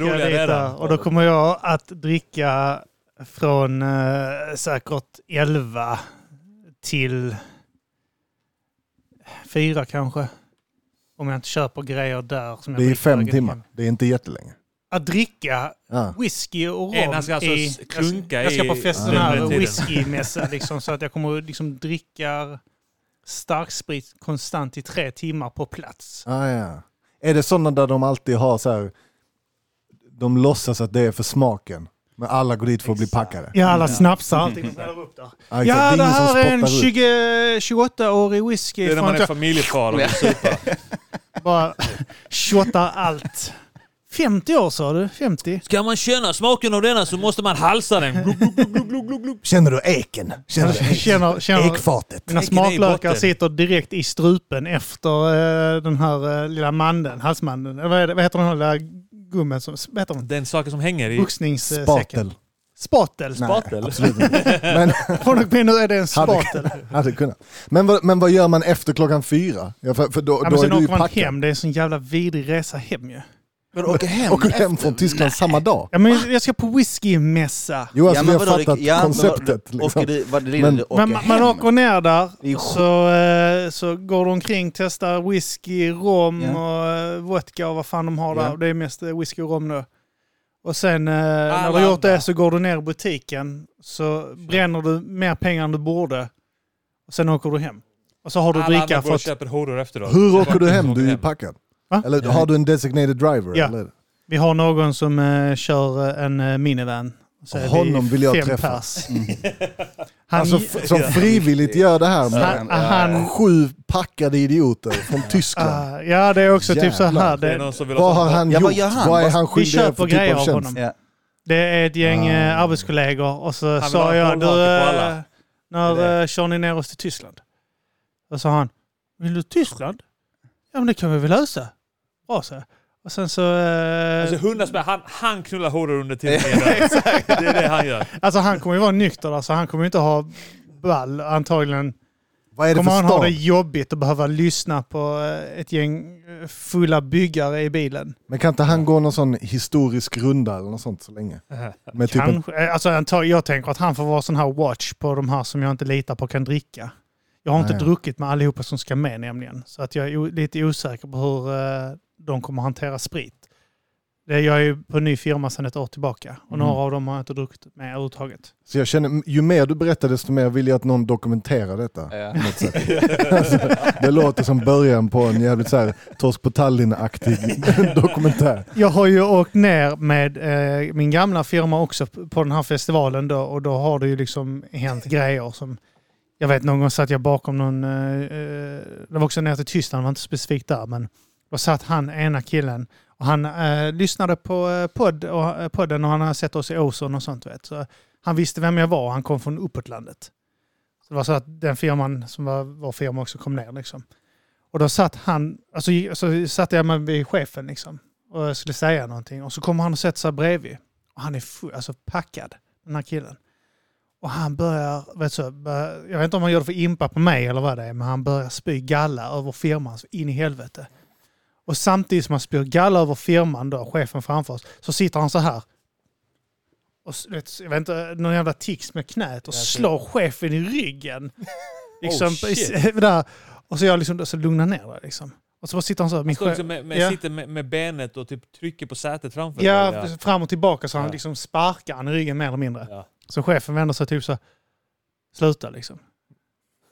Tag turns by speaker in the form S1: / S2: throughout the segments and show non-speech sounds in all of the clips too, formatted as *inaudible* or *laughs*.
S1: mycket roligare redan.
S2: Och då kommer jag att dricka från eh, säkert 11 till 4 kanske. Om jag inte köper grejer där. Som jag
S3: Det är fem timmar.
S2: hem.
S3: Det är inte jättelänge.
S2: Att dricka
S3: Ja.
S2: whisky och rom
S1: En, han ska alltså
S2: i...
S1: klunka
S2: jag, ska, jag ska
S1: i-
S2: på fest,
S3: Ja.
S2: sån här
S1: tiden.
S2: whiskymässa liksom, så att jag kommer att liksom dricka starksprit konstant i tre timmar på plats.
S3: Ah, ja. Är det sådana där de alltid har så här, de låtsas att det är för smaken, men alla går dit för att bli packade?
S2: Ja, alla snapsar allting. de häller upp där. Ja, det
S3: som
S2: här är en
S3: spottar ut.
S2: 20 28-årig whisky.
S1: Det är när man är familjefar och vill supa. *laughs*
S2: Bara shottar allt. 50 år sa du? 50?
S1: Ska man känna smaken av denna så måste man halsa den.
S3: Känner du eken? Känner du eken?
S2: Känner, känner,
S3: Ekfatet?
S2: mina smaklökar sitter direkt i strupen efter eh, den här eh, lilla mandeln, halsmandeln. Eller vad, vad heter den här lilla gummen? Som, vad heter den?
S1: Den saker som hänger i...
S2: Boxningssäcken.
S3: Spatel?
S2: Spatel.
S3: Nej,
S1: Spatel?
S3: absolut inte. *laughs* Men
S2: Från och med nu är det en
S3: Hade-
S2: spatel.
S3: hade kunnat. Men vad, men vad gör man efter klockan fyra? Ja, för, för då,
S2: Ja,
S3: då
S2: men sen
S3: du ju
S2: åker man
S3: packad.
S2: hem. Det är en sån jävla vidrig resa hem ju.
S4: Men åker hem
S3: Åker hem
S4: efter?
S3: från Tyskland samma dag?
S2: Ja, men jag ska på whiskymässa.
S3: Jo, alltså
S4: Ja,
S3: vi har
S4: vadå,
S3: fattat
S4: ja,
S3: konceptet.
S4: vad-
S3: liksom.
S4: Åker du, vad, det
S3: Men-
S4: du åker
S2: Men man, åker ner där, så, eh, så går de omkring, testar whisky, rom
S4: Ja.
S2: och eh, vodka och vad fan de har där.
S4: Ja.
S2: Det är mest eh, whisky och rom nu. Och sen när du har gjort det så går du ner i butiken, så bränner du mer pengar än du borde. Och sen åker du hem. Och så har du dricka
S1: andra
S2: för
S1: går och
S2: att...
S1: köper horor efteråt.
S3: Hur åker du hem? Du är ju packad.
S2: Va?
S3: Eller
S4: Ja.
S3: har du en designated driver?
S2: Ja.
S3: Eller?
S2: Vi har någon som eh, kör eh, en eh, minivan. Så är vi
S3: Honom vill jag träffa.
S4: Mm. *laughs*
S2: Han,
S3: Alltså som frivilligt gör det här med
S2: han, han,
S3: sju packade idioter från Tyskland.
S2: ah, ja, det är också typ så här.
S3: Jävlar.
S1: Det är
S2: Det,
S3: Vad
S1: ha
S3: har han
S4: Ja, vad
S3: gjort?
S4: gör han?
S3: Vad är
S4: Vad-
S3: han
S2: vi
S3: skyldig för typ
S2: grejer
S3: av tjänst?
S2: honom.
S4: Ja.
S2: Det är ett gäng
S3: Ah.
S2: arbetskollegor och så sa jag du, när
S1: Det
S2: kör ni ner oss till Tyskland? Och sa han, vill du Tyskland? Ja men det kan vi väl lösa. Bra så. Och sen så... eh,
S1: Alltså
S2: alltså,
S1: spänn, han, han knullar horor under tiden. *laughs* det är det han gör.
S2: Alltså, han kommer ju vara nykter där, så han kommer ju inte ha ball antagligen.
S3: Vad är det
S2: Kommer
S3: för
S2: han ha det jobbigt att behöva lyssna på eh, ett gäng eh, fulla byggare i bilen?
S3: Men kan inte han gå någon sån historisk runda eller något sånt så länge? Med typ en,
S2: Kanske. Eh, Alltså, jag tänker att han får vara sån här watch på de här som jag inte litar på kan dricka. Jag har inte
S3: Nej.
S2: druckit med allihopa som ska med nämligen. Så att jag är lite osäker på hur eh, de kommer hantera sprit. Det, jag är ju på en ny firma sedan ett år tillbaka och
S3: Mm.
S2: några av dem har jag inte druckit med överhuvudtaget.
S3: så jag känner, ju mer du berättar desto mer vill jag att någon dokumenterar detta.
S4: Ja.
S3: på något sätt. *laughs* alltså, det låter som början på en jävligt så här Torsk på Tallinn-aktig *laughs* dokumentär.
S2: Jag har ju åkt ner med eh, min gamla firma också på den här festivalen då och då har det ju liksom hänt grejer som jag vet någon gång satt jag bakom någon, eh, eh, det var också nere till Tyskland, det var inte specifikt där men då satt han ena killen och han eh, lyssnade på eh, podd och, eh, podden och han har sett oss i Ozon och sånt vet. Så han visste vem jag var, han kom från uppåtlandet. Så det var så att den firman som var vår firma också kom ner liksom. Och då satt han, alltså, så satt jag med vid chefen liksom och skulle säga någonting och så kommer han och sätter sig bredvid. Och han är full, alltså packad, den här killen. Och han börjar, vet så, börjar, jag vet inte om han gör det för impa på mig eller vad det är, men han börjar spy galla över firman så in i helvete. Och samtidigt som han spyr galla över firman, då, chefen framför oss, så sitter han så här. Och vet, jag vet inte, någon jävla tics med knät och
S1: Ja,
S2: slår chefen i ryggen. *laughs* Liksom,
S1: Oh, shit. *laughs*
S2: där. Och så jag liksom, så lugnar ner det liksom. Och så sitter han så här,
S1: Han
S2: min chef,
S1: liksom med, med,
S2: Ja.
S1: sitter med, med benet och typ trycker på sätet framför
S2: Ja,
S1: dig.
S2: fram och tillbaka så han
S1: Ja.
S2: liksom sparkar han i ryggen mer eller mindre.
S1: Ja.
S2: Så chefen vänder sig typ så sluta liksom.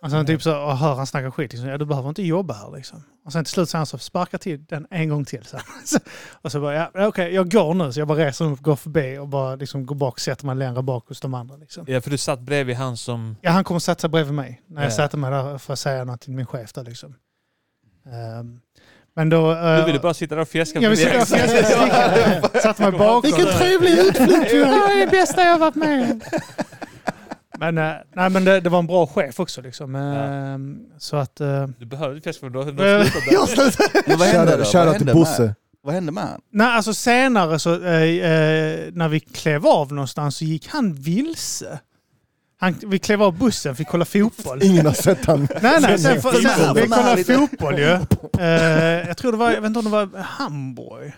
S2: Alltså han typ så och hör han snacka skit. Liksom, ja, du behöver inte jobba här liksom. Och sen till slut säger han så, sparka till den en gång till. Så. *laughs* Så- och så bara, ja, okej, jag går nu. Så jag bara reser mig upp, går förbi och bara liksom går bak, sätter mig längre bak hos de andra. Liksom.
S1: ja, för du satt bredvid han som...
S2: Ja, han kommer sätta sig bredvid mig när jag
S1: Ja.
S2: sätter mig där för att säga något till min chef. Där, liksom. Ehm, men då...
S1: Du
S2: eh,
S1: ville bara sitta där och fjäska
S2: jag vill
S1: förbi.
S2: sitta och fjäska. *laughs* Satte mig bakom.
S3: Vilken trevlig utflykt
S2: Det här är det bästa jag har varit med. Men, eh, nej, men det, det var en bra chef också. Liksom. Ehm, Så att... eh,
S1: Du behövde fjäska för
S3: slutar.
S4: Men vad hände då?
S3: Shoutout
S4: Vad
S3: shoutout
S4: hände
S3: till
S4: med-
S3: Bosse.
S4: Vad hände med han?
S2: nej, alltså senare så, eh, eh, när vi klev av någonstans så gick han vilse. Han, vi klev av bussen, fick kolla fotboll.
S3: Ingen har sett han. *laughs*
S2: Nej, nej, sen, för, sen, vi kollade fotboll ju. Eh, jag tror det var, jag vet inte om det var Hamburg.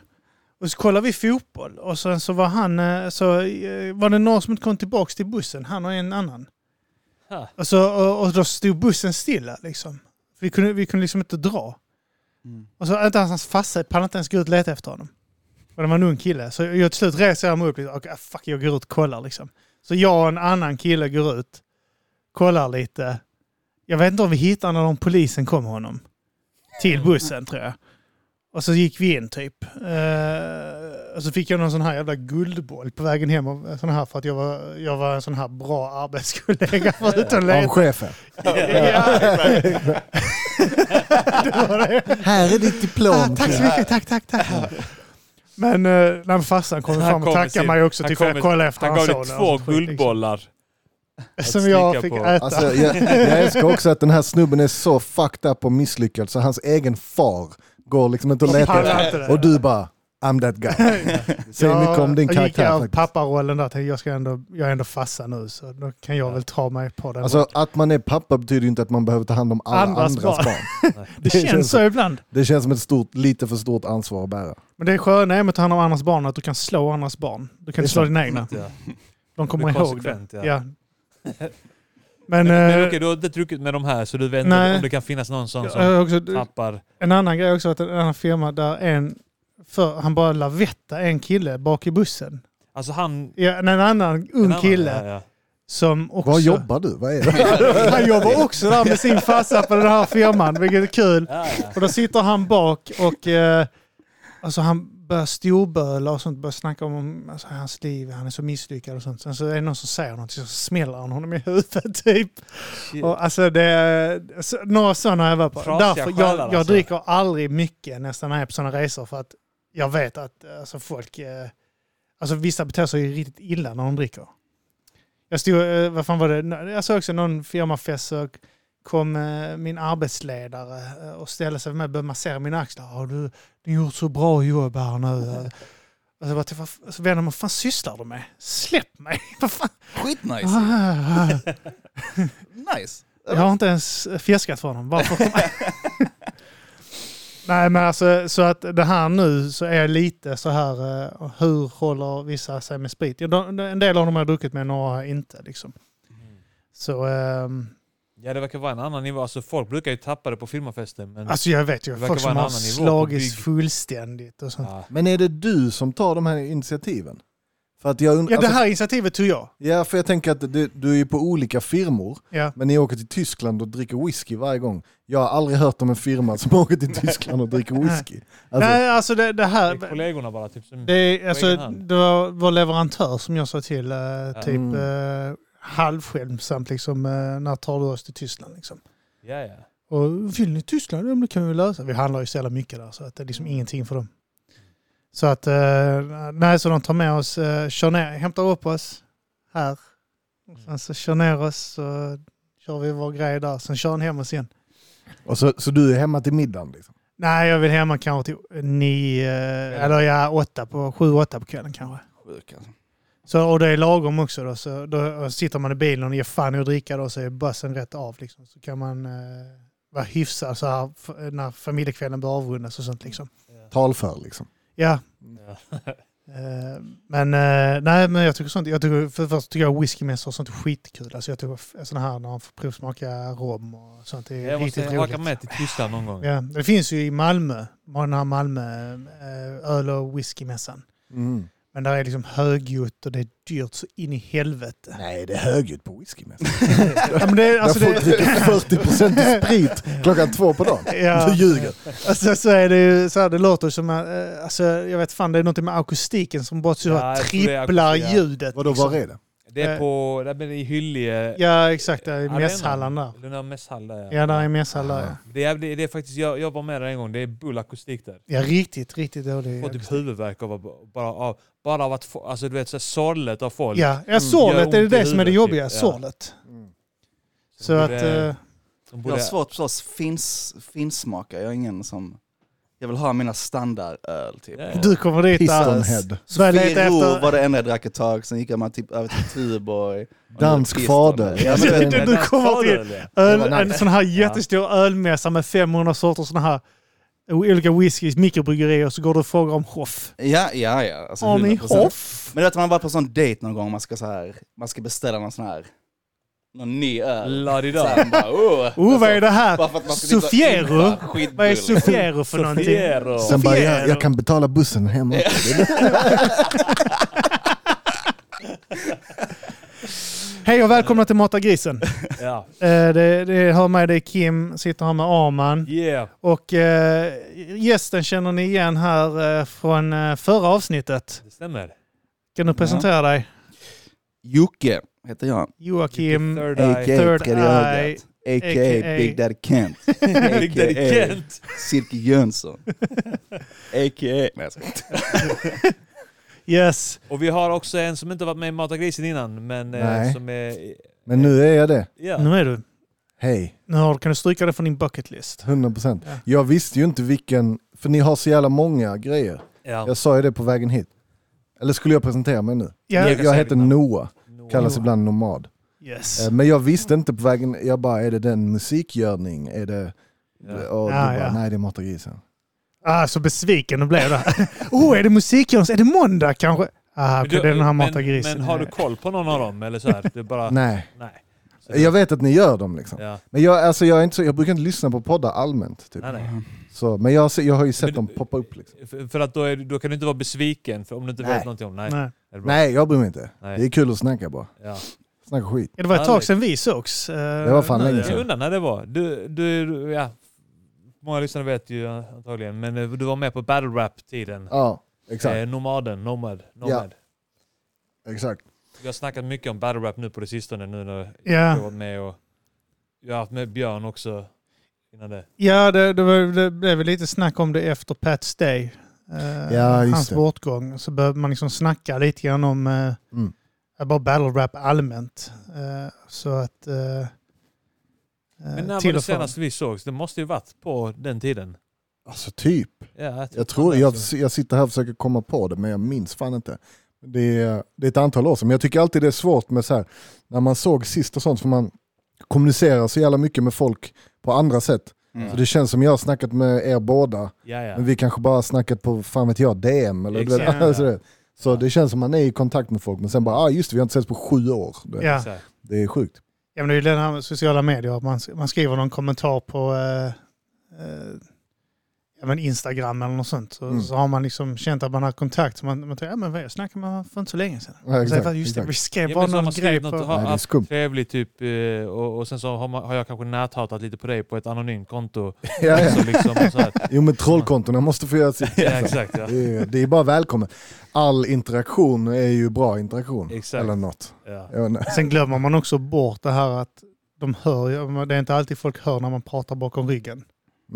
S2: Och så kollade vi fotboll och sen så var han, eh, så eh, var det någon som inte kom tillbaka till bussen, han och en annan.
S1: Ha.
S2: Och, så, och, och då stod bussen stilla liksom. Vi kunde, vi kunde liksom inte dra.
S4: Mm.
S2: Och så inte ens hans farsa pallade inte ens gå ut och leta efter honom. Och det var en ung kille. Så jag till slut reser jag mig upp och okay, fuck, jag går ut och kollar liksom. Så jag och en annan kille går ut, kollar lite. Jag vet inte om vi hittar när polisen kom honom. Till bussen tror jag. Och så gick vi in typ. Eh, och så fick jag någon sån här jävla guldboll på vägen hem. Av, sån här för att jag var, jag var en sån här bra arbetskollega förutom
S3: Av chefen.
S2: Ja, *laughs* *laughs* det var det.
S3: Här är ditt diplom.
S2: Ah, tack så mycket, tack, tack, tack. Men uh, när farsan kom
S1: Han
S2: fram och tackade
S1: sin-
S2: mig också typ jag kollade efter
S1: Han gav dig två
S2: liksom.
S1: guldbollar. *laughs*
S2: Som jag fick
S1: på.
S2: äta.
S3: Alltså, jag, jag älskar också att den här snubben är så fucked up och misslyckad så hans egen far går liksom inte och
S2: Och
S3: letar. Och du bara, I'm that guy. *laughs* Säger mycket om din
S2: jag gick
S3: karaktär
S2: av
S3: faktiskt.
S2: papparollen där till jag, ska ändå, jag är ändå farsa nu så då kan jag väl ta mig på den.
S3: Alltså att man är pappa betyder inte att man behöver ta hand om alla
S2: Andras
S3: andras,
S2: barn.
S3: barn. *laughs*
S2: det, känns så ibland.
S3: Det känns som ett stort, lite för stort ansvar att bära.
S2: Men det sköna är med att ta hand om andras barn att du kan slå andras barn. Du kan
S3: Det
S2: inte slå dina egna.
S1: Ja.
S2: De kommer
S1: Det
S2: ihåg det.
S1: ja.
S2: Ja. *laughs* Men,
S1: Men, men
S2: eh,
S1: okej, du har inte druckit med de här så du vet inte om det kan finnas någon sån
S2: jag
S1: som
S2: har också,
S1: tappar...
S2: En annan grej också att en annan firma där en, för, han bara lavetta en kille bak i bussen.
S1: Alltså han...
S2: Ja, en annan
S1: en
S2: ung
S1: annan-
S2: kille
S1: Ja, ja.
S2: som också...
S3: Vad jobbar du? Vad är det? *laughs*
S2: Han jobbar också där med sin farsa på den här firman, vilket är kul.
S1: Ja, ja.
S2: Och då sitter han bak och eh, alltså han börjar storböla och sånt, börjar snacka om alltså, hans liv, han är så misslyckad och sånt. Sen så är det någon som säger något så smäller han honom i huvudet *laughs* typ.
S1: Shit.
S2: Och, alltså det några sådana har jag varit på. Därför, jag, jag
S1: alltså.
S2: dricker aldrig mycket nästan när jag är på sådana resor för att jag vet att alltså, folk, eh, alltså vissa beter sig ju riktigt illa när de dricker. Jag stod, eh, vad fan var det, jag såg också någon firmafest så kom eh, min arbetsledare eh, och ställde sig med mig och började massera mina axlar. Har du, du gjort så bra jobb här nu. *laughs* Och så bara, till, vad, så vänner, vad fan sysslar du med? Släpp mig! *laughs* Vad fan?
S4: Skitnice.
S2: Ah, ah. *laughs*
S4: Nice.
S2: Jag har inte ens fjäskat för honom. Bara för Nej men alltså så att det här nu så är lite så här, eh, hur håller vissa sig med sprit? En del av dem har jag druckit med, några har inte. Liksom. Så ehm,
S1: Ja det verkar vara en annan nivå. Alltså folk brukar ju tappa det på firmafester men...
S2: alltså jag vet ju folk som har slagits fullständigt och sånt.
S1: ja.
S3: Men är det du som tar de här initiativen? För att jag, und-
S2: Ja det
S3: alltså,
S2: här initiativet tog jag.
S3: ja, för jag tänker att du, du är ju på olika firmor,
S2: Ja.
S3: men ni åker till Tyskland och dricker whisky varje gång. Jag har aldrig hört om en firma som *laughs* åker till Tyskland och dricker whisky. Alltså,
S2: Nej alltså det, det
S1: Det är
S2: här,
S1: kollegorna bara typ som...
S2: det, är, alltså, det var vår leverantör som jag sa till, eh, typ
S3: Mm.
S2: eh, halvskämsamt liksom, eh, när tar du oss till Tyskland liksom.
S1: Ja ja.
S2: Och vill ni Tyskland? Ja, det kan vi lösa. Vi handlar ju så jävla mycket där så att det är liksom ingenting för dem. Så att, eh, nej, så de tar med oss, eh, kör ner, hämtar upp oss här. Och sen så kör ner oss så kör vi vår grej där. Sen kör han hem oss igen.
S3: och så, så du är hemma till middagen? Liksom.
S2: Nej, jag vill hemma kanske till nio, eh, eller ja, åtta på, sju, åtta på kvällen kanske.
S4: Sjuk alltså.
S2: Så, och det är lagom också då. Så då sitter man i bilen och ger fan i att dricka då så är bussen rätt av. Liksom. Så kan man eh, vara hyfsad så här, när familjekvällen blir avrundas och sånt liksom.
S3: Talför liksom.
S2: Ja, eh, men eh, nej men jag tycker sånt, jag tycker, för det första tycker jag whiskymässor och sånt är skitkul. Alltså jag tycker sådana här när man får provsmaka rom och sånt är
S1: Jag måste
S2: riktigt roligt.
S1: med till Tyskland någon gång.
S2: Ja, det finns ju i Malmö, den här Malmö eh, öl och whiskymässan.
S3: Mm.
S2: Men där är liksom högljutt och det är dyrt så in i helvete.
S3: Nej, det är högljutt på whisky. Men. *laughs*
S2: ja, men det, alltså,
S3: folk dricker 40% sprit klockan två på dagen.
S2: ja,
S3: Du ljuger.
S2: alltså, så är det ju, så här, det låter som, att, eh, alltså, jag vet fan det är något med akustiken som bara så
S1: Ja,
S2: tripplar ljudet.
S3: Vadå,
S2: liksom.
S3: var är det?
S1: Det är på... Där blir det i Hyllie...
S2: Ja exakt, där i mässhallen där.
S1: Eller någon mässhall där
S2: Ja, där är mässhall där ja.
S1: Det är, det är faktiskt, jag, jag var med där en gång, det är bull akustik där.
S2: Ja, riktigt, riktigt dålig.
S1: Får typ huvudvärk av, att- bara av, bara av att få, alltså du vet så sorlet av folk.
S2: Ja, ja sorlet
S1: ont
S2: är det det som är det jobbiga,
S1: typ. Ja.
S2: sorlet.
S1: Så
S2: Så
S1: de
S2: att...
S1: borde-
S2: eh,
S1: de
S4: Jag
S1: borde,
S4: har svårt för oss fins, finsmakare. Jag är ingen som... Jag vill ha mina standardöl typ.
S1: Ja, ja.
S2: Du kommer dit där. Efter-
S4: var det enda jag drack ett tag, sen gick man typ över till Tuborg. *laughs*
S3: Dansk fader.
S4: Ja, men
S2: Du-
S4: det-
S2: du kommer till-
S1: det.
S2: Öl,
S3: nice.
S2: En sån här jättestor ölmässa med 500 sorters såna här olika whiskys, mikrobryggerier, så går du och frågar om Hoff.
S4: Ja, ja, ja. Alltså,
S2: Har ni
S4: 100%.
S2: Hoff?
S4: Men du vet man har varit på sån dejt någon gång, man ska, så här, man ska beställa någon sån här, någon ny öl. Så
S1: La-di-da.
S4: här, man bara, oh,
S2: Oh, vad är det här?
S4: Skitbull.
S2: Vad är Sofiero för någonting?
S1: Sofiero.
S3: Sen bara, jag, jag kan betala bussen hem också. *laughs*
S2: Hej och välkomna till Mata grisen.
S1: Ja.
S2: Eh, det, det hör med dig Kim, sitter här med Arman.
S1: Yeah.
S2: Och eh, gästen känner ni igen här eh, från förra avsnittet.
S1: Det stämmer.
S2: Kan du presentera dig?
S4: Jocke heter jag.
S2: Joakim
S1: Third
S4: A.k.a.
S1: Eye.
S2: Third
S4: Tredje
S2: Eye.
S4: A.k.a.
S2: A.k.a.
S4: Big Daddy Kent. *laughs*
S1: Big Daddy
S4: A.k.a.
S1: Kent.
S4: Cirke Jönsson. *laughs* A.k.a. Nej jag. *laughs*
S2: Yes.
S1: Och vi har också en som inte varit med i Mata grisen innan, men eh,
S3: Nej.
S1: som är...
S3: Men nu är jag det.
S1: Ja.
S2: Nu är du.
S3: Hej,
S2: Nu har, kan du stryka det från din bucket list.
S3: 100%.
S2: Ja.
S3: Jag visste ju inte vilken, för ni har så jävla många grejer.
S1: Ja.
S3: Jag sa ju det på vägen hit. Eller skulle jag presentera mig nu?
S2: Ja.
S1: Jag
S3: Jag, heter Noah. Kallas ibland Nomad.
S2: Yes.
S3: Eh, Men jag visste inte på vägen, jag bara, är det den musikgörning? Är det...
S1: Ja.
S3: Och du
S2: Ja,
S3: bara,
S2: ja.
S3: nej det är Mata grisen.
S2: Ah, så besviken du blev där. *laughs* oh, är det musikjons? Är det måndag kanske? Ah,
S1: Men
S2: okej,
S1: du-
S2: det är den här
S1: men,
S2: matagrisen.
S1: men har du koll på någon av dem? Eller så här? Det är bara... *laughs*
S3: Nej,
S1: Nej. Så
S3: jag vet att ni gör dem liksom.
S1: Ja.
S3: Men jag, alltså, jag, är inte så, jag brukar inte lyssna på poddar allmänt. Typ.
S1: Nej, nej.
S3: Så, men jag, jag har ju sett
S1: Men
S3: dem poppa upp. Liksom.
S1: För, för att då, är, då kan du inte vara besviken för om du inte
S3: Nej.
S1: vet någonting om Nej.
S2: Nej.
S1: Är det bra?
S3: Nej, jag bryr mig inte.
S1: Nej.
S3: Det är kul att snacka bara.
S1: Ja.
S3: Snacka skit.
S2: Ja, det var ett tag sedan vi sågs. eh,
S3: Det var fan länge
S2: ja.
S3: sedan.
S1: Jag undrar när det var. Du, du, ja. Många lyssnare vet ju antagligen, men eh, du var med på battle rap-tiden.
S3: Ja, exakt.
S1: Eh, nomaden, Nomad. Nomad.
S3: exakt.
S1: Vi har snackat mycket om battle rap nu på det sistone nu när
S2: Ja.
S1: jag har varit med och jag har haft med Björn också innan det.
S2: Ja, det, det, var, det blev lite snack om det efter Pat's Day. Eh,
S3: Ja,
S2: hans
S3: det.
S2: bortgång. Så behövde man liksom snacka lite grann om eh,
S3: Mm.
S2: bara battle rap allmänt. Eh, så att... eh, eh,
S1: Men när var det senast vi sågs? Det måste ju varit på den tiden.
S3: Alltså typ.
S1: Ja,
S3: Jag, tror, jag, jag sitter här och försöker komma på det men jag minns fan inte. Det är, det är ett antal år sedan. Men jag tycker alltid det är svårt med så här, när man såg sist och sånt för man kommunicerar så jävla mycket med folk på andra sätt.
S4: Mm.
S3: Så det känns som jag har snackat med er båda.
S1: Ja, ja.
S3: Men vi kanske bara har snackat på, fan vet jag, DM eller
S1: Exakt. *laughs*
S3: alltså, det. Så det känns som man är i kontakt med folk men sen bara, ah just det, vi har inte setts på sju år. Det,
S2: Ja.
S3: Det är sjukt.
S2: Ja, men det är ju den här med sociala medier. Man, man skriver någon kommentar på eh, eh, ja, men Instagram eller något sånt. Så,
S3: Mm.
S2: så har man liksom känt att man har kontakt. Så man, man tänker, ja men vad, jag snackade med honom för inte så länge sedan.
S3: Ja,
S2: Och så,
S3: exakt,
S2: just det,
S3: exakt.
S2: vi skrev
S1: Ja,
S2: bara någon grej på...
S1: något och har
S3: Nej, det är
S1: trevligt typ eh, och, och sen så har, man, har jag kanske näthatat lite på dig på ett anonymt konto. *laughs*
S3: Ja, ja.
S1: Liksom.
S3: Jo men trollkontona måste få göra sitt. *laughs*
S1: Ja, exakt. Ja.
S3: Det är, det är bara välkommet. All interaktion är ju bra interaktion.
S1: Exakt.
S3: Eller något.
S1: Ja. *laughs*
S2: Sen glömmer man också bort det här att de hör, det är inte alltid folk hör när man pratar bakom ryggen.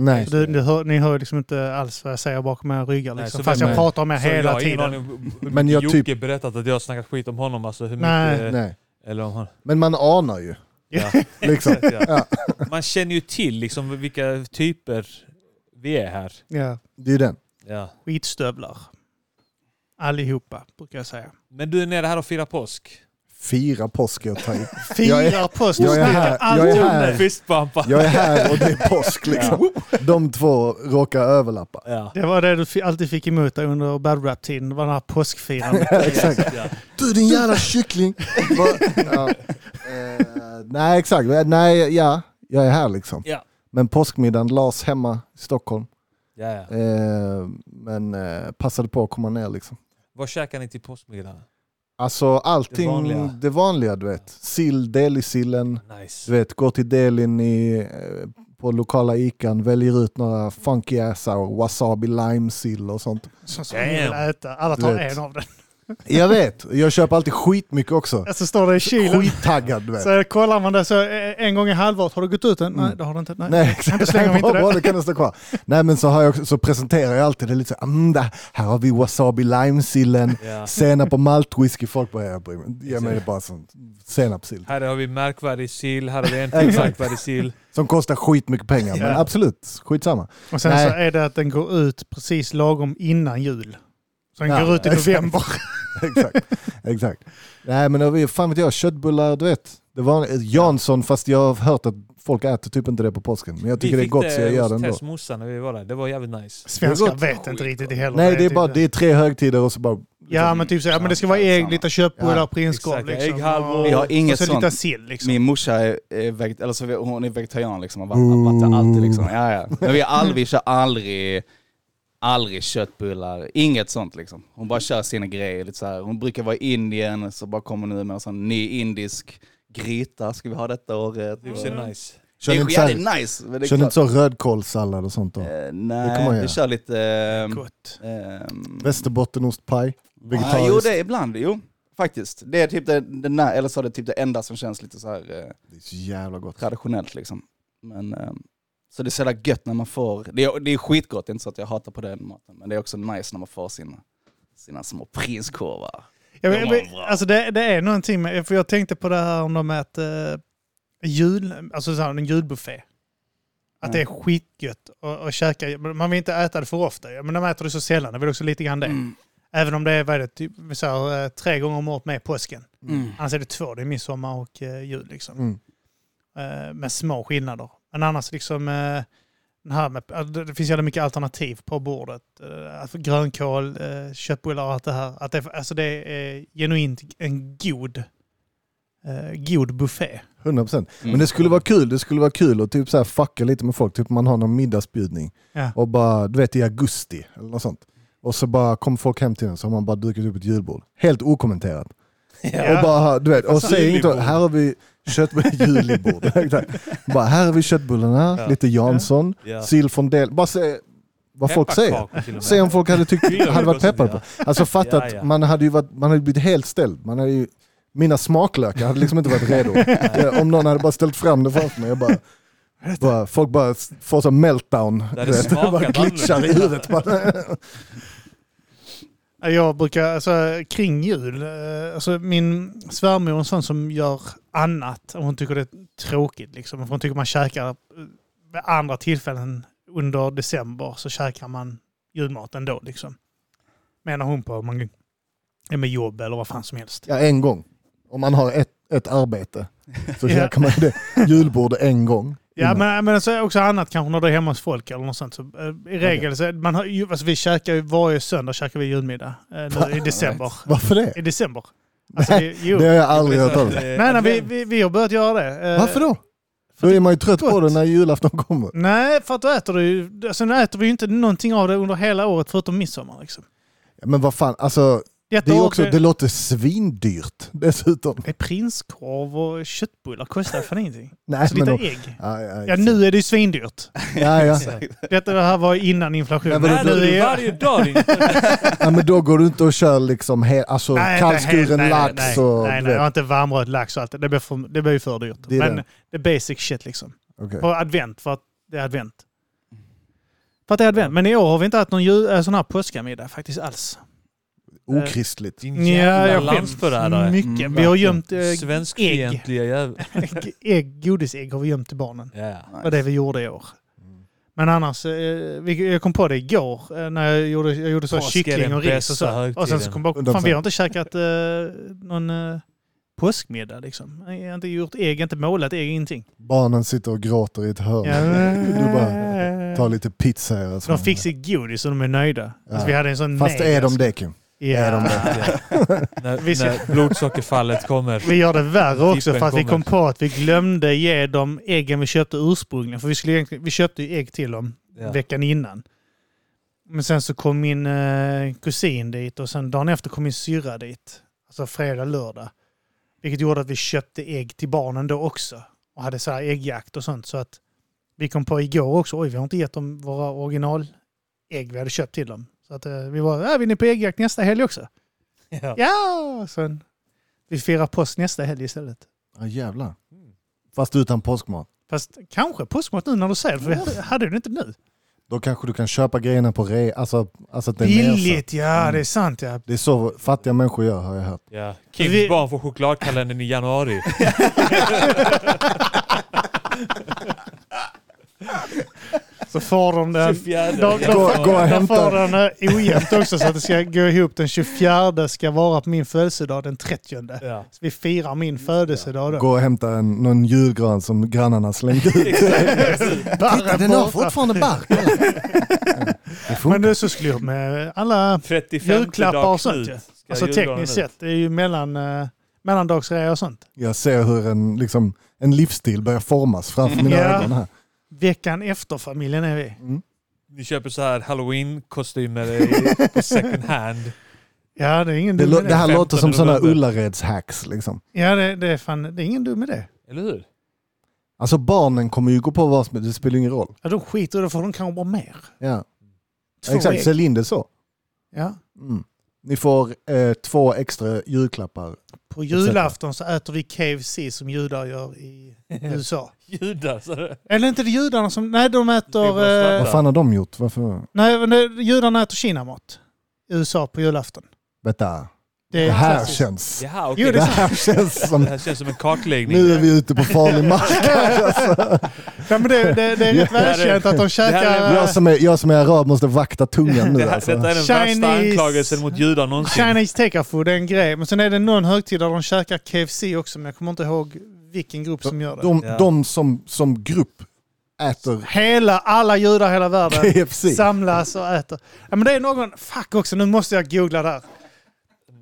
S3: Nej.
S2: Det, det hör, ni hör liksom inte alls vad jag säger bakom era ryggar.
S1: Nej,
S2: Liksom,
S1: så
S2: fast jag pratar om er
S1: jag
S2: hela
S1: ingen
S2: tiden.
S1: aning
S3: Men jag
S1: jag
S3: typ-
S1: Jocke berättat att jag har snackat skit om honom. Alltså hur
S2: Nej.
S1: mycket,
S3: Nej.
S1: Eller om han,
S3: Men man anar ju.
S1: ja. *laughs*
S3: Liksom. *laughs*
S1: ja. Man känner ju till liksom vilka typer vi är här.
S2: Ja,
S3: Det är ju den.
S1: Ja.
S2: skitstövlar. Allihopa, brukar jag säga.
S1: Men du är nere här och firar påsk.
S3: Fira påsk är att ta i. Jag är-
S2: påsk.
S3: jag är här- jag är här. Jag är här och det är påsk liksom. De två råkar överlappa.
S1: Ja.
S2: Det var det du alltid fick emot dig under bad rap-tiden. Det var det här påskfirandet. *laughs*
S3: Exakt.
S1: Ja.
S3: Du din jävla kyckling! Ja. Eh, nej exakt, nej ja, jag är här liksom.
S1: Ja.
S3: Men påskmiddagen lades hemma i Stockholm.
S1: Ja, ja.
S3: Eh, men eh, passade på att komma ner liksom.
S1: Vad käkar ni till påskmiddag?
S3: Alltså allting,
S1: Det vanliga.
S3: det vanliga du vet. Sill, delisillen,
S1: Nice.
S3: du vet, går till delin i, eh, på lokala ikan, väljer ut några funky assar och wasabi lime sill och sånt.
S2: Så som ni vill äta. Alla tar en av den.
S3: Jag vet, jag köper alltid skitmycket också.
S2: Så står det i kylen.
S3: Skittaggad du vet.
S2: Så kollar man det så eh, en gång i halvåret. Har du gått ut den? Nej,
S3: Mm.
S2: det har du inte. Nej.
S3: Nej *laughs*
S2: Då
S3: exakt,
S2: slänger vi inte
S3: bra,
S2: det.
S3: det kan det stå kvar. Nej men så, har jag, så presenterar jag alltid det lite så mm, där, här har vi wasabi limesillen,
S1: Ja.
S3: senap och maltwhisky. Folk bara, jag bryr mig. Ge mig det bara som senapssill.
S1: Här har vi märkvärdig sill, här har vi en *laughs* märkvärdig sill.
S3: Som kostar skitmycket pengar, men
S2: Ja.
S3: absolut, skitsamma.
S2: Och sen
S3: Nej.
S2: så är det att den går ut precis lagom innan jul. Så den
S3: Ja,
S2: går ut i november. *laughs*
S3: exakt, exakt. Nej men det var ju- fan vet jag, köttbullar, du vet. Det var Jansson fast jag har hört att folk äter typ inte det på påsken. Men jag tycker
S1: vi
S3: det är
S1: fick
S3: gott så jag gör det
S1: hos
S3: ändå.
S1: Tess morsan när vi var där. Det var jävligt nice.
S2: Svenskar
S3: Det
S2: vet inte riktigt det heller.
S3: Nej det är
S2: typ-
S3: bara det är tre högtider och så bara...
S2: Ja men typ så, ja, men det ska vara ägg, lite köttbullar,
S3: Ja,
S2: prinskorv liksom.
S1: Ägghalvor.
S4: Vi har inget
S2: och så
S4: sånt.
S2: lite sill liksom.
S4: Min morsa är, är, veget, eller så vi- hon är vegetarian liksom, och det alltid liksom. Ja, ja. Men vi, aldrig, vi kör aldrig, aldrig köttbullar, inget sånt liksom. Hon bara kör sina grejer lite så här. Hon brukar vara i Indien, så bara kommer nu med en sån ny indisk gryta, ska vi ha detta året.
S1: Det är nice.
S3: Kör
S4: det
S3: ni
S4: är
S3: så här-
S4: nice. Men det är
S3: Kör
S4: klart.
S3: inte så rödkålssallad och sånt då?
S4: Eh,
S3: Det
S4: nej, vi kör lite... ehm,
S2: Gott.
S4: ehm,
S3: Västerbottenostpaj?
S4: Ja,
S3: Vegetariskt?
S4: jo det är ibland, jo. Faktiskt. Det är typ det, det när, eller så är det typ det enda som känns lite så här eh,
S3: Det är så jävla gott.
S4: traditionellt liksom. Men, eh, så det är så jävla gött när man får, det är, det är skitgott, det är inte så att jag hatar på den maten, men det är också nice när man får sina, sina små prinskorvar.
S2: Jag, vet- alltså det, det är någonting med, för jag tänkte på det här om de äter uh, jul, alltså så här, en julbuffé. Att det är skitgött att, käka, man vill inte äta det för ofta, men de äter det så sällan, det är väl också lite grann det.
S4: Mm.
S2: Även om det är, vad är det, typ, vi säger, eh, tre gånger om året med påsken.
S4: Mm.
S2: Annars är det två, det är midsommar och uh, jul liksom.
S3: Mm.
S2: Eh, med små skillnader. Men annars liksom, eh, den här med, alltså, det finns jävligt mycket alternativ på bordet. Uh, alltså grönkål, uh, köttbullar och allt det här. Att det, alltså det är genuint en god, eh, god buffé.
S3: 100%.
S4: Mm.
S3: Men det skulle vara kul, det skulle vara kul att typ så här fucka lite med folk, typ man har någon middagsbjudning
S2: Ja.
S3: och bara, du vet i augusti eller något sånt. Och så bara kommer folk hem till en så har man bara dukat upp ett julbord. Helt okommenterat.
S2: Ja.
S3: Och bara, du vet, och
S1: Alltså,
S3: säger inte, här har vi köttbullar, *laughs* julibord. bara, här har vi köttbullarna,
S1: Ja.
S3: lite Jansson,
S1: Ja.
S3: sill från del, bara se vad folk säger. Se om folk hade tyckt, *laughs* hade varit peppade på. Alltså fatta
S1: Ja,
S3: att man hade ju varit, man hade blivit helt ställd. Man hade ju, mina smaklökar hade liksom inte varit redo. *laughs* Eh, om någon hade bara ställt fram det framför mig. Jag bara, bara, folk bara får så meltdown.
S1: Det smakat
S3: bara glitchar i huvudet.
S2: Jag brukar, alltså kring jul, eh, alltså min svärmor är en sån som gör annat. Hon tycker det är tråkigt liksom. Hon tycker man käkar, eh, vid andra tillfällen under december så käkar man julmat ändå liksom. Menar hon på om man är med jobb eller vad fan som helst.
S3: Ja, en gång. Om man har ett, ett arbete så *laughs* käkar man det julbord en gång.
S2: Ja,
S3: innan.
S2: men, men så är också annat kanske när det är hemma hos folk eller något sånt. Så, eh, I regel så, man har, ju- alltså, vi käkar ju varje söndag käkar vi julmiddag eh, nu i *laughs* december.
S3: Varför det?
S2: I december. Alltså, det, *laughs* jo.
S3: Det har jag aldrig hört talas om.
S2: Nej, nej, vi, *laughs* vi, vi har börjat göra det. Eh,
S3: Varför då? Då är man ju trött på det när julafton kommer.
S2: Nej, för att då äter du ju... Alltså, nu äter vi ju inte någonting av det under hela året förutom midsommar. Liksom.
S3: Ja, Men vad fan, alltså
S2: Detta
S3: det, är också, det låter svindyrt dessutom.
S2: det är prinskorv och köttbullar kostar fan ingenting. *laughs*
S3: Nej,
S2: Så lite
S3: då,
S2: ägg.
S3: ja, ja,
S2: Ja, nu är det ju svindyrt. *laughs*
S3: ja, ja. *laughs*
S2: Detta här var innan inflation.
S3: Men vadå,
S2: Men
S1: Äter
S2: nu är-
S1: varje dag
S3: men då går du inte och kör liksom he, alltså,
S2: Nej,
S3: kallskuren
S2: nej,
S3: lax
S2: nej,
S3: och...
S2: Nej,
S3: du
S2: nej, jag har inte varmröd lax och allt det. Blir, för, det blir ju för dyrt.
S3: Det
S2: Men
S3: det.
S2: det är basic shit liksom.
S3: Okej.
S2: På advent, för att det är advent. För att det är advent. Men i år har vi inte haft någon jul, äh, sån här påskamiddag faktiskt alls.
S3: Okristligt.
S1: Din jävla
S2: jag skäms
S1: landsförrädare.
S2: Mycket.
S4: Mm,
S2: vi har
S4: verkligen.
S2: gömt äh, ägg.
S1: Svenskfientliga jävel. *laughs*
S2: ägg. Godisägg har vi gömt till barnen.
S1: Ja.
S2: Det var det vi gjorde i år. Men annars, eh, vi, jag kom på det igår eh, när jag gjorde, jag gjorde så
S1: Påsk
S2: kyckling och ris och så. Och sen så kom jag på,
S3: 100%.
S2: fan vi har inte käkat eh, någon eh, påskmiddag liksom. Jag har inte gjort ägg, inte målat ägg, ingenting.
S3: Barnen sitter och gråter i ett hörn.
S2: Ja.
S3: Du bara tar lite pizza här. och så.
S2: De fick sitt godis och de är nöjda.
S3: Ja.
S2: Alltså, vi hade en sån
S3: Fast
S2: neger.
S3: är de det Kim?
S2: Ja.
S3: är de *laughs*
S1: när,
S2: Vi
S1: när blodsockerfallet kommer.
S2: Vi gör det värre också för att vi kom på att vi glömde ge dem äggen vi köpte ursprungligen. För vi, skulle egentligen, vi köpte ju ägg till dem
S1: Ja.
S2: veckan innan. Men sen så kom min eh, kusin dit och sen dagen efter kom min syrra dit. Alltså fredag, lördag. Vilket gjorde att vi köpte ägg till barnen då också. Och hade så här äggjakt och sånt. Så att vi kom på igår också, oj vi har inte gett dem våra originalägg vi hade köpt till dem. Så att eh, vi var, äh, vi är på äggjakt nästa helg också.
S1: Ja.
S2: Ja! Sen, vi firar påsk nästa helg istället.
S3: Ja jävlar. Fast utan påskmat.
S2: Fast kanske påskmat nu när du säger det, för vi hade- det inte nu.
S3: Då kanske du kan köpa grejerna på re, alltså, alltså att det är.
S2: Billigt, ja
S3: Mm.
S2: det är sant ja.
S3: Det är så fattiga människor gör har jag hört.
S1: Ja. Kims
S2: Vi-
S1: barn får chokladkalendern i januari. *laughs* *laughs*
S2: Så får de den...
S1: 24.
S2: De, de,
S3: Gå-
S1: Ja.
S3: gå och
S2: de
S3: hämta.
S2: får den eh, ojämnt också så att det ska gå ihop. Den 24 ska vara på min födelsedag den 30.
S1: Ja.
S2: Så vi firar min födelsedag då.
S3: Gå och hämta en, någon julgran som grannarna slängt ut. *laughs*
S2: Titta,
S3: den har fortfarande bark. *laughs*
S2: Men det så skulle jag med alla
S1: 35
S2: julklappar och sånt Alltså tekniskt sett. Det är ju mellan, eh, mellandagsrea och sånt.
S3: Jag ser hur en, liksom, en livsstil börjar formas framför mina
S2: Ja.
S3: ögon här.
S2: Veckan efter familjen är vi.
S3: Mm.
S1: Ni köper så här halloween-kostymer i- på second hand. *laughs*
S2: Ja, det är ingen
S3: Det,
S2: dum
S3: det här
S1: 15
S3: låter som sådana. Ullareds-hacks. Liksom.
S2: Ja, det, det, är fan, det är ingen dum idé.
S1: Eller hur?
S3: Alltså barnen kommer ju gå på vad som helst, det spelar ingen roll.
S2: Ja, de skiter i det för de kan bara mer.
S3: Ja.
S2: Två
S3: Exakt,
S2: ägg.
S3: Celine det så.
S2: Ja.
S3: Mm. Ni får eh, två extra julklappar.
S2: På julafton så äter vi KFC som judar gör i *laughs* USA.
S1: Judar, så det.
S2: Eller inte det judarna som... Nej, de äter... Eh,
S3: Vad fan har de gjort? Varför?
S2: nej, men det, judarna äter kinamat i USA på julafton.
S3: Vänta,
S2: Det,
S3: det här
S2: klassiskt.
S3: känns...
S1: Jaha,
S2: Jo,
S1: okej.
S2: det
S3: Det
S2: är
S3: här känns *laughs* som...
S1: Det här känns som en kartläggning.
S3: Nu är vi ute på farlig mark. *laughs* Alltså.
S2: Ja, men det, det, det är rätt välkänt att de käkar...
S3: Jag som, är, jag som är arab måste vakta tungan nu.
S1: det här,
S3: Alltså.
S1: Detta är den
S2: Chinese-
S1: värsta anklagelsen mot judar någonsin.
S2: Chinese take-off-food är en grej. Men sen är det någon högtid där de käkar KFC också, men jag kommer inte ihåg vilken grupp som gör det.
S3: De,
S1: Ja.
S3: de som, som grupp äter
S2: Hela, alla judar i hela världen
S3: KFC.
S2: samlas och äter. Ja, men det är någon... Fuck också, nu måste jag googla där.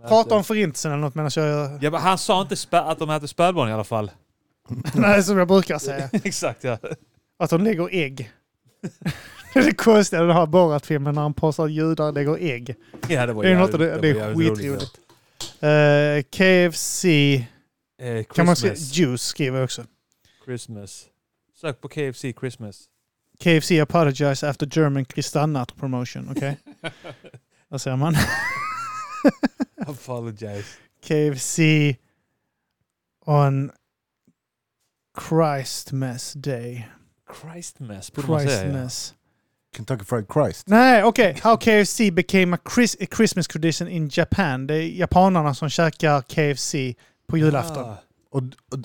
S2: Prata om förintelsen eller något medan jag gör...
S1: Ja, men han sa inte spä- att de äter spädbarn i alla fall. *laughs*
S2: Nej, som jag brukar säga. *laughs*
S1: Exakt ja.
S2: Att de lägger ägg. *laughs* Det är i den här Borat-filmen när han påstår att judar lägger ägg.
S1: ja det, var
S2: Det är, något, det, är skitroligt. Uh, KFC...
S1: Eh,
S2: Kan man skriva? Juice skriver jag också.
S1: Christmas. Sök på KFC Christmas.
S2: KFC apologize after German Kristallnacht promotion. Okej? Vad säger man?
S1: Apologize.
S2: KFC on Christmas Day.
S1: Christmas borde man säga. Ja.
S2: Christmas.
S3: Kentucky Fried Christ.
S2: Nej, okej. How KFC became a, Chris, a Christmas tradition in Japan. Det är japanerna som käkar KFC på julafton.
S1: Ah.
S3: Och, och,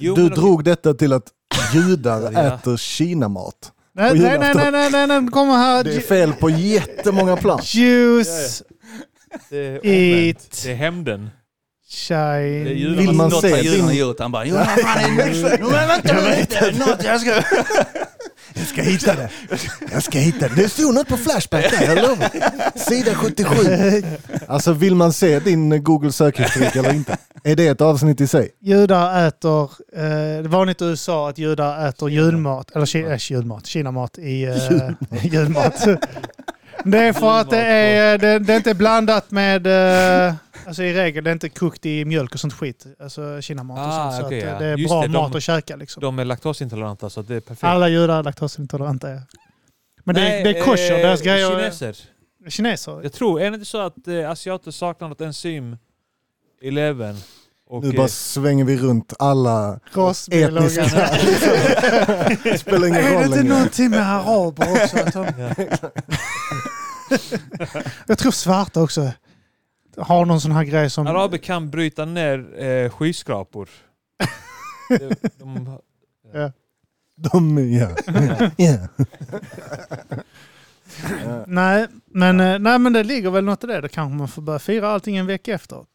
S1: Jo,
S3: du
S1: men
S3: drog detta till att judar
S1: Ja.
S3: äter kinamat.
S2: Nej,
S3: på
S2: nej, nej,
S3: julafton.
S2: nej, nej, nej, nej, det kommer här.
S3: Det är fel på jättemånga plan.
S2: Juice,
S1: Det är. Det hämnden.
S2: chai...
S1: Det är
S3: Vill man
S4: Något
S3: se din...
S4: gjort. Han bara, är? *laughs* Men vänta lite, något jag ska... *laughs*
S3: Jag ska hitta det. Jag ska hitta det. Det stod något på Flashback där, jag lovar. Sida 77. *laughs* Alltså vill man se din Google sökhistorik eller inte? Är det ett avsnitt i sig?
S2: Judar äter, eh, det är vanligt i USA att judar äter julmat, eller ki, äh, julmat, kinamat i eh, julmat. Det är för att det är, det, det är inte blandat med, eh, alltså i regel, det är inte kokt i mjölk och sånt skit. Alltså kinamat och
S1: Ah,
S2: sånt. Så
S1: okej,
S2: att
S1: ja.
S2: det är
S1: Just
S2: bra
S1: det, de-
S2: mat att käka liksom.
S1: De är laktosintoleranta så det är perfekt.
S2: Alla judar är laktosintoleranta. Ja. Men det,
S1: Nej,
S2: är- det är kosher,
S1: eh,
S2: deras grejer.
S1: Kineser.
S2: Kineser.
S1: Jag tror, är det inte så att eh, asiater saknar något enzym i levern? Och,
S3: Nu
S1: eh,
S3: bara svänger vi runt alla etniska... Det *laughs* spelar ingen
S2: Är det
S3: roll
S2: inte
S3: längre.
S2: någonting med araber också? Att de... *laughs*
S1: ja.
S2: Jag tror svarta också har någon sån här grej som...
S1: Araber kan bryta ner eh, skyskrapor. *laughs* de, de,
S2: Ja.
S3: De, ja. *laughs* ja.
S2: Nej, men, eh, nej, men det ligger väl något i det. Då kanske man får börja fira allting en vecka efteråt.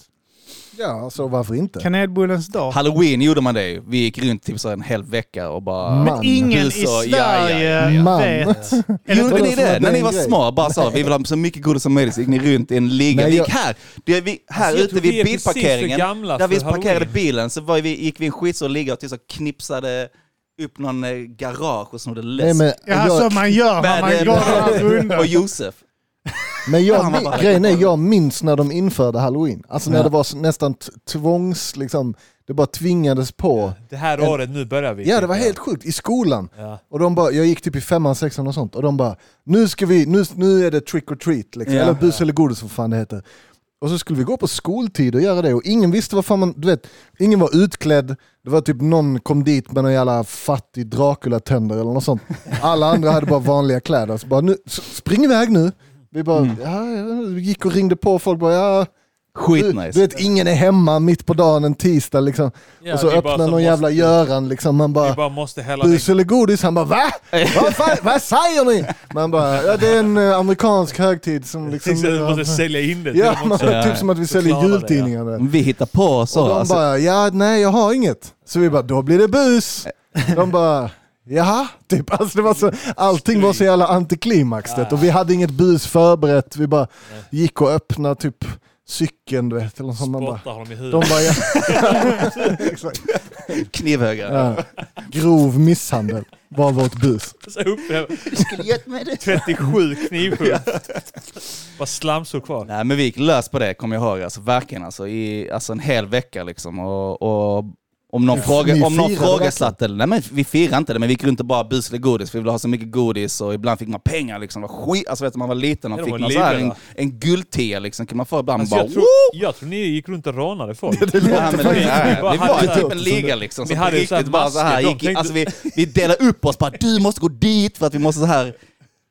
S3: Ja, så varför inte?
S2: Kanelbullens dag.
S4: Halloween gjorde man det. Vi gick runt typ så en hel vecka och bara...
S3: Men
S2: Men ingen i
S4: hus och- ja,
S2: Sverige
S4: ja,
S3: ja. Man.
S2: vet. Är *laughs* det
S4: Gjorde ni det? När
S3: är
S4: ni var små, bara sa vi vill ha så mycket godis som möjligt, så gick ni runt i en liga.
S3: Nej,
S4: vi
S3: jag-
S4: gick här, det, vi, här
S1: Alltså, jag
S4: ute
S1: vi
S4: vid
S1: för
S4: bilparkeringen,
S1: gamla
S4: där vi parkerade
S1: Halloween.
S4: bilen så var vi, gick vi en skitstor liga och typ så knipsade upp någon eh, garage och snodde
S3: Nej,
S4: läsk.
S3: men,
S2: Ja,
S3: jag,
S2: som man gör när man går
S4: eh,
S2: här rundan.
S4: och Josef.
S3: Men jag,
S4: bara-
S3: grejen är, jag minns när de införde halloween. Alltså när
S4: Ja.
S3: det var nästan tvångs, liksom, det bara tvingades på.
S1: Det här
S3: En-
S1: året, nu börjar vi.
S3: Ja det var helt sjukt, i skolan.
S1: Ja.
S3: Och de bara, jag gick typ i femman, sexan och sånt och de bara nu ska vi, nu, nu är det trick or treat liksom. Eller bus eller godis vad fan det heter. Och så skulle vi gå på skoltid och göra det och ingen visste vad fan man, du vet, ingen var utklädd, det var typ någon kom dit med någon jävla fattig Dracula-tänder eller något sånt. Alla andra hade bara vanliga kläder, så bara nu, spring iväg nu. Vi bara,
S4: Mm.
S3: ja, ja, vi gick och ringde på folk bara, ja, Du,
S4: Skitnice.
S3: du vet, ingen är hemma mitt på dagen en tisdag liksom.
S1: Ja,
S3: och så öppnar någon jävla
S1: måste-
S3: Göran liksom. Man bara,
S1: bara måste hälla
S3: bus eller godis? Han bara va? *laughs* Vad, fan, vad säger ni? Man bara, ja det är en eh, amerikansk högtid som liksom...
S1: Vi måste sälja in det
S3: Ja, man.
S4: Ja.
S3: typ som att vi säljer jultidningar. där.
S4: Vi hittar på så.
S3: Och de
S4: alltså.
S3: bara, ja nej jag har inget. Så vi bara, då blir det bus. De bara, jaha? Typ, alltså det var så, allting var så jävla antiklimax det. Och vi hade inget bus förberett. Vi bara gick och öppnade typ cykeln du vet. Eller något sånt. Man bara,
S1: honom i
S3: de
S1: huvudet. *laughs*
S3: bara, ja. Exakt.
S4: Knivhögar.
S3: Ja. Grov misshandel var vårt bus.
S1: Så upp det. 37 knivhugg. Bara slamsor kvar.
S4: Nej men vi gick lös på det, kommer jag ihåg. Alltså, verkligen alltså, i alltså, en hel vecka liksom. Och, och om någon, fråga, om någon
S3: firade
S4: frågasatte, nej men vi firade inte det, men vi gick runt och bara busade godis, för vi ville ha så mycket godis och ibland fick man pengar liksom. Det var skit, alltså vet du, man var liten och fick man så här, en, en guldtia liksom, kan man få ibland
S1: Alltså,
S4: bara
S1: jag, tror, jag tror ni gick runt och rånade folk. *laughs*
S4: Ja, men det, ja,
S1: bara
S4: vi var
S1: hade-
S4: typ en liga liksom.
S1: Vi
S4: Så
S1: hade så här
S4: bara så här, gick, alltså vi, vi delade upp oss, bara du måste gå dit för att vi måste så här.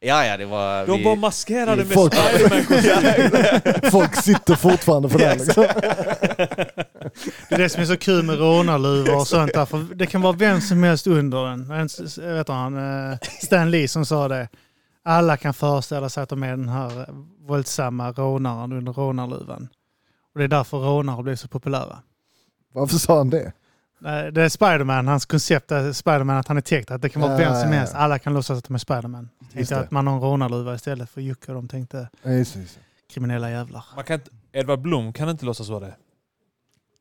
S4: Ja, ja, det var...
S1: De
S4: vi,
S1: var maskerade med
S3: Folk-
S1: Spiderman-kostym. *laughs*
S3: Folk sitter fortfarande för det. Liksom. *laughs*
S2: Det är det som är så kul med rånarluvor och sånt där. För det kan vara vem som helst under den. En, vet du, han, eh, Stan Lee som sa det. Alla kan föreställa sig att de är den här våldsamma rånaren under rånarluvan. Och det är därför rånare blir så populära.
S3: Varför sa han det?
S2: Nej, Det är Spiderman, hans koncept är Spiderman att han är täckt. Att det kan vara
S3: Ja,
S2: vem som
S3: ja, ja.
S2: helst. Alla kan låtsas att de är Spiderman. Tänkte
S3: det.
S2: att man har en rånarluva istället för Jocke och de tänkte
S3: Ja, just just
S2: kriminella jävlar.
S1: Man kan inte, Edvard Blom kan inte låtsas vara det.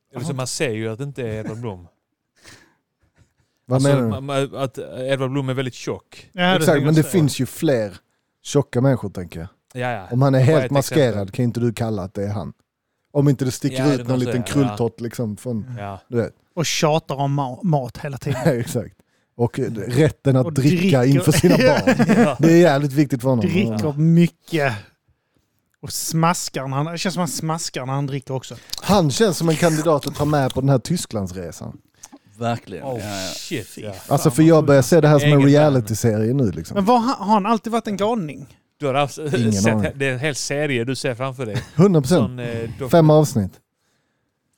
S1: det är liksom, man ser ju att det inte är Edvard Blom. *laughs*
S3: Vad
S1: Alltså,
S3: menar du?
S1: man- Att Edvard Blom är väldigt tjock.
S2: Ja,
S3: Exakt, men det
S2: säga.
S3: finns ju fler tjocka människor tänker jag.
S1: Ja, ja.
S3: Om han är helt maskerad
S1: exempel?
S3: kan inte du kalla att det är han. Om inte det sticker
S1: Ja, det
S3: ut någon liten
S1: jag, ja.
S3: krulltott liksom från,
S1: Ja.
S3: du vet.
S2: Och tjatar om ma- mat hela tiden. *laughs*
S3: Exakt. Och eh, rätten att
S2: Och
S3: dricka
S2: dricker.
S3: inför sina *laughs* barn.
S1: Ja.
S3: Det är jävligt viktigt för honom.
S2: Dricker mycket. Och smaskar när han, det känns som han smaskar när han dricker också.
S3: Han känns som en kandidat att ta med på den här Tysklandsresan.
S4: Verkligen.
S1: Oh
S4: ja, ja.
S1: shit. Ja.
S3: Alltså för jag börjar se det här som en reality-serie nu liksom.
S2: Men vad, har han alltid varit en galning?
S1: Du har alltså
S3: Ingen
S1: sett,
S3: aning.
S1: det är en hel serie du ser framför dig.
S3: 100%.
S1: Sån, eh,
S3: Fem avsnitt.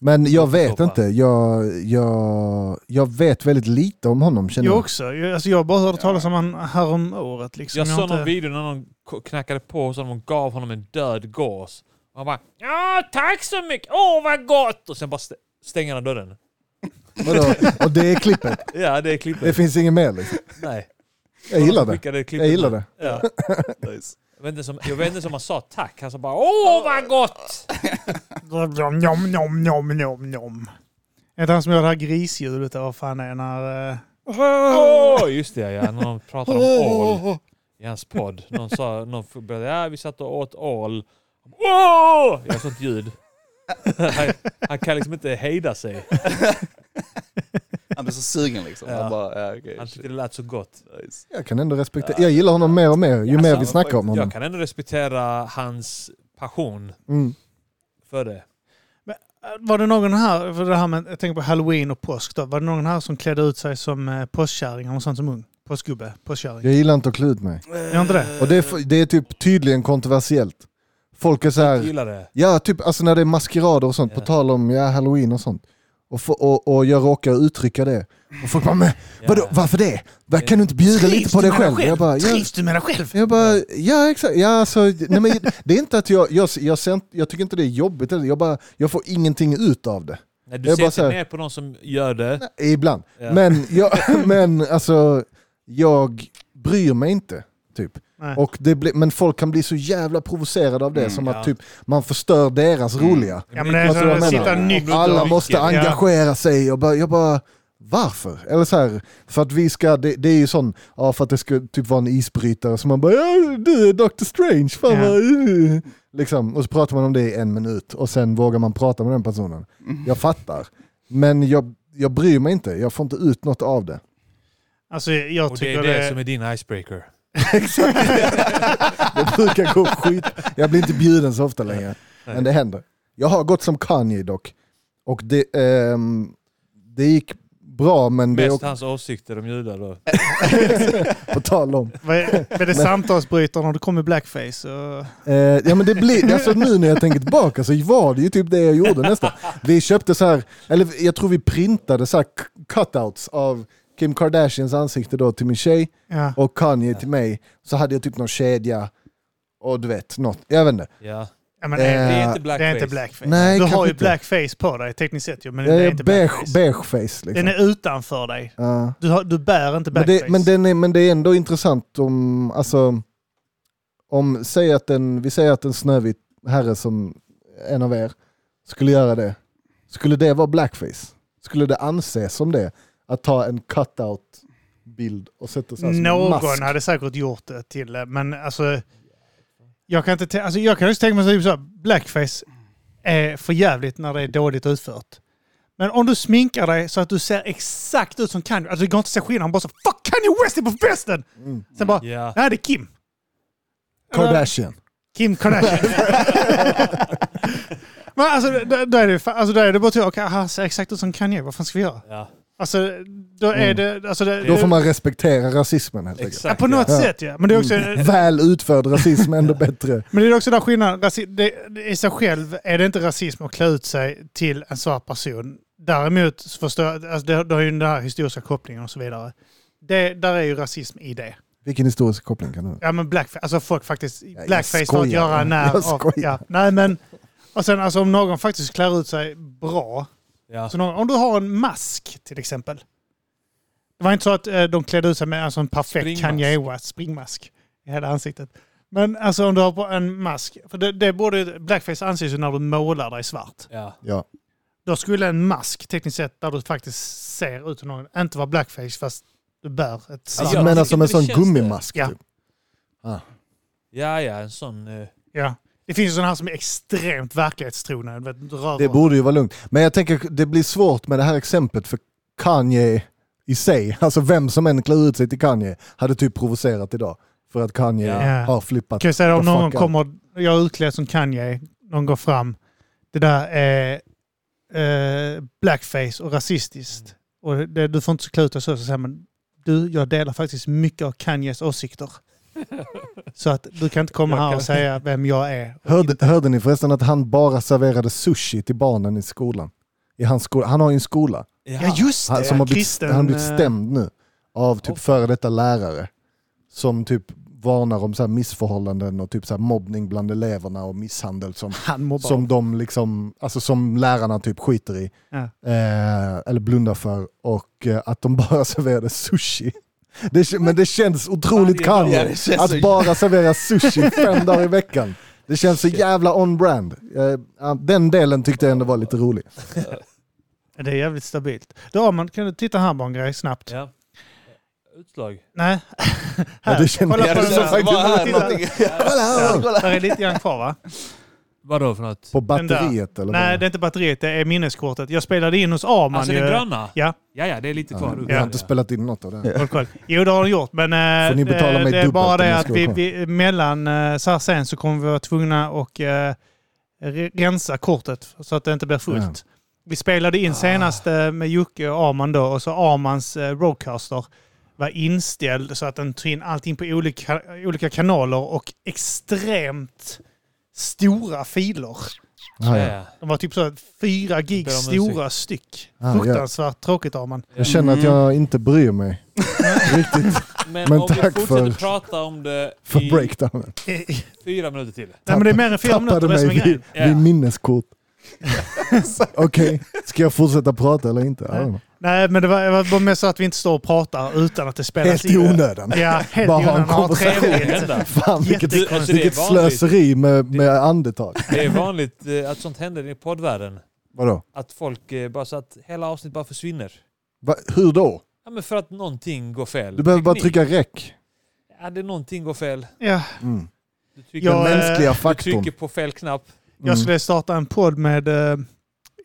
S3: Men jag vet inte. Jag, jag, jag vet väldigt lite om honom känner
S2: Jag
S3: jag.
S2: också. Jag, alltså jag bara hörde talas om han här om året. Liksom.
S1: Jag
S2: har
S1: såg
S2: inte-
S1: någon video när någon knackade på honom och gav honom en död gås. Och han bara ja tack så mycket, åh vad gott! Och sen bara st- stänger han dörren. *laughs*
S3: Vadå? Och det är klippet. *laughs*
S1: Ja det är klippet.
S3: Det finns inget mer liksom.
S1: Nej.
S3: Jag gillar det. Jag gillar det.
S1: Ja. *laughs*
S4: Nice.
S1: Jag vet inte som- jag vet inte som han sa tack, han sa bara åh vad gott!
S2: Njom, njom, njom, njom, njom. Är det han som gör det här grisljudet? Vad fan är det? När, eh,
S1: Åh, just det ja, de pratade om ål i hans podd. Någon sa, någon började, ja vi satt och åt ål. Åh! Jag har sånt ljud. *laughs* Han, han kan liksom inte hejda sig. *laughs*
S4: Han blev så sugen liksom.
S1: Ja.
S4: Han bara, ja, okej.
S1: Han tyckte det lät så gott.
S4: Nice.
S3: Jag kan ändå respektera. Jag gillar honom mer och mer ju
S1: Alltså,
S3: mer vi snackar om honom.
S1: Jag kan ändå respektera hans passion
S3: Mm.
S1: för det.
S2: var det någon här, för det här med, jag tänker på halloween och påsk då. Var det någon här som klädde ut sig som eh, påskkärring eller något sånt som ung? Påskgubbe? Påskkärring?
S3: Jag gillar inte att klä ut mig.
S2: Gör inte det?
S3: Och det är, det är typ tydligen kontroversiellt. Folk är så
S1: Jag
S3: här,
S1: gillar det.
S3: ja typ alltså när det är maskerader och sånt, på
S1: Ja.
S3: tal om ja, halloween och sånt. Och, få- och, och jag råkar uttrycka det. Och folk bara, men vadå, varför det? Kan du inte bjuda lite på dig själv? Jag bara, ja,
S2: Trivs du med dig själv?
S3: jag bara, ja exakt. Ja, alltså, nej, men, det är inte att jag, jag, jag, ser inte- jag tycker inte det är jobbigt, jag, bara, jag får ingenting ut av det.
S1: Nej, du
S3: Jag
S1: ser inte ner på någon som gör det.
S3: Ibland.
S1: Ja.
S3: Men, jag, *laughs* men alltså, jag bryr mig inte. Typ.
S2: Nej.
S3: Och det blir, men folk kan bli så jävla provocerade av det,
S4: Mm,
S3: som
S1: ja.
S3: att typ, man förstör deras roliga.
S2: Ja, men det är så sitta.
S3: Alla måste
S2: Ja.
S3: engagera sig och bara, jag bara varför? Eller så här, för att vi ska, det, det är ju sån, ja för att det ska typ vara en isbrytare så man bara ja, du är Dr. Strange, fan
S2: Ja.
S3: vad... uh." *laughs* Liksom, och så pratar man om det i en minut och sen vågar man prata med den personen. Jag fattar. Men jag, jag bryr mig inte, jag får inte ut något av det.
S2: Alltså jag
S1: Och det
S2: tycker
S1: är
S2: det...
S1: det som är din icebreaker. *laughs*
S3: Det brukar gå skit. Jag blir inte bjuden så ofta längre. Men det händer. Jag har gått som Kanye dock. Och det, ehm, det gick bra men det är
S1: Mest
S3: också
S1: hans åsikter om judar då. *laughs*
S3: på tal om.
S2: Vad är, vad *laughs* är det samtalsbrytare när du kommer blackface? Och...
S3: Eh, ja men det blir, alltså nu när jag tänker tillbaka så var det ju typ det jag gjorde nästan. Vi köpte så här, eller jag tror vi printade så här cutouts av Kim Kardashians ansikte då till min tjej
S2: Ja.
S3: och Kanye till mig. Så hade jag typ någon kedja och du vet, något, jag vet inte.
S1: Ja.
S2: Ja, men det,
S1: Det är inte
S2: det
S1: blackface.
S2: är inte blackface.
S3: Nej,
S2: du har
S3: kanske
S2: ju
S3: inte.
S2: blackface på dig tekniskt sett ju, men det är
S3: är
S2: inte
S3: beige,
S2: blackface.
S3: beige face liksom.
S2: Den är utanför dig.
S3: Ja.
S2: Du, har, du bär inte
S3: Men,
S2: blackface.
S3: det, men, den är, men det är ändå intressant om, alltså, om säg att en, vi säger att en snövit herre som en av er skulle göra det. Skulle det vara blackface? Skulle det anses som det? Att ta en cutout bild och sätta här som
S2: Någon
S3: mask?
S2: hade säkert gjort det till det, men alltså... Jag kan, inte alltså, jag kan också tänka mig typ så här, blackface är för jävligt när det är dåligt utfört. Men om du sminkar dig så att du ser exakt ut som Kanye, alltså det går inte att se skillnad, bara så Fuck Kanye West är på festen!
S3: Mm.
S2: Sen bara,
S1: Ja.
S2: nej det är Kim.
S3: Kardashian.
S2: Kim Kardashian. *laughs* Men alltså, då, då är det, alltså, då är det bara till, okej, han ser exakt ut som Kanye, vad fan ska vi göra?
S1: ja.
S2: Alltså, då är det... Alltså, det
S3: Då får man respektera rasismen helt enkelt.
S2: ja, på något
S3: ja.
S2: sätt ja. Men det är också... *laughs*
S3: Väl utförd rasism, ändå bättre.
S2: Men det är också där skillnaden. Rasi- det, det, I sig själv är det inte rasism att klä ut sig till en svart person. Däremot förstår alltså det, det har ju den här historiska kopplingen och så vidare. Det, där är ju rasism i det.
S3: Vilken historisk koppling kan du
S2: Ja men blackface, alltså folk faktiskt,
S3: jag
S2: blackface
S3: skojar.
S2: att göra *laughs* när
S3: Jag skojar.
S2: ja, Nej men, och sen alltså om någon faktiskt klär ut sig bra.
S1: Ja.
S2: Så någon, om du har en mask till exempel. Det var inte så att eh, de klädde ut sig med alltså, en perfekt
S1: Springmask.
S2: Kanye West springmask i hela ansiktet. Men alltså om du har på en mask, för det, det borde, blackface anses ju när du målar dig svart.
S1: Ja.
S3: Ja.
S2: Då skulle en mask tekniskt sett där du faktiskt ser ut som någon, inte vara blackface fast du bär ett svart.
S3: Alltså, du menar som en sån gummimask?
S2: Ja.
S3: Typ. Ah.
S1: ja, ja, en sån... eh,
S2: Ja. Det finns ju sådana här som är extremt verklighetstrogna.
S3: Det borde ju vara lugnt. Men jag tänker det blir svårt med det här exemplet för Kanye i sig, *laughs* alltså vem som än klär ut sig till Kanye, hade typ provocerat idag. För att Kanye
S2: Ja.
S3: har flippat.
S2: Kan jag säga om någon kommer, jag är utklädd som Kanye, någon går fram, det där är eh, blackface och rasistiskt. Och det, du får inte klä ut dig så, så säger man, du, jag delar faktiskt mycket av Kanyes åsikter. *laughs* så att du kan inte komma här och säga vem jag är.
S3: Hörde, hörde ni förresten att han bara serverade sushi till barnen i skolan? I hans skola. Han har ju en skola.
S2: Ja just det,
S3: Han, som har blivit,
S2: kristen,
S3: han har blivit
S2: eh,
S3: stämd nu av typ
S1: Oh.
S3: före detta lärare. Som typ varnar om så här missförhållanden och typ så här mobbning bland eleverna och misshandel som, som de liksom, alltså som lärarna typ skiter i.
S2: Ja.
S3: Eh, eller blundar för. Och eh, att de bara *laughs* serverade sushi. Det, men det känns otroligt
S4: känns
S3: att
S4: så-
S3: bara servera sushi *laughs* fem dagar i veckan. Det känns så jävla on-brand. Eh, den delen tyckte jag ändå var lite rolig.
S2: Det är jävligt stabilt. Då man, kan du titta här bara en grej snabbt?
S1: Ja. Utslag.
S2: Nej. *laughs*
S3: Ja, det kände
S2: kolla på
S3: Ja,
S2: den
S4: Bara här.
S3: Kolla!
S2: Där är lite grann kvar va?
S1: Vadå för något?
S3: På batteriet eller?
S2: Nej,
S3: vad?
S2: det är inte batteriet, det är minneskortet. Jag spelade in hos Arman
S1: Alltså
S2: ju.
S1: den gröna?
S2: Ja,
S1: Ja, ja, det är lite
S3: Ja,
S1: kvar.
S3: jag har inte spelat in något av det.
S2: koll. Jo, det har de gjort. Men eh,
S3: Får ni betala
S2: eh,
S3: mig
S2: det är bara det att vi, vi, mellan eh, så här sen så kommer vi vara tvungna att eh, re- rensa kortet så att det inte blir fullt.
S3: Ja.
S2: Vi spelade in
S1: Ah.
S2: senast eh, med Jocke och Arman då och så Armans eh, roadcaster var inställd så att den tog in allting på olika, olika kanaler och extremt stora filer.
S3: Ah,
S1: Ja,
S3: ja.
S1: ja.
S2: De var typ så fyra gig stora styck.
S3: Ah, ja.
S2: Fruktansvärt tråkigt Arman.
S3: Jag känner att jag inte bryr mig *laughs* riktigt
S1: Men,
S3: Men
S1: om vi
S3: tack
S1: fortsätter
S3: för-
S1: prata om det
S3: för
S1: i
S3: breakdownen.
S2: Nej
S1: fyra minuter till.
S2: men det är mer än fyra minuter,
S3: Tappade
S2: det är som
S3: mig vid,
S1: Ja.
S3: vid minneskort. *laughs* Okej, ska jag fortsätta prata eller inte?
S2: Nej men det var, det var bara mest så att vi inte står och pratar utan att det spelas
S3: Helt i onödan.
S2: Ja, helt
S3: Bara
S2: i
S3: ha en
S2: onödan. Ha
S3: konversation.
S2: trevligt.
S1: Hända.
S3: Fan vilket.
S1: Alltså,
S3: vilket slöseri med, med andetag.
S1: Det är vanligt eh, att sånt händer i poddvärlden.
S3: Vadå?
S1: Att folk eh, bara så att hela avsnitt bara försvinner.
S3: Va, hur då?
S1: Ja, men för att någonting går fel.
S3: Du behöver bara
S1: Teknik.
S3: trycka räck.
S1: Ja, det är någonting går fel.
S2: Ja,
S3: Mm.
S1: Du trycker,
S2: Jag,
S3: Den
S2: eh,
S3: mänskliga
S1: du
S3: faktorn.
S1: trycker på fel knapp.
S2: jag
S3: Mm.
S2: skulle starta en podd med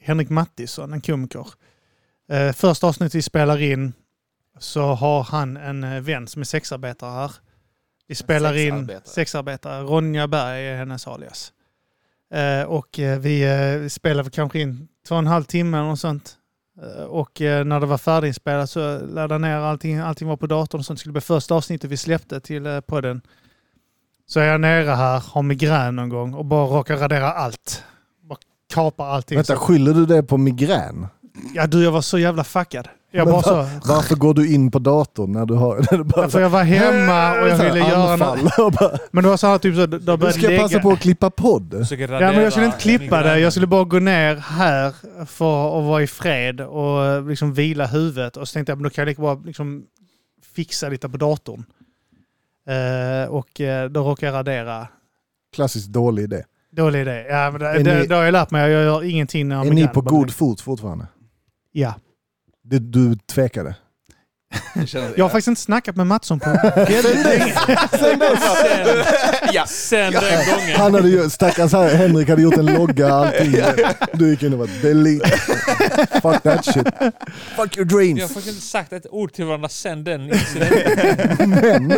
S2: Henrik Mattisson, en komiker. Eh, första avsnittet vi spelar in så har han en eh, vän som är sexarbetare här. Vi spelar in
S4: sexarbetare?
S2: sexarbetare. Ronja Berg är hennes alias. Eh, och eh, vi eh, spelar väl kanske in två och en halv timme eller något sånt. Eh, Och eh, när det var färdiginspelat så laddade jag ner allting, allting var på datorn och sånt. Det skulle bli första avsnittet vi släppte till eh, podden. Så är jag nere här, har migrän någon gång och bara råkar radera allt. Bara kapar allting.
S3: Vänta, skyller du det på migrän?
S2: Ja du, jag var så jävla fuckad. Jag bara så...
S3: Varför går du in på datorn när du har... När du bara
S2: För jag var hemma och jag ville göra något. Men det var så här typ så, då började
S3: ska jag
S2: lägga...
S3: passa på att klippa podd.
S2: Ja, men jag skulle inte klippa det. Jag skulle bara gå ner här för att vara i fred och liksom vila huvudet. Och så tänkte jag, men då kan jag lika bra liksom fixa lite på datorn. Eh, och eh, då råkade jag radera.
S3: Klassiskt dålig idé.
S2: Dålig idé. Ja, men det,
S3: Är
S2: det,
S3: ni-
S2: det har jag lärt mig. Jag gör ingenting när jag
S3: Är ni på god fot fortfarande?
S2: Ja.
S3: Du, du tvekade? *laughs*
S4: Jag
S2: Jag har faktiskt inte snackat med Mattsson på *laughs* väldigt länge.
S1: Sen,
S4: Ja.
S1: sen den gången.
S3: Han hade ju, stackars här, Henrik hade gjort en logga allting. Du gick in och bara delete. Fuck that shit. Fuck your
S1: Vi har
S3: dreams.
S1: faktiskt inte sagt ett ord till varandra sen den *laughs* incidenten.
S3: Men,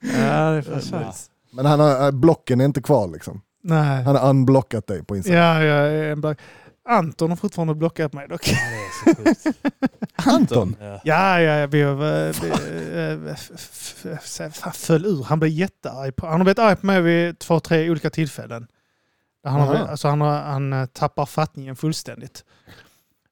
S2: Ja, det är för
S3: men han har, blocken är inte kvar liksom.
S2: Nej.
S3: Han har unblockat dig på Instagram.
S2: Ja, jag är en bra- Anton har fortfarande blockat mig dock.
S1: Ja, det är så sjukt. *laughs*
S3: Anton?
S1: Ja.
S2: Ja, ja, vi har, vi, f- f- f- fan, föll ur. Han blev jättearg. På, han har blivit arg på mig vid två, tre olika tillfällen. Han, har, alltså han, har, han eh, tappar fattningen fullständigt.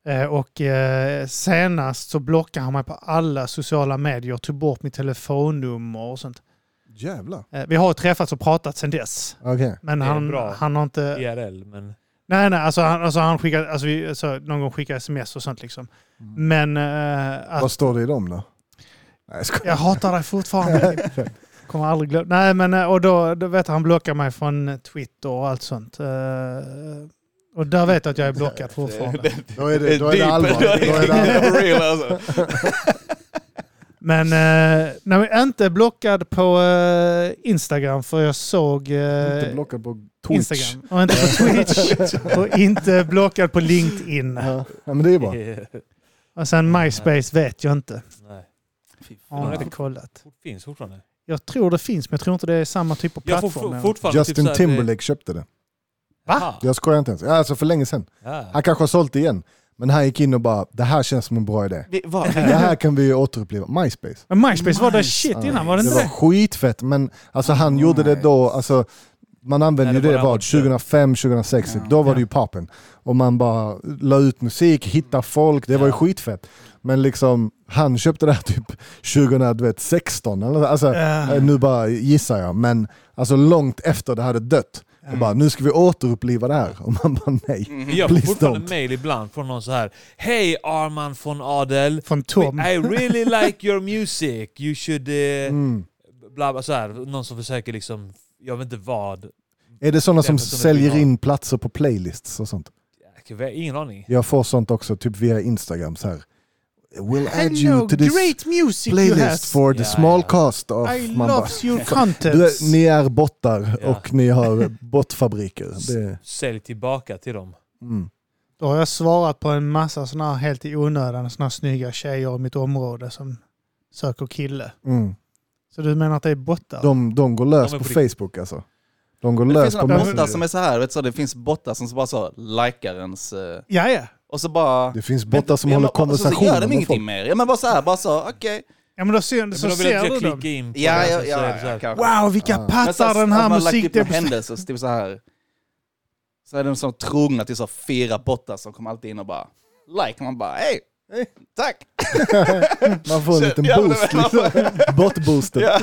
S2: Eh, Och eh, senast så blockade han mig på alla sociala medier, tog bort mitt telefonnummer och sånt.
S3: Jävlar.
S2: Eh, Vi har träffats och pratat sedan dess.
S3: Okej.
S2: Men han, han har inte...
S1: IRL, men...
S2: Nej, nej, alltså han, alltså han skickar, alltså vi, alltså någon gång skickar sms och sånt liksom. Men eh, att,
S3: Vad står det i dem då? Nej, jag
S2: jag hatar dig fortfarande. *laughs* Kommer aldrig glömma. Nej, men eh, och då, då vet jag, han blockar mig från Twitter och allt sånt. Eh, och där vet jag att jag är blockad *laughs* fortfarande.
S3: Då är det, då är det
S4: Deep.
S3: allvar. *laughs* Då är det allvar.
S2: Men eh, nej, men inte blockad på eh, Instagram för jag såg eh,
S3: Inte blockad på Twitch.
S2: Instagram. Och inte på Twitch. *laughs* och inte blockad på LinkedIn.
S3: Ja. ja, men det är bra. *laughs*
S2: Och sen MySpace vet jag inte.
S1: Nej.
S2: Har inte kollat.
S1: Det finns fortfarande.
S2: Jag tror det finns, men jag tror inte det är samma typ av
S1: får
S2: plattform.
S3: Justin
S1: typ
S3: Timberlake köpte det.
S2: Va?
S3: Jag skojar inte ens. Ja, Alltså för länge sedan.
S1: Ja.
S3: Han kanske har sålt det igen. Men han gick in och bara, det här känns som en bra idé.
S4: Vi- vad?
S3: Det här kan vi ju återuppliva. MySpace.
S2: Men MySpace var det
S1: Nice.
S2: shit innan, var det
S3: Det
S2: inte
S3: var
S2: det?
S3: skitfett, men alltså han gjorde det då, alltså, man använde
S1: Nej,
S3: ju
S1: det
S3: det
S1: var
S3: vad,
S1: det.
S3: 2005, 2006,
S4: Ja.
S3: då var
S2: Ja.
S3: det ju poppen. Och man bara la ut musik, hitta folk, det var ju
S1: Ja.
S3: skitfett. Men liksom, han köpte det här typ 2016, eller, alltså,
S2: Ja.
S3: eh, nu bara gissar jag, men alltså långt efter det hade dött. Och bara, nu ska vi återuppliva det här. *laughs* Och man bara nej.
S1: Jag får fortfarande
S3: don't.
S1: mail ibland från någon så här. Hej Arman von Adel.
S2: Från Tom.
S1: I *laughs* really like your music. You should... Uh,
S3: Mm.
S1: bla, bla, så här. Någon som försöker liksom... Jag vet inte vad.
S3: Är det sådana som säljer in platser på playlists och sånt?
S1: Jag har ingen aning.
S3: Jag får sånt också, typ via Instagram så här. We'll add you to this
S2: great music you have.
S3: playlist for the
S1: Ja,
S3: small
S1: ja.
S3: cost of...
S2: I
S3: Man bara,
S2: loves your
S3: du,
S2: contents.
S3: ni är bottar
S1: Ja.
S3: och ni har bottfabriker. Det,
S1: Sälj tillbaka till dem.
S3: mm.
S2: Då har jag svarat på en massa sådana här helt i onödan, sådana här snygga tjejer i mitt område som söker kille.
S3: Mm.
S2: Så du menar att det är bottar?
S3: De, de går lös
S1: De är
S3: på
S1: på riktigt.
S3: Facebook alltså. De går
S4: Det
S3: lös
S4: finns
S3: på
S4: bottar
S3: Messenger.
S4: som är så här, vet du, så det finns bottar som bara så likar ens... eh,
S2: Ja, ja.
S4: Och så bara...
S3: Det finns bottar som
S4: Ja,
S3: håller
S4: men- och så- så gör
S3: konversationer
S4: de
S3: med
S4: ingenting
S3: folk.
S4: mer. Ja men bara så här, bara så, okej.
S2: Ja, men då ser,
S1: Men
S2: så
S1: att
S2: ser du dem.
S1: klicka in på
S4: Ja,
S1: det,
S4: ja,
S1: så
S4: ja, ja, kanske.
S2: Wow, vilka
S3: Ja.
S4: Men
S2: pattar den här
S4: man har lagt upp
S2: musiken...
S4: en händelse, så typ så här. Så är de så trogna till så fyra bottar som kommer alltid in och bara like. Man bara hej,
S3: Hej.
S4: tack. *laughs*
S3: Man får en liten
S4: Ja,
S3: boost. Liksom. *laughs* Bot-boosten.
S4: Ja.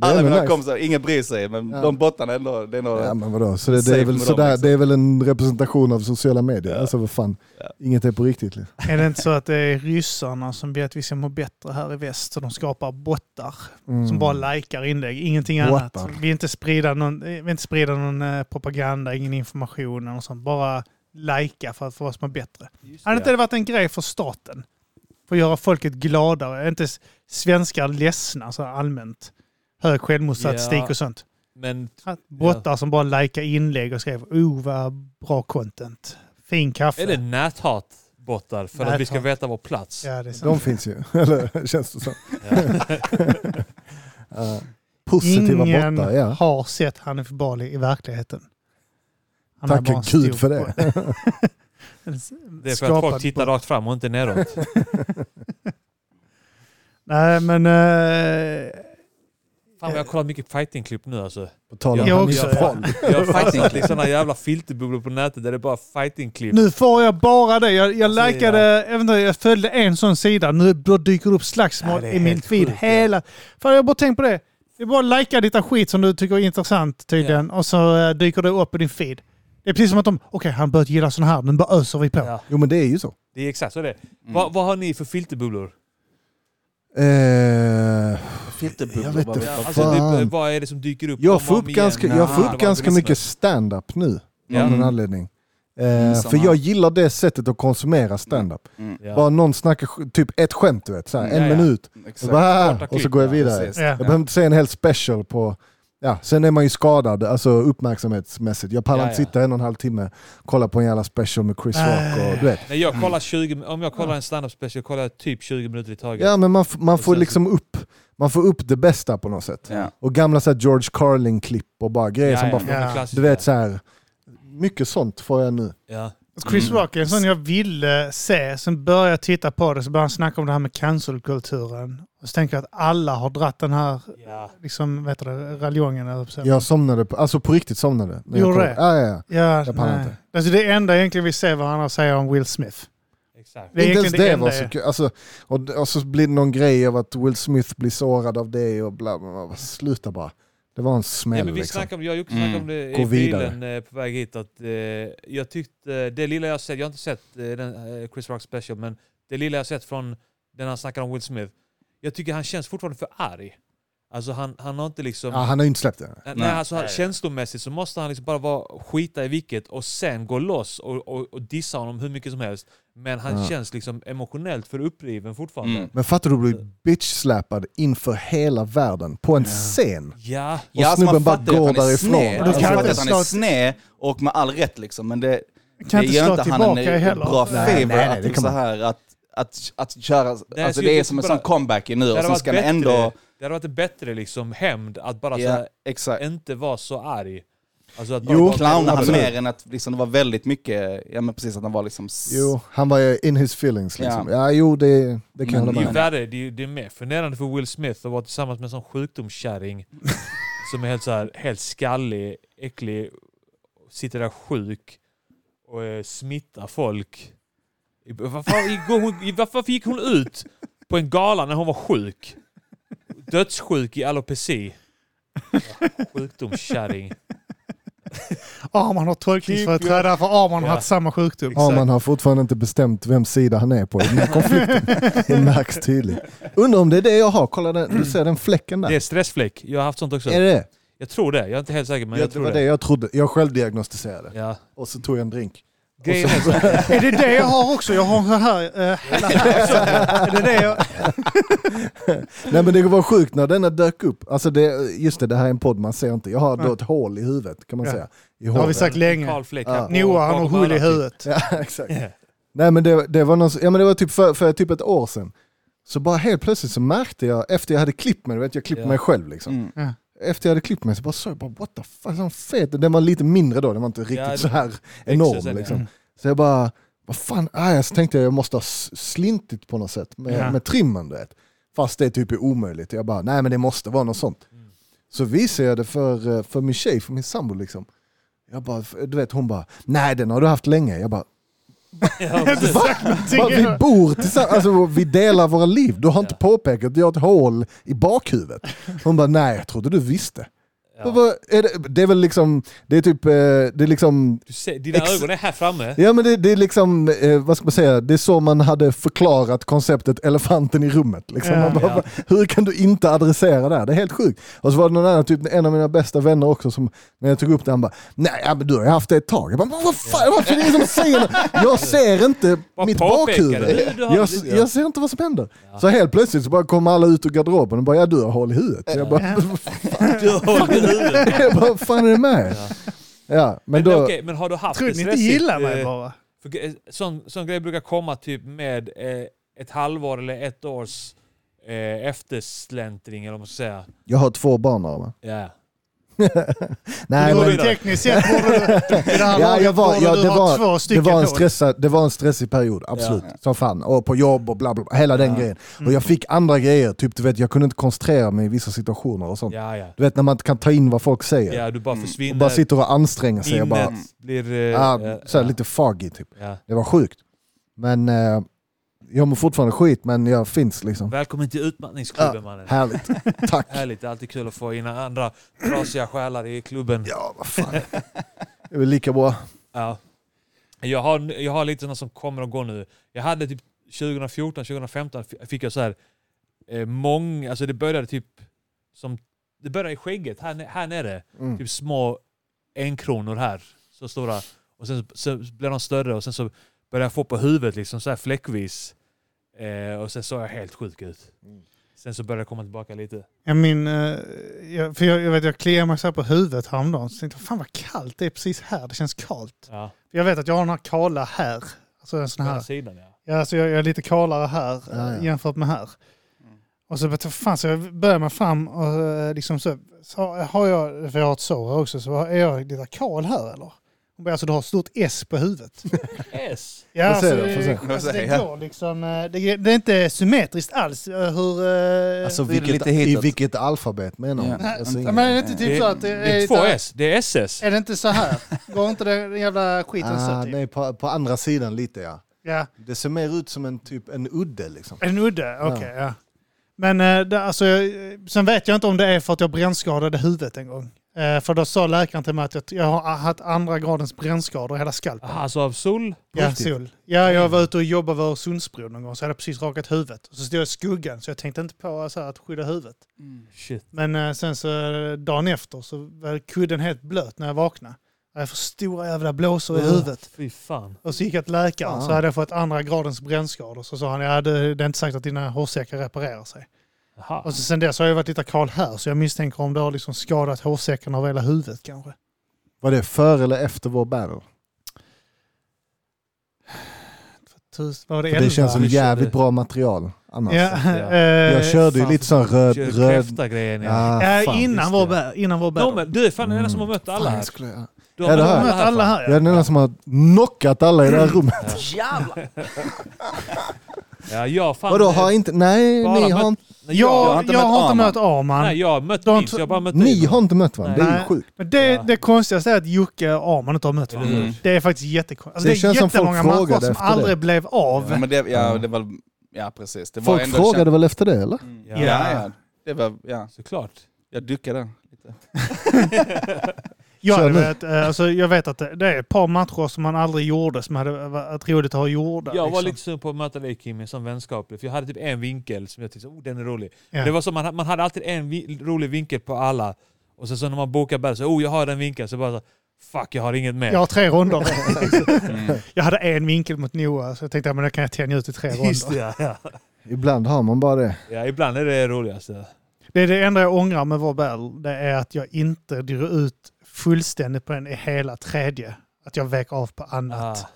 S4: Alla mina
S3: nice.
S4: kompisar, ingen bryr sig, men
S3: Ja.
S4: de bottarna ändå, det är nog...
S3: Ja, men vadå? Så det, det, är väl sådär,
S4: dem, liksom.
S3: det är väl en representation av sociala medier.
S4: Ja.
S3: Alltså vad fan,
S4: Ja.
S3: inget är på riktigt. Liksom.
S2: Är det inte så att det är ryssarna som ber att vi ska må bättre här i väst? Så de skapar bottar
S3: Mm.
S2: som bara likar inlägg, ingenting
S3: Bottar.
S2: annat. Vi inte sprida någon, vi inte sprida någon eh, propaganda, ingen information eller sånt. Bara lajka för att få oss må bättre.
S1: Just
S2: Hade
S1: det.
S2: inte det varit en grej för staten? För att göra folket gladare? Är inte svenskar ledsna så allmänt? Hög självmordsstatistik
S1: Ja.
S2: och sånt.
S1: Men
S2: Bottar som bara likar inlägg och skrev oh vad bra content. Fin kaffe.
S1: är det näthatbottar för att vi ska
S2: Näthat.
S1: veta vår plats?
S2: Ja, är.
S3: De finns ju, *laughs* eller känns det som.
S1: Ja. *laughs*
S3: Ja. Positiva
S2: Ingen
S3: bottar, ja.
S2: har sett Hanif Bali i verkligheten. Han
S3: Tacka
S2: en stor
S3: gud för det.
S1: Det är för att folk tittar rakt fram och inte neråt. *laughs*
S2: Nej, men... eh,
S1: Fan vad jag har kollat mycket fighting-klipp nu alltså.
S3: På tal om
S2: Jag också,
S3: Paul.
S1: Jag har fastnat i *laughs* sådana jävla filterbubblor på nätet där det är bara fighting-klipp.
S2: nu får jag bara det. Jag, jag
S1: Alltså,
S2: likade, jag, jag följde en sån sida. Nu då dyker upp slagsmål
S1: är
S2: i min feed
S1: ja.
S2: hela... Fan, jag har bara tänkt på det. Det är bara att likea lite skit som du tycker är intressant tydligen och så eh, dyker det upp i din feed. Det är precis som att de, okej han börjat gilla sån här, nu bara öser vi på.
S1: Ja,
S3: Jo men det är ju så.
S1: det är exakt så det är. Vad, vad har ni för filterbubblor?
S3: Eh,
S4: Filterbubblor.
S3: Jag vet
S4: vad-
S3: inte.
S1: Ja,
S4: vad-
S1: alltså,
S3: Fan.
S1: typ, vad är det som dyker upp?
S3: jag får upp ganska, jag får upp
S1: det var
S3: ganska mycket stand-up nu.
S1: Ja.
S3: Av någon anledning. Eh,
S4: Mm,
S3: för jag gillar det sättet att konsumera stand-up.
S4: Mm,
S1: Ja.
S3: Bara någon snackar typ ett skämt du vet, såhär,
S4: Mm,
S3: en
S1: ja, ja.
S3: minut. Bara, och så går jag
S1: ja,
S3: vidare.
S2: Ja.
S3: Jag behöver inte se en hel special på... Ja, sen är man ju skadad, alltså uppmärksamhetsmässigt. Jag pallar
S1: Ja,
S3: inte
S1: ja.
S3: sitta en och en halv timme kolla på en jävla special med Chris Rock och du vet.
S1: Nej, jag kollar 20, om jag kollar en stand-up special kollar jag typ 20 minuter i taget.
S3: Ja men man, man
S1: Och
S3: får liksom upp, man får upp det bästa på något sätt.
S4: Ja.
S3: Och gamla så här, George Carlin-klipp och bara grejer
S1: Ja,
S3: som bara... Du vet så här. Mycket sånt får jag nu.
S1: Ja.
S2: Chris
S4: Mm.
S2: Rock är en sån jag ville se. Sen började jag titta på det så började han snacka om det här med cancelkulturen. Och så tänker jag att alla har dratt den här
S1: Ja.
S2: liksom, vet du, raljongen. eller så.
S3: Jag somnade, på, alltså på riktigt somnade. när jag
S2: Gjorde det?
S3: Ja, ja, ja.
S2: Ja,
S3: Jag
S2: nej.
S3: inte.
S2: Alltså det enda egentligen vi ser vad han har att säga om Will Smith.
S1: Exakt.
S2: Det är
S3: Inte ens det
S2: det
S3: var så
S2: jag-
S3: kul. Alltså, och, och så blir det någon grej av att Will Smith blir sårad av det och bla bla bla. Sluta bara. Det var en
S1: Nej,
S3: smäll
S1: men vi
S3: liksom.
S1: snackade jag Jocke
S4: Mm.
S1: snackade om det i
S3: vidare.
S1: bilen eh, på väg hit. Att, eh, jag tyckte, det lilla jag sett, jag har inte sett eh, den, eh, Chris Rock special, men det lilla jag sett från den han snackar om Will Smith. Jag tycker han känns fortfarande för arg. Alltså han, han har inte liksom...
S3: Ja, han har inte släppt det.
S1: Nej,
S4: Nej.
S1: alltså, han- känslomässigt så måste han liksom bara vara, skita i vilket och sen gå loss och, och, och dissa honom hur mycket som helst. Men han
S3: Ja.
S1: känns liksom emotionellt för uppriven fortfarande.
S4: Mm.
S3: Men fattar du att bli bitch-slappad inför hela världen på en scen?
S1: Ja,
S3: Och
S4: Ja,
S3: snubben bara går
S4: att han är
S3: därifrån.
S4: sned.
S2: Du
S4: Alltså,
S2: kan
S4: man
S2: inte
S4: fattar att han är sned och med all rätt liksom. Men det,
S2: Kan
S4: det
S2: slå
S4: inte han en bra favor
S3: nej, nej,
S4: att,
S3: det kan
S4: så här, att, att, att köra, alltså
S1: så
S4: det är som en
S1: bara-
S4: sån comeback nu och sen ska
S1: bättre.
S4: ändå...
S1: Det hade varit bättre liksom, hämnd att bara så
S4: Ja,
S1: här,
S4: exakt.
S1: inte vara så arg. Alltså att
S3: Jo,
S1: bara,
S4: Clownar han mer än att liksom, det var väldigt mycket, ja men precis att han var liksom...
S3: Jo, han var ju in his feelings liksom. Ja, jo det, det kan jag hålla
S1: Det är
S3: med
S1: ju
S3: om.
S1: värre, det är, det är mer förnedrande för Will Smith att vara tillsammans med en sån sjukdomskärring *laughs* som är helt, så här, helt skallig, äcklig, sitter där sjuk och eh, smittar folk. I- Varför, gick hon, varför gick hon ut på en gala när hon var sjuk? Dödssjuk i alopeci. Sjukdomskärring.
S2: Arman har tolkningsföreträdare för Arman har
S1: Ja.
S2: haft samma sjukdom.
S1: Exakt.
S3: Arman har fortfarande inte bestämt vems sida han är på i den här konflikten. det märks tydligt. Undrar om det är det jag har. Kolla den, du ser den fläcken där.
S1: Det är stressfläck. Jag har haft sånt också.
S3: Är det det?
S1: Jag tror det. Jag är inte helt säker men
S3: Ja,
S1: jag
S3: det
S1: tror
S3: var
S1: det.
S3: det jag trodde. Jag självdiagnostiserade.
S1: Ja.
S3: Och så tog jag en drink.
S1: Grejen är så här,
S2: Är det det jag har också? Jag har så här... Uh, är det det jag... *laughs*
S3: Nej men det var sjukt när denna dök upp. Alltså det, just det, det här är en podd man ser inte. Jag har då ett hål i huvudet kan man
S2: Ja.
S3: säga. I
S2: Det har vi sagt länge.
S3: Ja.
S2: Noah han har hål i huvudet.
S3: Ja, *laughs* exakt.
S1: Ja.
S3: Nej men det, det var, någon, ja, men det var typ för, för typ ett år sedan. Så bara helt plötsligt så märkte jag, efter jag hade klippt mig, du vet, jag klippte
S1: Ja.
S3: mig själv liksom.
S4: Mm.
S3: Efter jag hade klippt mig så bara såg jag bara what the fuck, sån fet. Den var lite mindre då, den var inte riktigt
S1: Ja,
S3: så här enorm
S1: ja.
S3: liksom.
S2: Mm.
S3: Så jag bara, vad fan, ah, så tänkte jag jag måste ha slintit på något sätt med,
S2: Ja.
S3: med trimmen du vet. Fast det typ är omöjligt. Jag bara, nej men det måste vara något sånt.
S1: Mm.
S3: Så visade jag det för, eh, för min tjej, för min sambo liksom. Jag bara, du vet hon bara, nej den har du haft länge. Jag bara,
S1: Ja, *laughs*
S3: bara vi bor tillsammans, alltså, vi delar våra liv. Du har inte påpekat att jag har ett hål i bakhuvudet. Hon bara, nej jag trodde du visste.
S1: Ja.
S3: Vad- Är det, det är väl liksom, det är typ, eh, det är liksom
S1: Du ser, dina
S3: Ex-
S1: ögon är här framme.
S3: Ja men det, det är liksom, eh, vad ska man säga, det är så man hade förklarat konceptet elefanten i rummet. Liksom.
S2: Ja.
S3: bara,
S1: Ja.
S3: Hur kan du inte adressera det här? Det är helt sjukt. Och så var det någon annan, typ en av mina bästa vänner också, som när jag tog upp det, han bara, nej ja, men du har ju haft det ett tag. Jag bara, "Men vad fan, varför är det ingen som säger något? Jag ser inte *laughs*
S1: Bara
S3: mitt bakhuvud. Jag,
S1: ja.
S3: jag ser inte vad som händer. Så helt plötsligt så bara kommer alla ut ur garderoben och bara, ja du har hål i huvudet. Jag bara, *laughs*
S1: Du har
S3: bara *laughs* vad fan är det med?
S1: Ja.
S3: Ja, men
S1: Men,
S3: då,
S1: okej, men har du haft
S2: Tror
S1: det
S2: ni inte
S1: stressigt,
S2: gillar mig
S1: eh,
S2: bara?
S1: För, ge- sån, sån grej brukar komma typ med eh, ett halvår eller ett års eh, eftersläntring eller vad man ska säga.
S3: jag har två barn va?
S1: Ja. *laughs*
S3: Nej, men.
S2: Tekniskt sett borde du, det *laughs*
S3: Ja, jag var- det
S2: ha
S3: var-
S2: två
S3: det,
S2: stycken
S3: var en stressad, det var en stressig period, absolut.
S4: Ja.
S3: Som fan. Och på jobb och bla bla, bla hela den
S4: Ja.
S3: grejen. Och jag fick andra grejer, typ du vet jag kunde inte koncentrera mig i vissa situationer och sånt.
S1: Ja, ja.
S3: Du vet när man inte kan ta in vad folk säger.
S1: Ja, du bara
S4: Mm.
S3: Och
S1: försvinner.
S3: bara sitter och anstränger sig. Och bara,
S1: blir... eh,
S3: ja,
S1: eh,
S3: så lite foggy typ.
S1: Ja.
S3: Det var sjukt. Men eh, jag mår fortfarande skit men jag finns liksom.
S1: Välkommen till utmattningsklubben mannen.
S3: Härligt. *laughs* Tack.
S1: Härligt, det är alltid kul att få in andra trasiga själar i klubben.
S3: Ja, vad fan. Det är väl lika bra.
S1: Ja. Jag, har, jag har lite sådana som kommer och går nu. Jag hade typ 2014, 2015 f- fick jag så här eh, många, alltså det började typ som, det började i skägget här, här nere.
S3: Mm.
S1: Typ små enkronor här, så stora. Och sen så blev de större och sen så började jag få på huvudet liksom så här fläckvis. Eh, och sen såg jag helt sjuk ut.
S3: Mm.
S1: Sen så började jag komma tillbaka lite.
S2: Jag, min, eh, jag, för jag, jag, vet, jag kliar mig så här på huvudet häromdagen. Så tänkte jag, fan vad kallt det är precis här. Det känns kallt.
S1: Ja,
S2: För jag vet att jag har den här kala här. Alltså en sån
S1: på
S2: här.
S1: den sidan ja.
S2: Ja, alltså jag, jag är lite kalare här
S3: Ja, ja.
S2: eh, jämfört med här.
S4: Mm.
S2: Och så, fan, så jag börjar mig fram och eh, liksom så, så har jag, för jag har ett sår också, så är jag lite kal här eller? Hon bara, alltså du har ett stort S på huvudet. *laughs*
S1: S.
S2: Ja, alltså,
S3: se.
S2: det, alltså, det
S4: Ja.
S2: går liksom, eh, det, det är inte symmetriskt alls eh, hur... eh,
S3: Alltså vilket,
S4: lite
S3: i vilket alfabet menar hon?
S4: Ja.
S3: Alltså,
S2: ja, men är det inte typ
S1: Det,
S2: så att det
S1: det är
S2: är,
S1: två S, det är SS.
S2: Är det inte så här? Går inte den jävla skiten
S3: ah,
S2: så? Typ?
S3: nej, på, på andra sidan lite ja.
S2: Ja.
S3: Det ser mer ut som en typ en udde liksom.
S2: En udde? Okej, ja. Men eh, det, alltså, sen vet jag inte om det är för att jag brännskadade huvudet en gång. Eh, för då sa läkaren till mig att jag, jag har haft andra gradens brännskador i hela skalpen.
S1: Aha, alltså av sol?
S2: ja, sol. Ja, jag var ute och jobbade vid Öresundsbron någon gång så jag hade precis rakat huvudet. Och så stod jag i skuggan så jag tänkte inte på så att skydda huvudet.
S1: Shit.
S2: Men eh, sen så dagen efter så var kudden helt blöt när jag vaknade. Jag för stora jävla blåsor i
S1: Oh.
S2: huvudet.
S1: Fy fan.
S2: Och så gick jag till läkaren
S3: Fan.
S2: så hade jag fått andra gradens brännskador. Så sa han, ja det, det är inte sagt att dina hårsäckar reparerar sig.
S1: Aha.
S2: Och så sen dess har jag varit lite kal här så jag misstänker om det har liksom skadat hårsäckarna av hela huvudet kanske.
S3: Var det före eller efter vår battle?
S2: Var det
S3: det
S2: 11?
S3: känns som jävligt bra material annars.
S2: Ja,
S1: Ja.
S2: eh, *laughs*
S3: Jag körde ju
S2: fan.
S3: lite sån röd... Röd
S1: kräfta-grejen ja.
S3: Ah,
S2: Ja,
S3: fan,
S2: innan, vår, innan vår
S1: No,
S2: battle.
S1: men du är fan den enda som har mött alla
S3: Fan,
S1: här.
S3: ja.
S1: Du har
S3: Ja, det
S1: mött
S2: alla
S1: fan.
S2: här.
S3: jag är den enda som har knockat alla i det här rummet. *laughs*
S4: Jävlar! *laughs*
S1: Ja, jag fan...
S3: Vadå, har inte... Nej,
S1: bara
S3: ni
S1: mött-
S3: har inte,
S1: Nej,
S2: Jag,
S1: jag,
S4: har inte
S2: jag
S4: mött
S2: har inte
S4: Arman.
S2: mött Arman.
S1: nej, jag har mött Vince,
S2: två-
S1: jag har bara mött
S3: ni har inte mött varandra, det är ju
S2: Nej.
S3: sjukt.
S2: Men det,
S1: Ja.
S2: det konstigaste är att Jocke och Arman inte har mött varandra.
S4: Mm.
S2: Det är faktiskt jättekonstigt. Alltså,
S3: Det
S2: det,
S3: känns
S2: är
S3: som folk
S2: jättemånga matcher
S3: frågade
S2: som
S3: efter
S2: aldrig
S3: det.
S2: blev av.
S4: Ja, men det,
S3: Ja.
S4: det var, ja precis. Det var
S3: Folk
S4: ändå
S3: frågade väl efter det eller?
S4: Mm.
S1: Ja.
S4: Ja. ja, Det var, ja.
S1: Såklart.
S4: Jag duckade lite. *laughs* *laughs*
S2: Jag, vet, eh, alltså, jag vet att det, det är ett par matcher som man aldrig gjorde som hade varit roligt att ha gjorda.
S1: Jag var
S2: liksom.
S1: lite sugen på att möta dig Kim som vänskaplig, för jag hade typ en vinkel som jag tyckte oh, den är rolig.
S2: Ja.
S1: Det var så, man, man hade alltid en vi, rolig vinkel på alla. Och sen så när man bokar battle så oh jag har den vinkeln, så bara så, fuck jag har inget mer.
S2: Jag har tre ronder. *laughs*
S4: Mm.
S2: jag hade en vinkel mot Noah så jag tänkte att det kan jag tänja ut i tre
S1: Just
S2: ronder.
S1: det, ja, ja. *laughs*
S3: Ibland har man bara det.
S1: ja, ibland är det roligaste.
S2: Det är det enda jag ångrar med vår battle. Det är att jag inte drog ut fullständigt på den i hela tredje. Att jag vek av på annat.
S1: Ah.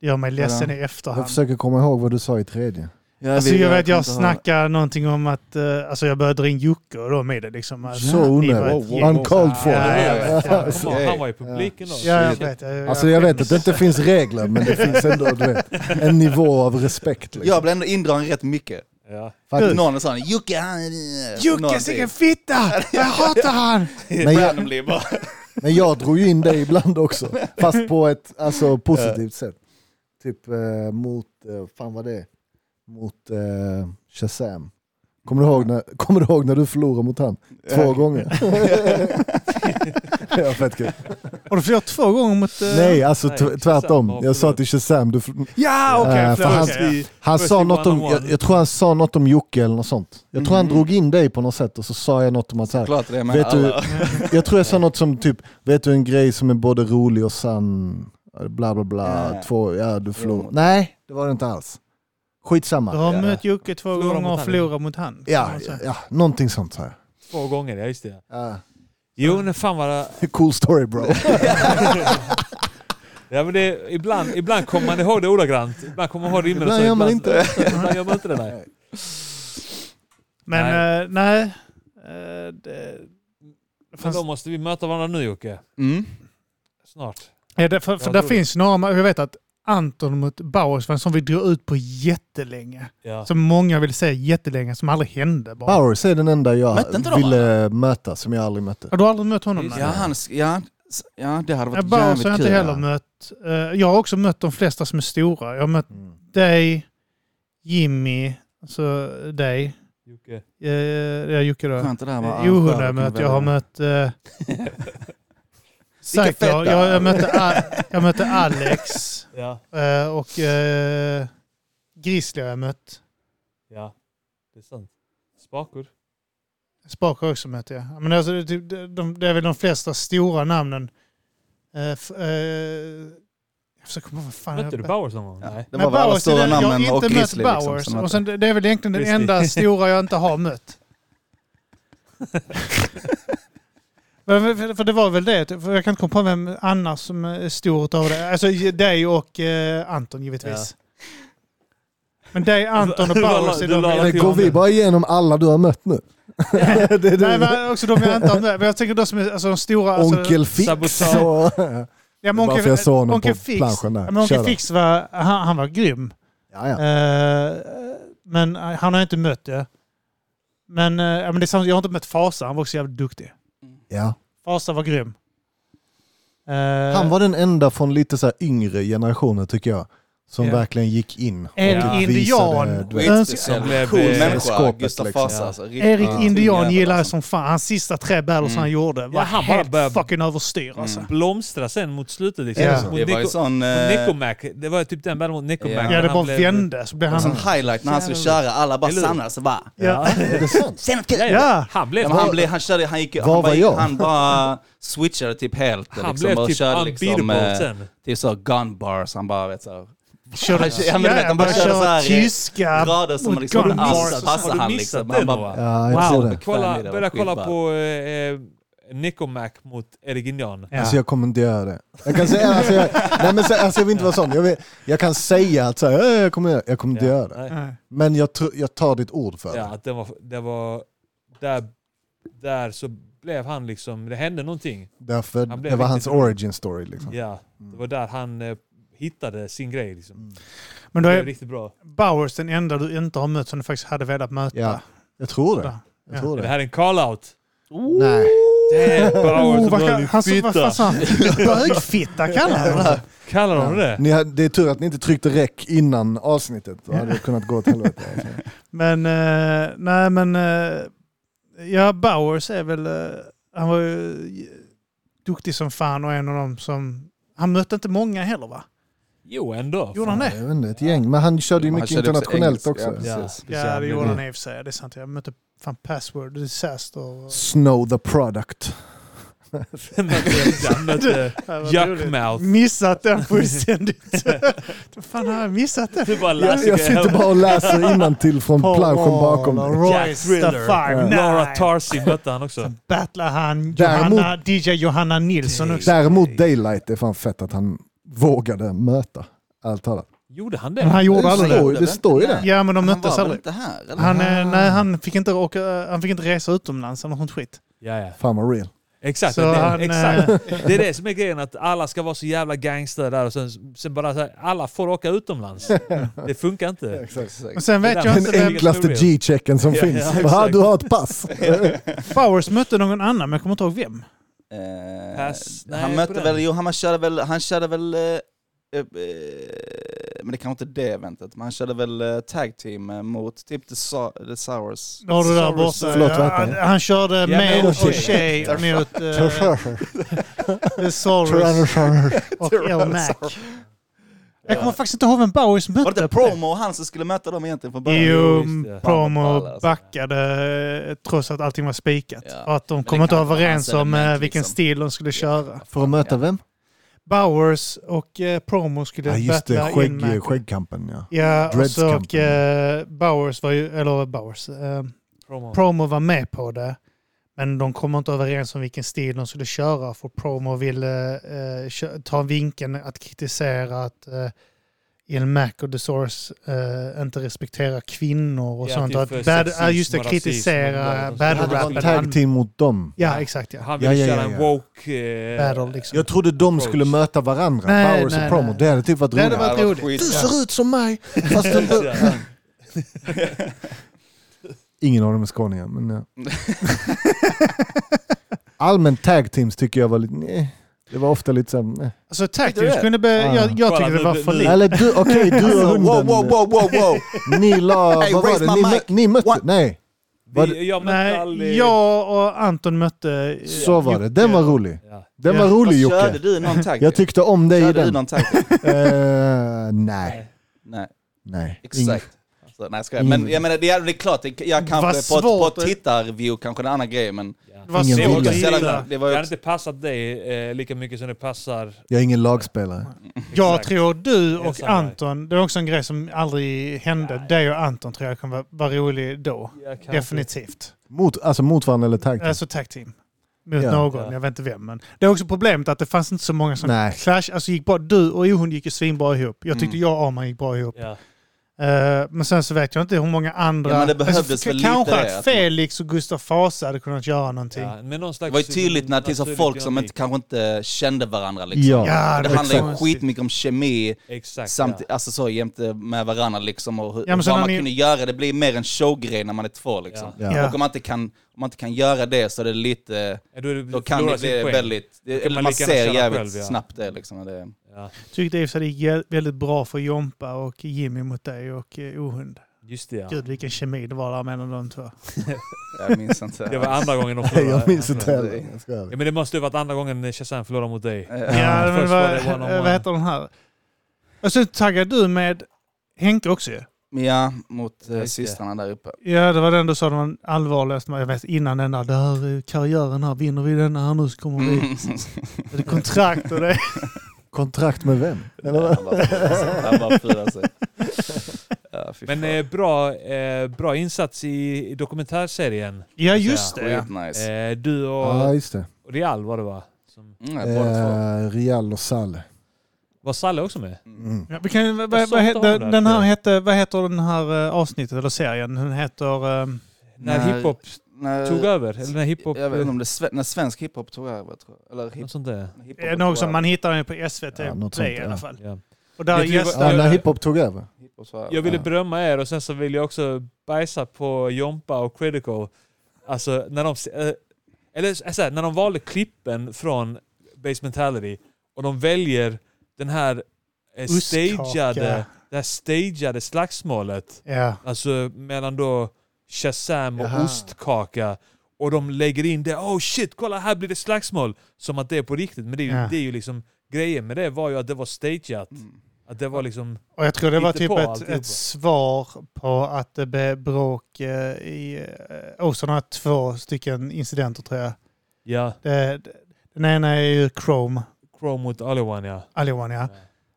S2: Det gör mig ledsen i
S3: Jag
S2: efterhand.
S3: försöker komma ihåg vad du sa i tredje.
S4: Ja,
S2: Alltså
S4: vi-
S2: jag vet, jag
S4: ihåg.
S2: snackade någonting om att uh, alltså jag började dra in Jocke och de i det. Liksom, att,
S3: Så onödigt.
S2: gäng.
S3: Uncalled for.
S2: Ja, jag
S1: Ja,
S2: ja.
S1: han var i publiken då.
S2: Ja, jag vet. Jag,
S3: Alltså jag vet att det inte finns regler men det finns ändå du vet, en nivå av respekt. Liksom.
S4: Jag blev ändå indragen rätt mycket.
S1: Ja.
S3: Faktiskt.
S4: Någon sa Jocke han...
S2: Jocke, vilken fitta! Jag hatar han! *laughs*
S3: Men jag. Men jag drog ju in dig ibland också. Fast på ett alltså, positivt sätt. Typ eh, mot, eh, fan vad det är? Mot eh, Shazam. Kommer du, ihåg när, kommer du ihåg när du förlorade mot han? Två gånger. *laughs* *laughs* var fett kul.
S2: Har du förlorat två gånger mot... eh,
S3: Nej, alltså
S1: Nej,
S3: tvärtom. Jag sa till Shazam, du,
S2: Ja, okej.
S3: Eh, för
S2: förlåt,
S3: han-
S2: ja.
S3: han sa något om, jag, jag tror han sa något om Jocke eller något sånt. Jag tror han
S4: Mhm.
S3: drog in dig på något sätt och så sa jag något om att så här,
S4: Klart det
S3: Vet du-. *laughs* Jag tror jag sa något som typ, vet du en grej som är både rolig och sann, bla bla bla,
S4: Ja.
S3: två, ja du förlorar. Nej, det var det inte alls.
S2: Du
S3: Skitsamma.
S2: har
S4: Ja.
S2: mött Jocke två
S1: Förlorar
S2: gånger och
S1: han.
S2: förlorat mot han.
S3: Ja, ja, någonting sånt sa jag.
S1: Två gånger, ja just det.
S3: Ja.
S1: Jo, men fan vad det... *laughs*
S3: Cool story bro. *laughs*
S1: Ja, men det, ibland, ibland kommer man ihåg det ordagrant. Ibland kommer man ihåg rimmen.
S3: Ibland
S1: så,
S3: gör man
S1: ibland-
S3: inte *laughs*
S1: Ibland gör man inte det. Nej.
S2: Men
S1: Nej.
S2: nej, nej eh, det,
S1: Men då måste vi möta varandra nu Jocke.
S4: Mm.
S1: Snart.
S2: är det, för för
S1: Ja,
S2: där finns några, jag vet att Anton mot Bowers var en som vi drog ut på jättelänge.
S1: Ja.
S2: Som många ville se jättelänge, som aldrig hände bara.
S3: Bowers är den enda jag ville möta som jag aldrig mötte.
S2: Har du aldrig mött honom?
S4: Ja, han, ja, ja, det hade
S2: Ja,
S4: varit
S2: Bowers
S4: jävligt
S2: har jag inte heller
S4: ja.
S2: mött. Eh, Jag har också mött de flesta som är stora. Jag har mött
S3: Mm.
S2: dig, Jimmy, alltså dig.
S1: Jocke.
S2: Eh, Ja, Jocke då.
S4: Skönt det där med
S2: Eh, Johan har jag mött. Jag har mött... *laughs*
S4: Vilka
S2: Psycho.
S4: feta.
S2: Jag, jag, mötte jag mötte Alex. *laughs*
S1: Ja.
S2: eh, och uh, Grizzly har jag mött.
S1: ja. Det är sant. Spakor.
S2: Jag också mött, ja. Men alltså, det, de, det är väl de flesta stora namnen. Eh, eh, jag försöker komma vad fan
S1: Mötte
S2: jag-
S1: du Bowers någon gång?
S4: Ja,
S1: Nej.
S4: det var väl alla
S2: Bowers
S4: stora namnen
S2: Jag har
S4: och
S2: inte mött
S4: Grizzly. Liksom,
S2: Bowers.
S4: som
S2: och
S4: mötte.
S2: sen, det är väl egentligen den
S1: Grizzly.
S2: enda stora jag inte har mött. *laughs* *laughs* För, för det var väl det, för jag kan inte komma på vem annars som är stor utav det. Alltså dig och eh, Anton givetvis. Men dig, Anton och *laughs* Bowers är de
S3: Men går vi bara igenom alla du har mött nu? *laughs* det är
S2: Nej,
S3: det.
S2: men också de jag inte har mött. Men jag tänker de som är alltså, de stora... Alltså,
S3: Onkel Fix
S1: Sabotage.
S3: och...
S2: ja, men onkel,
S3: jag såg honom
S2: onkel
S3: på
S2: Fix,
S3: planschen där.
S2: Ja, men onkel. Fix var, han, han var grym.
S3: Ja, ja.
S2: Eh, men han har jag inte mött det. Men, ja, men det är samma, jag har inte mött Fasa, han var också jävligt duktig.
S3: Ja.
S2: Fasa var grym. Eh,
S3: Han var den enda från lite så yngre generationer tycker jag. Som
S2: Ja.
S3: verkligen gick in.
S2: Erik
S1: Ja.
S2: Indian.
S4: Skitspeciell,
S1: Som blev,
S4: cool människa, Gustav. Vasa. Alltså, riktigt
S2: Erik Indian gillar jag
S4: alltså.
S2: som fan. Hans sista tre battles
S4: Mm.
S2: han gjorde var
S1: Ja, han bara
S2: helt
S1: började-
S2: fucking överstyr alltså.
S4: Mm.
S1: Blomstra sen mot slutet liksom.
S2: Ja.
S1: Mot
S4: Det var sån...
S1: Mac. Det var typ den battlen mot Nico
S4: Ja.
S1: Mac.
S2: Ja, det bara
S1: blev-
S2: vände så blev
S4: en
S2: han...
S4: sån highlight när han skulle köra, alla bara samlades och bara...
S2: Ja.
S1: Ja. Han blev,
S4: han, blev, han, körde, han, gick,
S3: Var
S4: han,
S3: var
S4: bara,
S3: jag?
S4: han bara switchade typ helt
S1: han
S4: liksom,
S1: blev
S4: och
S1: typ
S4: liksom,
S1: unbeatable
S4: eh,
S1: sen.
S4: typ så gun bars, han bara vet så
S2: Körde,
S4: Ja, men vet, han bara körde så här, eh,
S2: tyska
S4: grader som liksom inte alls
S1: du
S4: han
S1: missat
S4: liksom. Han bara?
S3: Ja, jag
S2: Wow.
S3: det.
S1: Kolla,
S4: det
S1: börja kolla på eh, Nico Mac mot Erik Indian.
S2: Ja.
S3: Alltså jag kommer inte göra det. Jag kan säga, alltså jag, *laughs* nej men så, alltså jag vill inte vara sån. Jag, vill, jag kan säga att så här, "Eh, jag kommer, göra- jag kommer inte göra det.
S1: Nej.
S3: Men jag, tr- jag tar ditt ord för
S1: Ja,
S3: det.
S1: att det var, det var där, där så blev han liksom, det hände någonting.
S3: Därför,
S1: Han blev
S3: det var hans origin story. Liksom.
S1: Ja, det var där han eh, hittade sin grej liksom.
S3: Mm.
S2: Men
S1: Det
S2: då
S1: blev
S2: är
S1: riktigt bra.
S2: Bowers den enda du inte har mött som du faktiskt hade velat möta.
S3: Ja, jag tror det.
S2: Ja.
S3: Jag tror
S1: Det
S3: det.
S1: här är en call-out.
S3: Nej.
S2: Oh, vad kan, han, sa- vad han? Bögfitta kallar han det.
S1: Kallar de det?
S3: Ni har, det är tur att ni inte tryckte räck innan avsnittet. Då hade det kunnat gå åt helvete. Alltså. *laughs*
S2: Men, eh, nej men, eh, ja Bowers är väl, eh, han var ju duktig som fan och en av dem som, han mötte inte många heller va?
S1: Jo, ändå.
S2: Gjorde han det?
S3: Jag vet inte, ett gäng. Men han körde ju mycket
S4: körde också
S3: internationellt
S4: engelska,
S3: också.
S4: ja. Precis.
S2: Ja det gjorde han i och för sig, det är sant. Jag mötte fan Password, Disaster. och-
S3: Snow the product.
S1: Han mötte- Han mötte
S2: Ja, vad
S1: Jack
S2: roligt.
S1: Mouth.
S2: Missat den *laughs* fullständigt. Vad fan har jag missat den?
S1: Du bara
S3: Jag, jag sitter bara och läser *laughs* till från planschen bakom
S2: Paul
S3: mig.
S1: Jack
S2: Royce, the
S1: Thriller.
S2: five
S1: Laura
S2: nine.
S1: Tarsi mötte han också.
S2: Battlar han
S3: Däremot-
S2: Johanna, DJ Johanna Nilsson också.
S3: Däremot Daylight är fan fett att han vågade möta. Allt talat.
S1: Gjorde han
S2: Men
S1: det?
S2: han gjorde aldrig
S3: står,
S2: det.
S3: det står ju det.
S2: Ja men de
S4: Han
S2: möttes aldrig.
S4: inte här? Eller?
S2: Han, eh, nej, han, fick inte åka, han fick inte resa utomlands eller något skit.
S1: Ja, ja.
S3: Fan vad real.
S1: Exakt.
S2: Så
S1: det,
S2: han,
S1: exakt.
S2: eh,
S1: det är det som är grejen, att alla ska vara så jävla gangster där och sen, sen bara så här, alla får åka utomlands. *laughs* Det funkar inte.
S2: Men sen
S1: Det
S2: vet jag inte
S3: Den
S2: vem...
S3: enklaste. G-checken som
S1: Ja,
S3: finns.
S1: ja, exakt.
S3: du har ett pass. *laughs*
S2: Bowers mötte någon annan men jag kommer inte ihåg vem.
S4: Eh,
S1: Pass. Nej,
S4: han mötte väl, jo han körde väl, han körde väl, eh, eh, eh, men det kanske inte det eventet, men han körde väl eh, tag team eh, mot typ The, Sa- The Sours.
S2: Har du där borta.
S3: Förlåt, vad heter
S2: han,
S3: det?
S2: han körde
S1: Ja,
S2: med
S1: men *laughs*
S2: och
S1: okej.
S2: Shay mot uh, The Sorrows och El Mac. Jag kommer faktiskt inte ihåg vem Bowers
S4: Var det
S2: mötte.
S4: inte. Promo och han som skulle möta dem egentligen från början?
S2: Jo,
S1: just det.
S2: Promo backade eh, trots att allting var spikat.
S4: Ja.
S2: För att de kom inte överens om eh, vilken
S4: liksom.
S2: stil de skulle köra.
S3: För att möta vem?
S2: Bowers och eh, Promo skulle
S3: Ja just det,
S2: battla in Mac.
S3: skägg, skäggkampen ja.
S2: Ja, och så och eh, Bowers var ju, eller Bowers, eh,
S1: Promo.
S2: Promo var med på det. Men de kom inte överens om vilken stil de skulle köra för Promo ville eh, kö- ta vinkeln att kritisera att eh, Ian Mac och The Source eh, inte respekterar kvinnor och
S1: Ja,
S2: sånt.
S1: typ
S2: att bad,
S1: sexism
S2: just det, kritisera
S1: och-
S2: battle
S3: Ja, det var en
S2: rappen.
S3: tag team mot dem.
S2: Ja, exakt ja.
S1: Han
S3: Ja,
S1: ville
S3: ja,
S1: köra
S3: ja,
S1: en
S3: ja.
S1: woke... Eh,
S2: Battle liksom.
S3: Jag trodde de
S1: Approach.
S3: skulle möta varandra,
S2: Nej,
S3: Bowers
S2: nej,
S3: och Promo.
S2: nej.
S3: Det hade typ varit
S2: Det hade
S3: roligt.
S2: varit roligt.
S3: Du ser ut som mig! Fast du... *laughs* *laughs* Ingen av dem är skåningar, men *laughs* ja. Allmänt tag teams tycker jag var lite... Nej. Det var ofta lite såhär... nej.
S2: Alltså tag
S4: Tyckte
S2: teams kunde be,
S3: Ja.
S2: jag, jag
S1: Kolla,
S2: tycker det var för lite.
S3: Eller du, okej du och hunden.
S4: Wow, wow, wow, wow, wow!
S3: Ni la...
S4: Hey,
S3: vad var
S4: raise
S3: det?
S4: my
S3: Ni,
S4: mic.
S3: ni mötte...
S4: What?
S3: Nej, Var det-
S1: Vi, jag mötte
S2: Nej, jag och Anton mötte... eh,
S3: så var det. Den var rolig.
S1: Ja.
S3: Den
S2: Ja.
S3: var rolig
S4: Körde
S3: Jocke.
S4: du någon tag?
S3: Jag tyckte om dig i
S4: Körde du
S3: den.
S4: någon tag?
S3: Eh, nej,
S4: Nej,
S3: nej.
S4: Exakt. Så, nej, ska jag.
S3: Ingen-
S4: Men jag menar, det är, det är klart, det, jag kanske på, på
S2: att-
S4: tittarview kanske en annan grej, men
S1: Ja.
S2: Det var
S4: Sällan-
S2: hitta.
S4: det var
S1: Det
S4: ju
S1: hade
S4: också,
S1: inte passat dig eh, lika mycket som det passar...
S3: Jag är ingen lagspelare. *laughs*
S2: Jag tror du och. Anton, det är också en grej som aldrig hände. Dig och Anton tror jag kan vara, vara rolig då.
S1: Ja.
S2: Definitivt.
S3: Mot, alltså mot varandra eller tag team?
S2: Alltså tag team. Mot
S3: Ja.
S2: någon,
S1: Ja.
S2: jag vet inte vem. Men det är också problemet att det fanns inte så många som
S3: Nej.
S2: clash. Alltså gick bra. Du och Ohun gick ju svinbra ihop. Jag tyckte
S4: Mm.
S2: jag och Arman gick bra ihop.
S1: Ja.
S2: Eh, men sen så vet jag inte hur många andra...
S4: Ja, men det behövdes
S2: alltså,
S4: väl
S2: Kanske
S4: lite det,
S2: att Felix och Gustav Fasa hade kunnat göra någonting.
S1: Ja, men någon slags
S4: det var ju tydligt när det
S1: naturlig
S4: folk som inte, kanske inte kände varandra liksom.
S3: Ja.
S2: Ja,
S4: det
S2: var
S4: handlar ju skitmycket om kemi,
S1: Exakt,
S4: samt,
S1: ja.
S4: alltså så jämte med varandra liksom och hur,
S2: Ja,
S4: vad man
S2: ni-
S4: kunde göra. Det blir mer en showgrej när man är två liksom.
S2: Ja.
S4: Och om man, inte kan, om man inte kan göra det så är det lite,
S1: Ja, Då, är det,
S4: då kan det bli väldigt, det, eller
S1: man
S4: man ser jävligt
S1: själv, ja.
S4: snabbt det liksom. Det,
S1: Ja,
S2: Tyckte i och för sig det gick väldigt bra för Jompa och Jimmy mot dig och eh, Ohund.
S1: just det ja.
S2: Gud vilken kemi det var där mellan de två. *laughs*
S4: jag minns inte.
S1: Det var andra gången de *laughs* förlorade.
S3: Jag minns inte
S1: Ja,
S3: heller. Skojar.
S1: men det måste ju varit andra gången Shazam förlorade mot dig.
S4: Ja.
S2: Ja, men vad, vad heter den här? Och sen taggade du med Henke också ju.
S4: Ja, mot eh, systrarna där uppe.
S2: Ja, det var den du sa det var den allvarligaste. Jag vet innan den där, det här karriären här, vinner vi den här nu så kommer vi...
S4: Mm.
S2: Det är kontrakt och det. *laughs*
S3: Kontrakt med vem? Eller
S1: Men eh, bra, eh, bra insats i, i dokumentärserien.
S2: Ja, just det. Ja.
S4: Skitnice.
S1: Eh, du och,
S3: Ja, just det.
S1: och Real var det va? Som,
S4: Mm, två.
S3: Eh, Rial och Salle.
S1: var Salle också med?
S3: Mm.
S2: Ja, vi kan, vad,
S1: sa inte
S2: heter, den här hette, vad heter den här eh, avsnittet eller serien? Den heter... ehm,
S1: När
S4: När-
S1: hiphop
S4: När,
S1: tog över? Eller när hiphop...
S4: Jag vet inte om det sve- när svensk hiphop tog över, tror jag. Eller hip,
S1: Något sånt där.
S2: eh, något som
S4: över.
S2: man hittar på SVT
S3: Ja, något
S2: Play
S3: sånt,
S2: i alla fall.
S1: Ja.
S2: Och där gästar...
S3: Ja, när hiphop tog över.
S4: Hiphop tog över.
S1: Jag ville berömma er och sen så vill jag också bajsa på Jompa och Critical. Alltså när de... eh, Eller så här, när de valde klippen från Basementality och de väljer den här eh, stageade, det här stageade slagsmålet.
S2: Ja.
S1: Alltså mellan då Shazam och
S3: Jaha.
S1: ostkaka. Och de lägger in det, oh shit, kolla här blir det slagsmål. Som att det är på riktigt. Men det är, ju-
S2: Ja.
S1: det är ju liksom, grejen med det var ju att det var stageat.
S4: Mm.
S1: Att det var liksom,
S2: Och jag tror det var typ ett,
S1: alltihopa.
S2: ett svar på att det blev bråk eh, i eh, Ocean har två stycken incidenter tror jag.
S1: ja,
S2: Det, det- den ena är ju Chrome,
S1: Chrome mot Aliwan ja.
S2: Aliwan ja,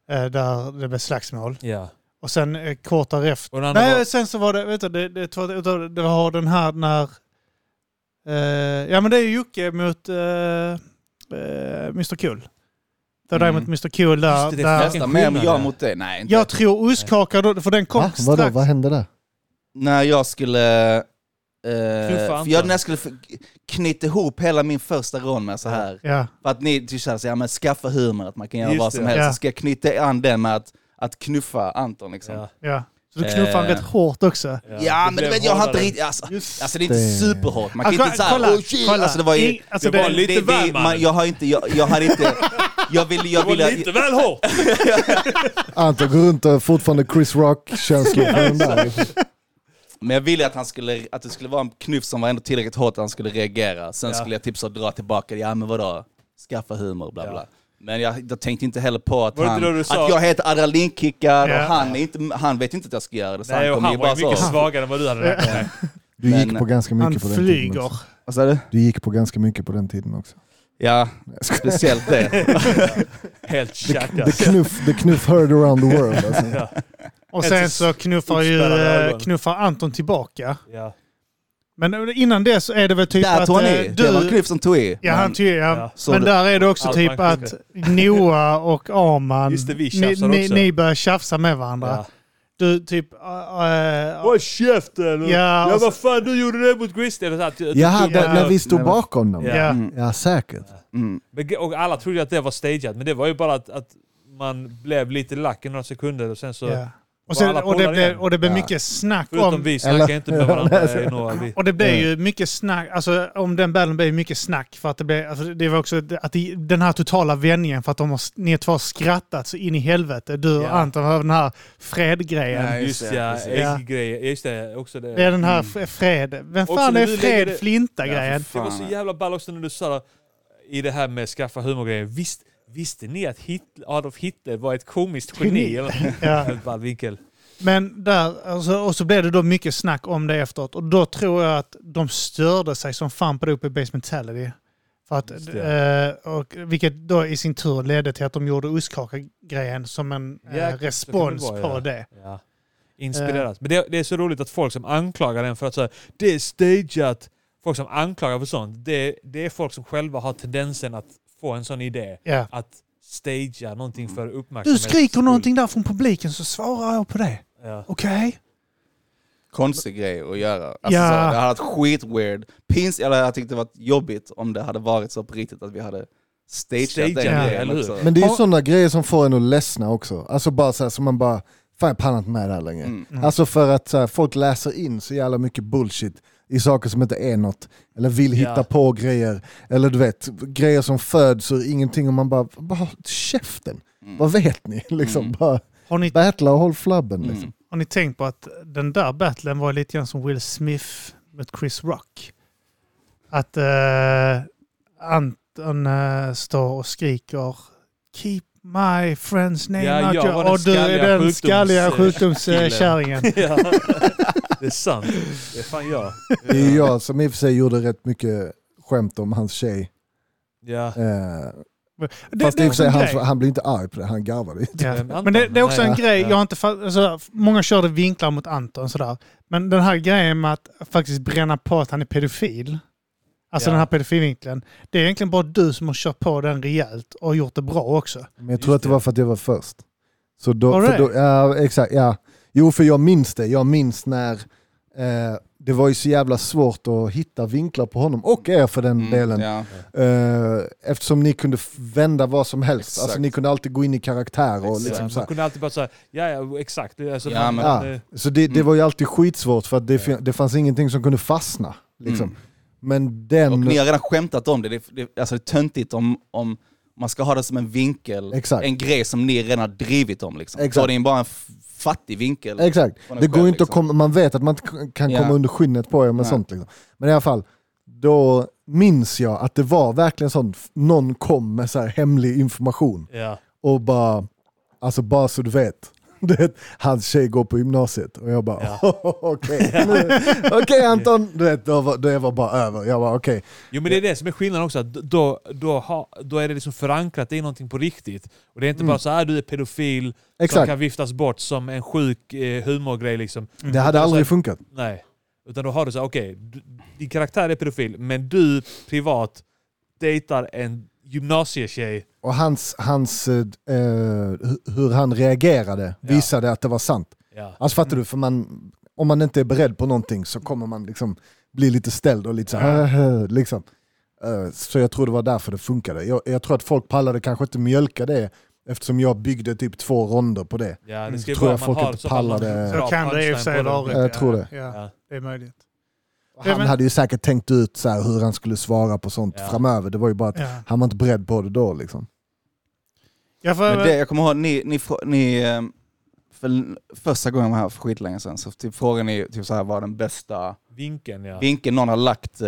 S2: eh, där det blev slagsmål.
S1: Ja.
S2: Och sen eh, kort därefter Nej,
S1: var,
S2: sen så var det, vet du, det, det, det, det, det var den här när... Eh, ja men det är ju Jocke mot eh, eh, Mr Cool. Det var
S4: Mm.
S2: där mot Mr Cool där.
S1: Just det, det
S2: där
S1: Vilken
S4: Nästan mer jag
S1: det.
S4: mot dig. Nej, inte.
S2: jag tror ostkaka, för den kom
S3: Va?
S2: strax.
S3: Vadå, vad hände där?
S4: När jag skulle...
S1: Anton.
S4: jag, när jag skulle knyta ihop hela min första rån med så här.
S2: Ja,
S4: För att ni tycker såhär, ja, men skaffa humor, att man kan göra
S1: Just
S4: vad som
S1: det.
S4: helst.
S2: Ja.
S4: Så ska jag knyta an den med att, att knuffa Anton liksom.
S1: ja.
S2: ja. Så du knuffade han
S4: Eh.
S2: rätt hårt också.
S4: Ja, men du vet, jag har inte riktigt... Alltså, alltså det är inte
S3: det.
S4: superhårt. Man kan
S2: Alltså,
S4: inte såhär,
S2: kolla,
S4: oh shit!
S2: kolla.
S4: Alltså det var ju...
S2: I- alltså,
S1: det var
S2: det-
S1: lite
S4: det,
S1: väl,
S4: det, man, jag har inte, jag, jag har inte... Jag vill,
S1: Det
S4: jag
S1: var
S4: vill,
S1: lite väl hårt! *laughs*
S3: Anton går runt och fortfarande Chris Rock-känslor på den där.
S4: Men jag ville att, han skulle, att det skulle vara en knuff som var ändå tillräckligt hårt att han skulle reagera. Sen
S1: Ja.
S4: skulle jag typ så dra tillbaka, ja men vadå? Skaffa humor, bla
S1: Ja.
S4: Men jag, jag tänkte inte heller på att, han, att jag heter adrenalinkickad
S2: Ja.
S4: och han, är inte, han vet inte att jag ska göra det. Så
S1: Nej,
S4: han
S1: han var
S4: bara
S1: ju mycket
S4: så.
S1: svagare än vad du hade räknat med. *laughs*
S3: Du
S4: Men-
S3: gick på ganska mycket på den tiden
S2: flyger.
S3: också.
S4: Vad sa du?
S3: Du gick på ganska mycket på den tiden också.
S4: Ja, speciellt det. *laughs*
S1: Helt
S3: The
S1: tjackat.
S3: knuff, the knuff heard around the world. Alltså. *laughs*
S1: Ja.
S2: Och sen så knuffar ju eh, knuffar Anton tillbaka.
S1: Ja.
S2: Men innan det så är det väl typ
S4: Där
S2: att
S4: tog han
S2: eh,
S4: i. Det var
S2: du...
S4: Cliff som tog i.
S2: Ja, han
S4: Men-
S2: tycker, ja.
S1: Ja.
S4: Så
S2: Men där är det också typ
S1: man
S2: att *laughs* Noah och Arman,
S1: Just det, vi
S2: ni, ni, ni börjar tjafsa med varandra.
S1: Ja.
S2: Du typ... Uh,
S1: Håll käften!
S2: Ja,
S1: Ja, vad fan du gjorde det mot? Eller så att-
S3: Jaha,
S2: Ja.
S3: när vi stod bakom dem.
S1: Ja.
S3: Ja,
S2: ja.
S3: säkert.
S4: Mm.
S1: Och alla trodde att det var stageat, men det var ju bara att, att man blev lite lack i några sekunder och sen så...
S2: ja. Och, sen, och, det blev, och det blev
S3: Ja.
S2: mycket snack
S1: Förutom
S2: om...
S1: vi snackar
S3: Eller-
S1: inte med varandra i några... Vi,
S2: Och det blev
S3: Ja.
S2: ju mycket snack, alltså om den battlen blev mycket snack för att det blev, alltså det var också att det, den här totala vändningen för att de har, ni två har skrattat så in i helvete. Du och
S1: Ja.
S2: Anton har den här fredgrejen.
S4: Nej.
S1: just ja,
S4: precis.
S1: ägggrejer. Just det, också det.
S2: Det är den här
S4: Mm.
S2: fred... Vem fan är Fred
S1: det-
S2: Flinta-grejen?
S4: Ja,
S1: Det var så jävla ball också när du sa i det här med skaffa humorgrejer. Visst, visste ni att Hitler, Adolf Hitler var ett komiskt geni? *laughs*
S2: Ja. *laughs* Men där, alltså, och så blev det då mycket snack om det efteråt. Och då tror jag att de störde sig som fan på det uppe i Base Mentality. För att, eh, och, vilket då i sin tur ledde till att de gjorde ostkaka-grejen som en
S1: Ja,
S2: eh, respons
S1: det vara,
S2: på
S1: ja.
S2: det.
S1: Ja. Inspirerat. Men det, det är så roligt att folk som anklagar den för att säga det är stageat. Folk som anklagar för sånt, det, det är folk som själva har tendensen att få en sån idé.
S2: Ja.
S1: Att stagea någonting för
S2: Du
S1: uppmärksamhet.
S2: skriker någonting där från publiken så svarar jag på det.
S1: Ja.
S2: Okej?
S4: Konstig grej att göra. Alltså,
S2: Ja.
S4: så, det hade varit skitweird. Pins, eller jag tyckte det varit jobbigt om det hade varit så på riktigt att vi hade stageat
S1: Stageat
S4: den
S2: det,
S4: grejen.
S3: Men det är ju sådana grejer som får en att ledsna också. Alltså bara så här, som man bara, fan jag pallar inte med det här längre.
S4: Mm.
S3: Alltså för att så här, folk läser in så jävla mycket bullshit i saker som inte är något. Eller vill hitta
S1: Ja.
S3: på grejer. Eller du vet, grejer som föds ur ingenting och man bara, bara käften.
S4: Mm.
S3: Vad vet ni? *laughs* Liksom
S4: Mm.
S3: bara
S2: Har, ni,
S3: battla och håll flabben. Liksom.
S4: Mm.
S2: har ni tänkt på att den där battlen var lite grann som Will Smith med Chris Rock? Att eh, Anton eh, står och skriker Keep my friend's name
S1: Ja,
S2: out
S1: jag
S2: your-"
S1: var den
S2: Och du är den skalliga sjukdomskärringen. *laughs*
S1: ja. Det är sant. Det är fan jag.
S3: Det är jag som i och för sig gjorde rätt mycket skämt om hans tjej.
S1: Ja.
S3: Eh,
S2: Det,
S3: fast
S2: det är också en
S3: han, han blir inte arg på det, han garvade.
S2: Ja.
S1: Vem, Anton?
S2: Men det, det är också en
S1: ja.
S2: grej,
S1: Ja.
S2: jag har inte fatt, alltså, många körde vinklar mot Anton sådär. Men den här grejen med att faktiskt bränna på att han är pedofil. Alltså
S1: Ja.
S2: den här pedofilvinkeln. Det är egentligen bara du som har kört på den rejält och gjort det bra också.
S3: Men jag tror
S1: Just
S3: att det
S1: det.
S3: var för att jag var först. Så då,
S2: Var det
S3: för då, ja, exakt, ja. Jo, för jag minns det. Jag minns när eh, det var ju så jävla svårt att hitta vinklar på honom och er för den
S4: Mm,
S3: delen.
S4: ja.
S3: Eh, eftersom ni kunde vända vad som helst.
S4: Exakt.
S3: Alltså, ni kunde alltid gå in i karaktär. Och
S4: Exakt.
S3: liksom så,
S1: Man kunde alltid bara säga ja, ja exakt. Alltså,
S4: Ja, men-
S3: Ja.
S1: eh,
S3: så det, det
S4: Mm.
S3: var ju alltid skitsvårt för att det, det fanns ingenting som kunde fastna. Liksom.
S4: Mm.
S3: Men den...
S4: Och ni har redan skämtat om det. Det, det, alltså det är töntigt om, om man ska ha det som en vinkel,
S3: Exakt.
S4: en grej som ni redan har drivit om. Liksom.
S3: Exakt.
S4: Är det bara en fattig vinkel.
S3: Exakt. Det går
S4: själv,
S3: inte att
S4: liksom.
S3: komma, man vet att man inte kan
S4: Ja.
S3: komma under skinnet på er med
S4: Nej.
S3: sånt. Liksom. Men i alla fall, då minns jag att det var verkligen sånt, någon kom med så här hemlig information
S1: ja.
S3: och bara, alltså bara så du vet. *laughs* Du vet, hans tjej går på gymnasiet och jag bara
S1: Ja. *laughs*
S3: okej, nu- okej Anton, du vet, då var, det var bara över. Jag bara okej,
S1: Jo men det är det som är skillnaden också, att då, då, ha, då är det liksom förankrat i någonting på riktigt. Och det är inte
S3: Mm.
S1: bara så här du är pedofil, som
S3: exakt.
S1: kan viftas bort som en sjuk eh, humorgrej liksom.
S3: Det hade aldrig funkat.
S1: Nej. Utan då har du så okej, du- din karaktär är pedofil, men du privat dejtar en gymnasietjej.
S3: Och hans, hans eh, eh, hu- hur han reagerade
S1: Ja.
S3: visade att det var sant.
S1: Ja.
S3: Alltså fattar du? För man, om man inte är beredd på någonting så kommer man liksom bli lite ställd och lite så här, liksom. Eh, Så jag tror det var därför det funkade. Jag, jag tror att folk pallade kanske inte mjölka det eftersom jag byggde typ två ronder på det.
S1: Ja, det
S3: tror jag folk inte pallade-
S2: Så kan det i och för sig.
S3: Jag tror det.
S2: Ja,
S1: Ja.
S2: det är möjligt.
S3: Han
S2: men-
S3: hade ju säkert tänkt ut så här hur han skulle svara på sånt
S1: Ja.
S3: framöver. Det var ju bara att
S2: Ja.
S3: han var inte beredd på det då. Liksom.
S2: Ja, för,
S4: Men det, jag kommer ihåg, ni, ni, ni eh, för första gången jag var här för skitlänge sedan så typ frågade ni typ så här, vad den bästa
S1: Vinkeln ja.
S4: vinkeln någon har lagt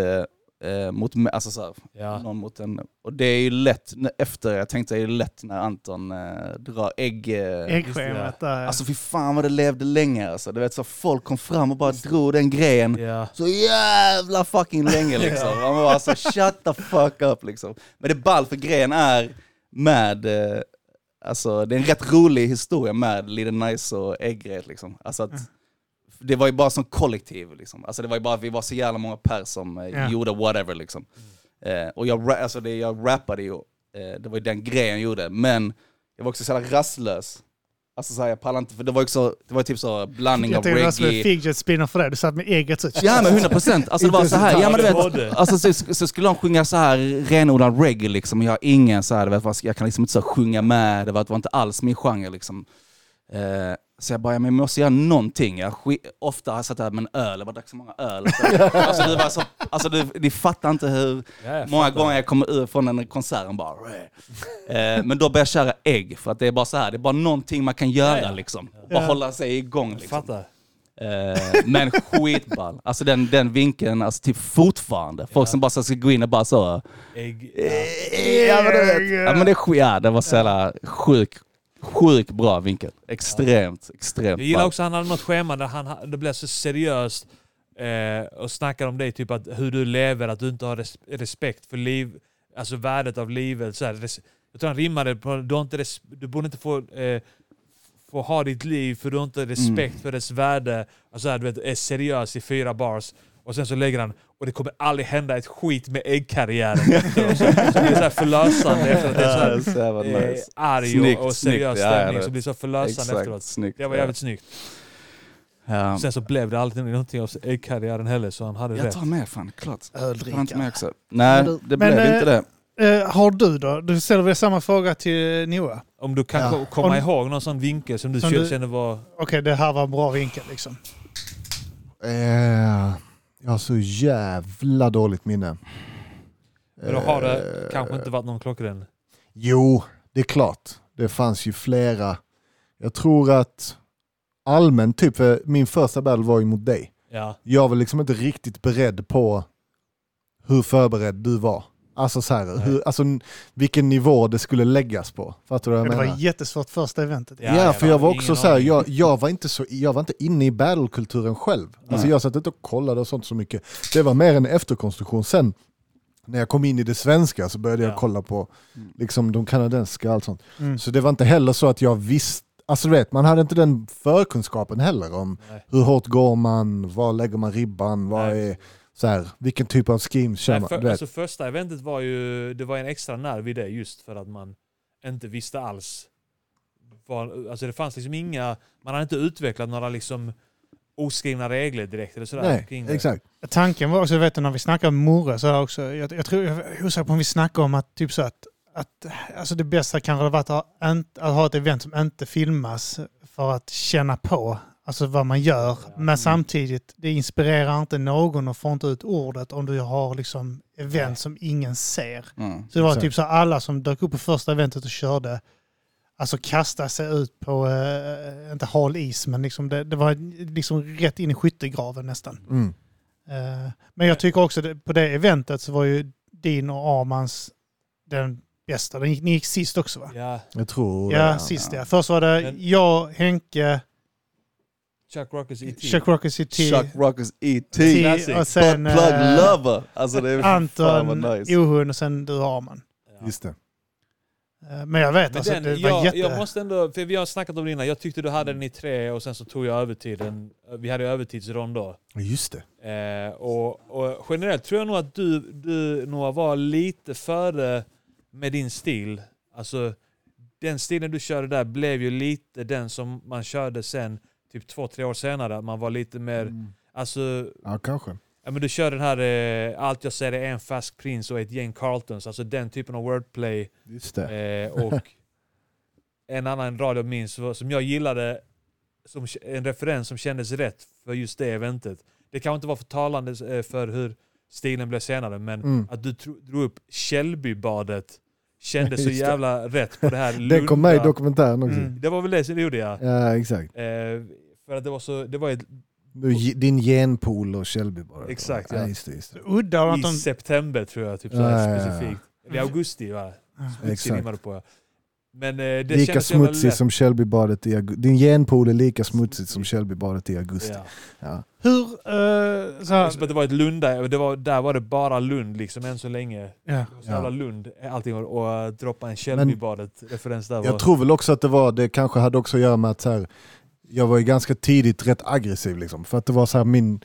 S4: eh, mot alltså så här,
S1: ja.
S4: någon mot en. Och det är ju lätt, efter, jag tänkte det är lätt när Anton eh, drar ägg... Eh,
S2: Äggschemat där.
S4: Alltså fy fan vad det levde länge alltså. Du vet så folk kom fram och bara drog den grejen
S1: Ja.
S4: så jävla fucking länge *laughs* liksom. Man var alltså shut the fuck up liksom. Men det är ball för grejen är med, eh, alltså det är en rätt rolig historia med Little Nice och äggrejet liksom. Alltså att det var ju bara som kollektiv liksom. Alltså det var ju bara, vi var så jävla många per som eh,
S2: Ja.
S4: gjorde whatever liksom. Eh, och jag, alltså det, jag rappade ju, eh, det var ju den grejen jag gjorde. Men jag var också så jävla rastlös. Alltså så här, jag pallade inte, för det var ju också, det var typ så blandning
S2: Jag
S4: av
S2: tänkte det var som en
S4: reggae.
S2: spinner för dig. Du satt med eget så.
S4: Ja men 100 procent. Alltså det var så här, ja men du vet, alltså, så, så skulle de sjunga så här renodlad reggae liksom. Jag har ingen så här, du vet, jag kan liksom inte så sjunga med, det var, det var inte alls min genre liksom. Eh, så jag bara, ja, men jag måste göra någonting. Jag ofta har jag satt där med en öl, det var dags för många öl. *laughs* alltså, det var så, alltså det, ni fattar inte hur
S1: Ja, jag
S4: många
S1: fattar.
S4: gånger jag kommer ur från en konsert och bara... Eh, men då börjar jag köra ägg, för att det är bara så här, det är bara någonting man kan göra
S1: Ja,
S4: liksom. Bara hålla sig igång
S1: Jag
S4: liksom.
S1: fattar.
S4: Eh, men skitball. Alltså den, den vinkeln, alltså typ fortfarande. Folk som bara så ska gå in och bara så...
S1: Ägg.
S4: Ja men, du vet, ja, men det, är ja, det var så jävla sjuk, sjuk bra vinkel. Extremt, extremt
S1: Jag gillar också han hade något schema där han, det blev så seriöst eh, och snackade om det, typ att hur du lever, att du inte har res, respekt för liv, alltså värdet av livet. Så här, jag tror han rimmade på du, har inte res, du borde inte få, eh, få ha ditt liv för du har inte respekt för dess värde. Alltså här, du vet, är seriös i fyra bars. Och sen så lägger han, och det kommer aldrig hända ett skit med äggkarriären. *laughs* Så, så blir det så här förlösande efter att det är så här,
S4: så jävla
S1: eh,
S4: nice.
S1: arg
S4: Snyggt,
S1: och,
S4: snyggt.
S1: seriös
S4: Ja, ja,
S1: stämning
S4: det-
S1: som blir så förlösande
S4: Exakt,
S1: efteråt.
S4: snyggt.
S1: Det var jävligt snyggt.
S4: Ja.
S1: Sen så blev det aldrig någonting av äggkarriären heller, så han hade
S4: Jag
S1: rätt.
S4: tar med fan, klart. Jag
S2: Öldrickare.
S4: Nej, det
S2: men,
S4: blev
S2: eh,
S4: inte det.
S2: Eh, har du då? Du ställer väl samma fråga till Noah?
S1: Om du kan
S3: Ja.
S1: ko- komma
S2: Om-
S1: ihåg någon sån vinkel som du
S2: Som du-
S1: känner var...
S2: Okej, det här var en bra vinkel liksom.
S3: Eh, jag har så jävla dåligt minne.
S1: Men då har det
S3: Eh,
S1: kanske inte varit någon klockren.
S3: Jo, det är klart. Det fanns ju flera. Jag tror att allmänt, typ för min första battle var ju mot dig.
S1: Ja.
S3: Jag var liksom inte riktigt beredd på hur förberedd du var. Alltså, så här, hur, alltså vilken nivå det skulle läggas på. Fattar du vad jag
S2: Det
S3: menar?
S2: var jättesvårt första eventet.
S1: Ja,
S3: Ja,
S1: jag
S3: för jag var också så här, jag, jag, var inte så, jag var inte inne i battlekulturen själv. Alltså jag satt inte och kollade och sånt så mycket. Det var mer en efterkonstruktion. Sen när jag kom in i det svenska så började jag
S1: Ja.
S3: kolla på liksom, de kanadensiska och allt sånt.
S2: Mm.
S3: Så det var inte heller så att jag visste, alltså du vet, man hade inte den förkunskapen heller om
S1: Nej.
S3: hur hårt går man, var lägger man ribban, vad är, så här, vilken typ av schemes kör
S1: Nej,
S3: man.
S1: för,
S3: du vet.
S1: alltså första eventet var ju det var en extra nerv i det just för att man inte visste alls. Vad, alltså det fanns liksom inga, man hade inte utvecklat några liksom oskrivna regler direkt eller sådär.
S3: Nej,
S1: kring det.
S3: exakt.
S2: Tanken var också, vet du, när vi snackade om Morre så här också, jag, jag tror, jag är osäker på om vi snackade om att typ så att, att alltså det bästa kanske hade varit att ha, att ha ett event som inte filmas för att känna på alltså vad man gör. Men samtidigt, det inspirerar inte någon och får inte ut ordet om du har liksom event som ingen ser.
S4: Mm.
S2: Så det var
S3: Exakt.
S2: typ så alla som dök upp på första eventet och körde, alltså kastade sig ut på, eh, inte hal is, men liksom det, det var liksom rätt in i skyttegraven nästan.
S3: Mm.
S2: Eh, men jag tycker också det, på det eventet så var ju din och Armans den bästa. Den gick, ni gick sist också va?
S1: Ja,
S3: Jag tror
S2: Ja,
S3: det.
S2: sist ja. Först var det jag, Henke,
S1: Chuck Rockers E.T.
S2: Chuck
S4: Chuck Rockers E.T.
S2: T
S1: Classic.
S2: och sen
S4: Butt plug
S2: eh,
S4: lover. Alltså det är
S2: Anton,
S4: nice.
S2: Ohun och sen du Arman.
S1: Ja.
S3: Just det.
S2: Eh, Men jag vet
S1: Men
S2: alltså,
S1: den,
S2: det var
S1: jag,
S2: jätte...
S1: jag måste ändå, för vi har snackat om det innan, jag tyckte du hade den i tre och sen så tog jag övertiden. Vi hade övertidsrond då.
S3: Just det.
S1: Eh, och, och generellt tror jag nog att du, du Noah, var lite före med din stil. Alltså, den stilen du körde där blev ju lite den som man körde sen, typ två, tre år senare. Man var lite mer,
S3: Mm.
S1: alltså,
S3: Ja, kanske.
S1: ja, men du körde den här, eh, allt jag säger är en färsk prins och ett gäng Carltons. Alltså den typen av wordplay.
S3: Just det.
S1: Eh, och *laughs* en annan rad jag minns som jag gillade, som en referens som kändes rätt för just det eventet. Det kanske inte var för talande eh, för hur stilen blev senare, men
S3: Mm.
S1: att du drog upp Källbybadet kändes så *laughs* jävla rätt på det här *laughs*
S3: Det kom med i
S1: Lunda-
S3: dokumentären också.
S2: Mm.
S1: Det var väl det som gjorde jag.
S3: Ja, exakt.
S1: Eh, för att det var så, det var ett,
S3: Din genpool och Shelby bara.
S1: Exakt,
S3: ja.
S1: ja.
S3: Just det, just det.
S2: Udda
S1: i
S2: de...
S1: september tror jag, typ så
S3: Ja,
S1: här
S3: ja, ja.
S1: specifikt. Eller i augusti va? Smutsig
S3: Exakt.
S1: rimmade på ja. Men eh, det
S3: Lika
S1: kändes så jävla
S3: smutsig
S1: lätt.
S3: som Shelbybadet i augusti. Din genpool är lika smutsig som Shelbybadet i augusti.
S1: Ja.
S3: Ja.
S2: Hur... eh, så här,
S1: det var ett Lund där, det var, där var det bara Lund liksom än så länge.
S2: ja.
S1: Det var så
S3: Ja.
S1: Lund, allting och, och uh, droppa en Källbybadet-referens där var...
S3: Jag tror väl också att det var, det kanske hade också att göra med att så här, jag var ju ganska tidigt rätt aggressiv liksom. För att det var så här min,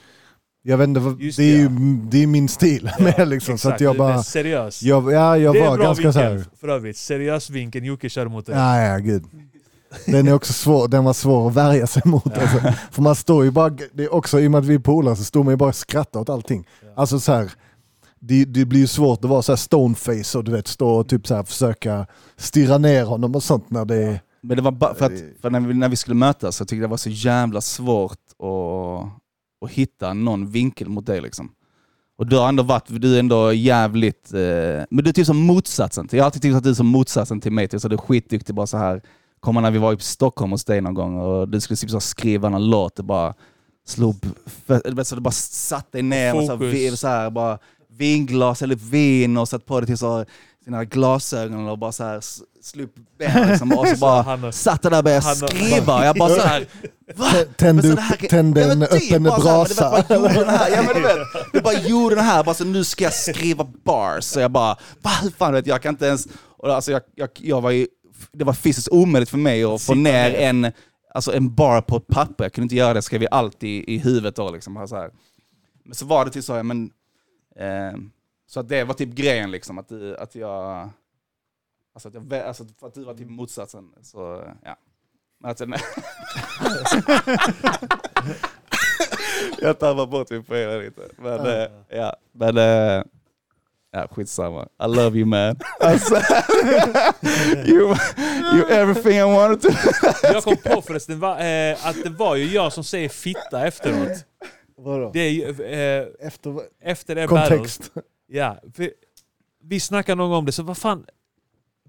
S3: jag vet inte,
S1: Just
S3: det är
S1: det,
S3: ju det är min stil *laughs* med liksom. Så att jag bara,
S1: seriös.
S3: jag, ja jag
S1: det är
S3: var
S1: en bra
S3: ganska så
S1: vinkel
S3: här.
S1: för övrigt. Seriös vinkel Jocke kör mot dig.
S3: Ja, ja, gud. Den är också svår, den var svår att värja sig mot. Alltså. För man står ju bara, det är också i och med att vi är polare så står man ju bara och skrattar åt allting. Alltså så här, det, det blir ju svårt att vara så här stoneface och du vet stå och typ så här försöka stirra ner honom och sånt när det är...
S4: Men det var bara för att för när, vi, när vi skulle mötas så tyckte jag det var så jävla svårt att, att hitta någon vinkel mot dig liksom. Och du har ändå varit, du är ändå jävligt, eh, men du är typ som motsatsen. till- Jag har alltid tyckt att du är som motsatsen till mig, typ, så du är skitduktig bara så här. Kommer när vi var i Stockholm hos dig någon gång och du skulle typ så skriva någon låt och bara slog, så du bara satt dig ner och så här,
S1: Fokus.
S4: så här, bara vinglas eller vin och satt på dig till så sina glasögon och bara så här slog upp benen liksom, och *laughs* så bara
S1: Han
S4: satt där och började skriva och jag bara så här. *laughs* Va?
S3: Tänd
S4: Men så
S3: upp,
S4: det här-
S3: tänd
S4: Ja,
S3: en
S4: typ
S3: öppen
S4: här,
S3: brasa.
S4: vet, bara gjorde den här, bara gjorde den här, bara så nu ska jag skriva bars. Så jag bara, va hur fan vet jag, jag kan inte ens... Och alltså jag, jag, jag var ju, det var fysiskt omöjligt för mig att få ner en, alltså en bar på ett papper. Jag kunde inte göra det, jag skrev ju allt i, i huvudet då. Liksom, så här. Men så var det till så, ja, men... Eh, så att det var typ grejen liksom, att, du- att jag... Alltså, att jag, alltså för att du var typ motsatsen. Så, ja. Men att, jag tappar bort min poäng lite. Men, eh, ja, men eh, ja, skitsamma. I love you man. Alltså, *laughs* you, you everything I wanted to.
S1: Jag kom på förresten va, eh, att det var ju jag som säger fitta efteråt.
S3: Vadå?
S1: Det är ju, eh,
S3: Efter
S1: efter det battle. Ja, för vi snackade någon gång om det, så vad fan...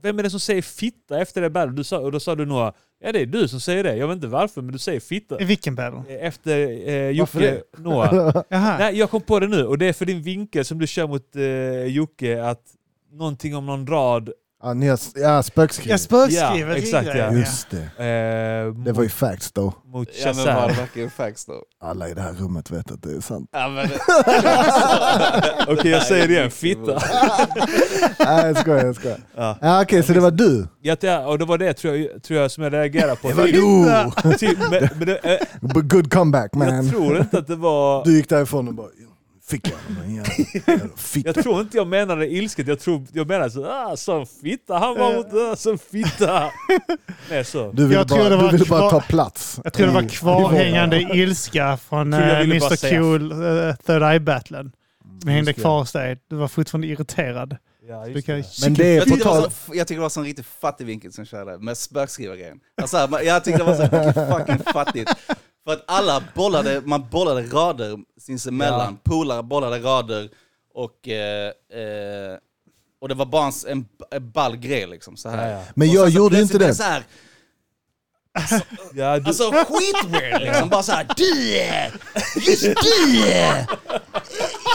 S1: Vem är det som säger fitta efter det battle? Du sa, och då sa du Noah, ja det är du som säger det. Jag vet inte varför, men du säger fitta.
S2: I vilken battle?
S1: Efter eh, Jocke, Noah. *laughs* Nej, jag kom på det nu och det är för din vinkel som du kör mot eh, Jocke, att någonting om någon rad.
S3: Ja, ni har, ja spökskriv.
S2: Jag spökskriver
S1: Ja, exakt, ja.
S3: Just det.
S1: Eh,
S3: Det var ju facts då.
S1: mot
S4: Ja, men var det verkligen facts då?
S3: Alla i det här rummet vet att det är sant.
S4: Ja, men, *laughs*
S1: Okej, jag säger det igen. Fitta. *laughs*
S3: Nej jag skojar, jag skojar.
S1: Ja.
S3: Ja, Okej, så det var du?
S1: Ja, det- och det var det tror jag, tror jag som jag reagerade på.
S3: Det var du! *laughs*
S1: Typ, men, men det, eh,
S3: Good comeback man.
S1: jag tror inte att det var...
S3: Du gick därifrån och bara, fick jag den jävla jävla *laughs* fitta.
S1: Jag tror inte jag menade ilsket, jag, tror, jag menade så ah, som fitta, han var mot ah, som fitta. *laughs* Nej, så.
S3: Du ville
S2: Jag tror
S3: bara,
S2: det
S3: du ville bara
S2: kvar-
S3: ta plats.
S2: Jag tror det var
S3: I-
S2: kvarhängande ilska från
S1: jag
S2: eh,
S1: bara
S2: Mr
S1: säga-
S2: Cool uh, Third Eye-battlen. Som hängde
S3: just det.
S2: kvar hos dig. Du var fortfarande irriterad.
S1: Ja,
S2: kan
S1: det.
S3: Men det är
S4: jag,
S3: på
S4: tyckte det var
S3: tal...
S4: så, jag tycker det var en sån riktigt fattig vinkel som körde med spökskrivargrejen. Alltså, jag tyckte det var så fucking fattigt. För att alla bollade, man bollade rader sinsemellan. Polare bollade rader och, eh, eh, och det var bara en, en, en ball grej liksom. Så här.
S1: Ja, ja.
S3: Men jag
S4: så
S3: gjorde
S4: plötsligt
S3: inte det.
S4: Så här,
S1: Ja, du,
S4: Alltså skitweird liksom. Bara såhär, du! *laughs* Just du!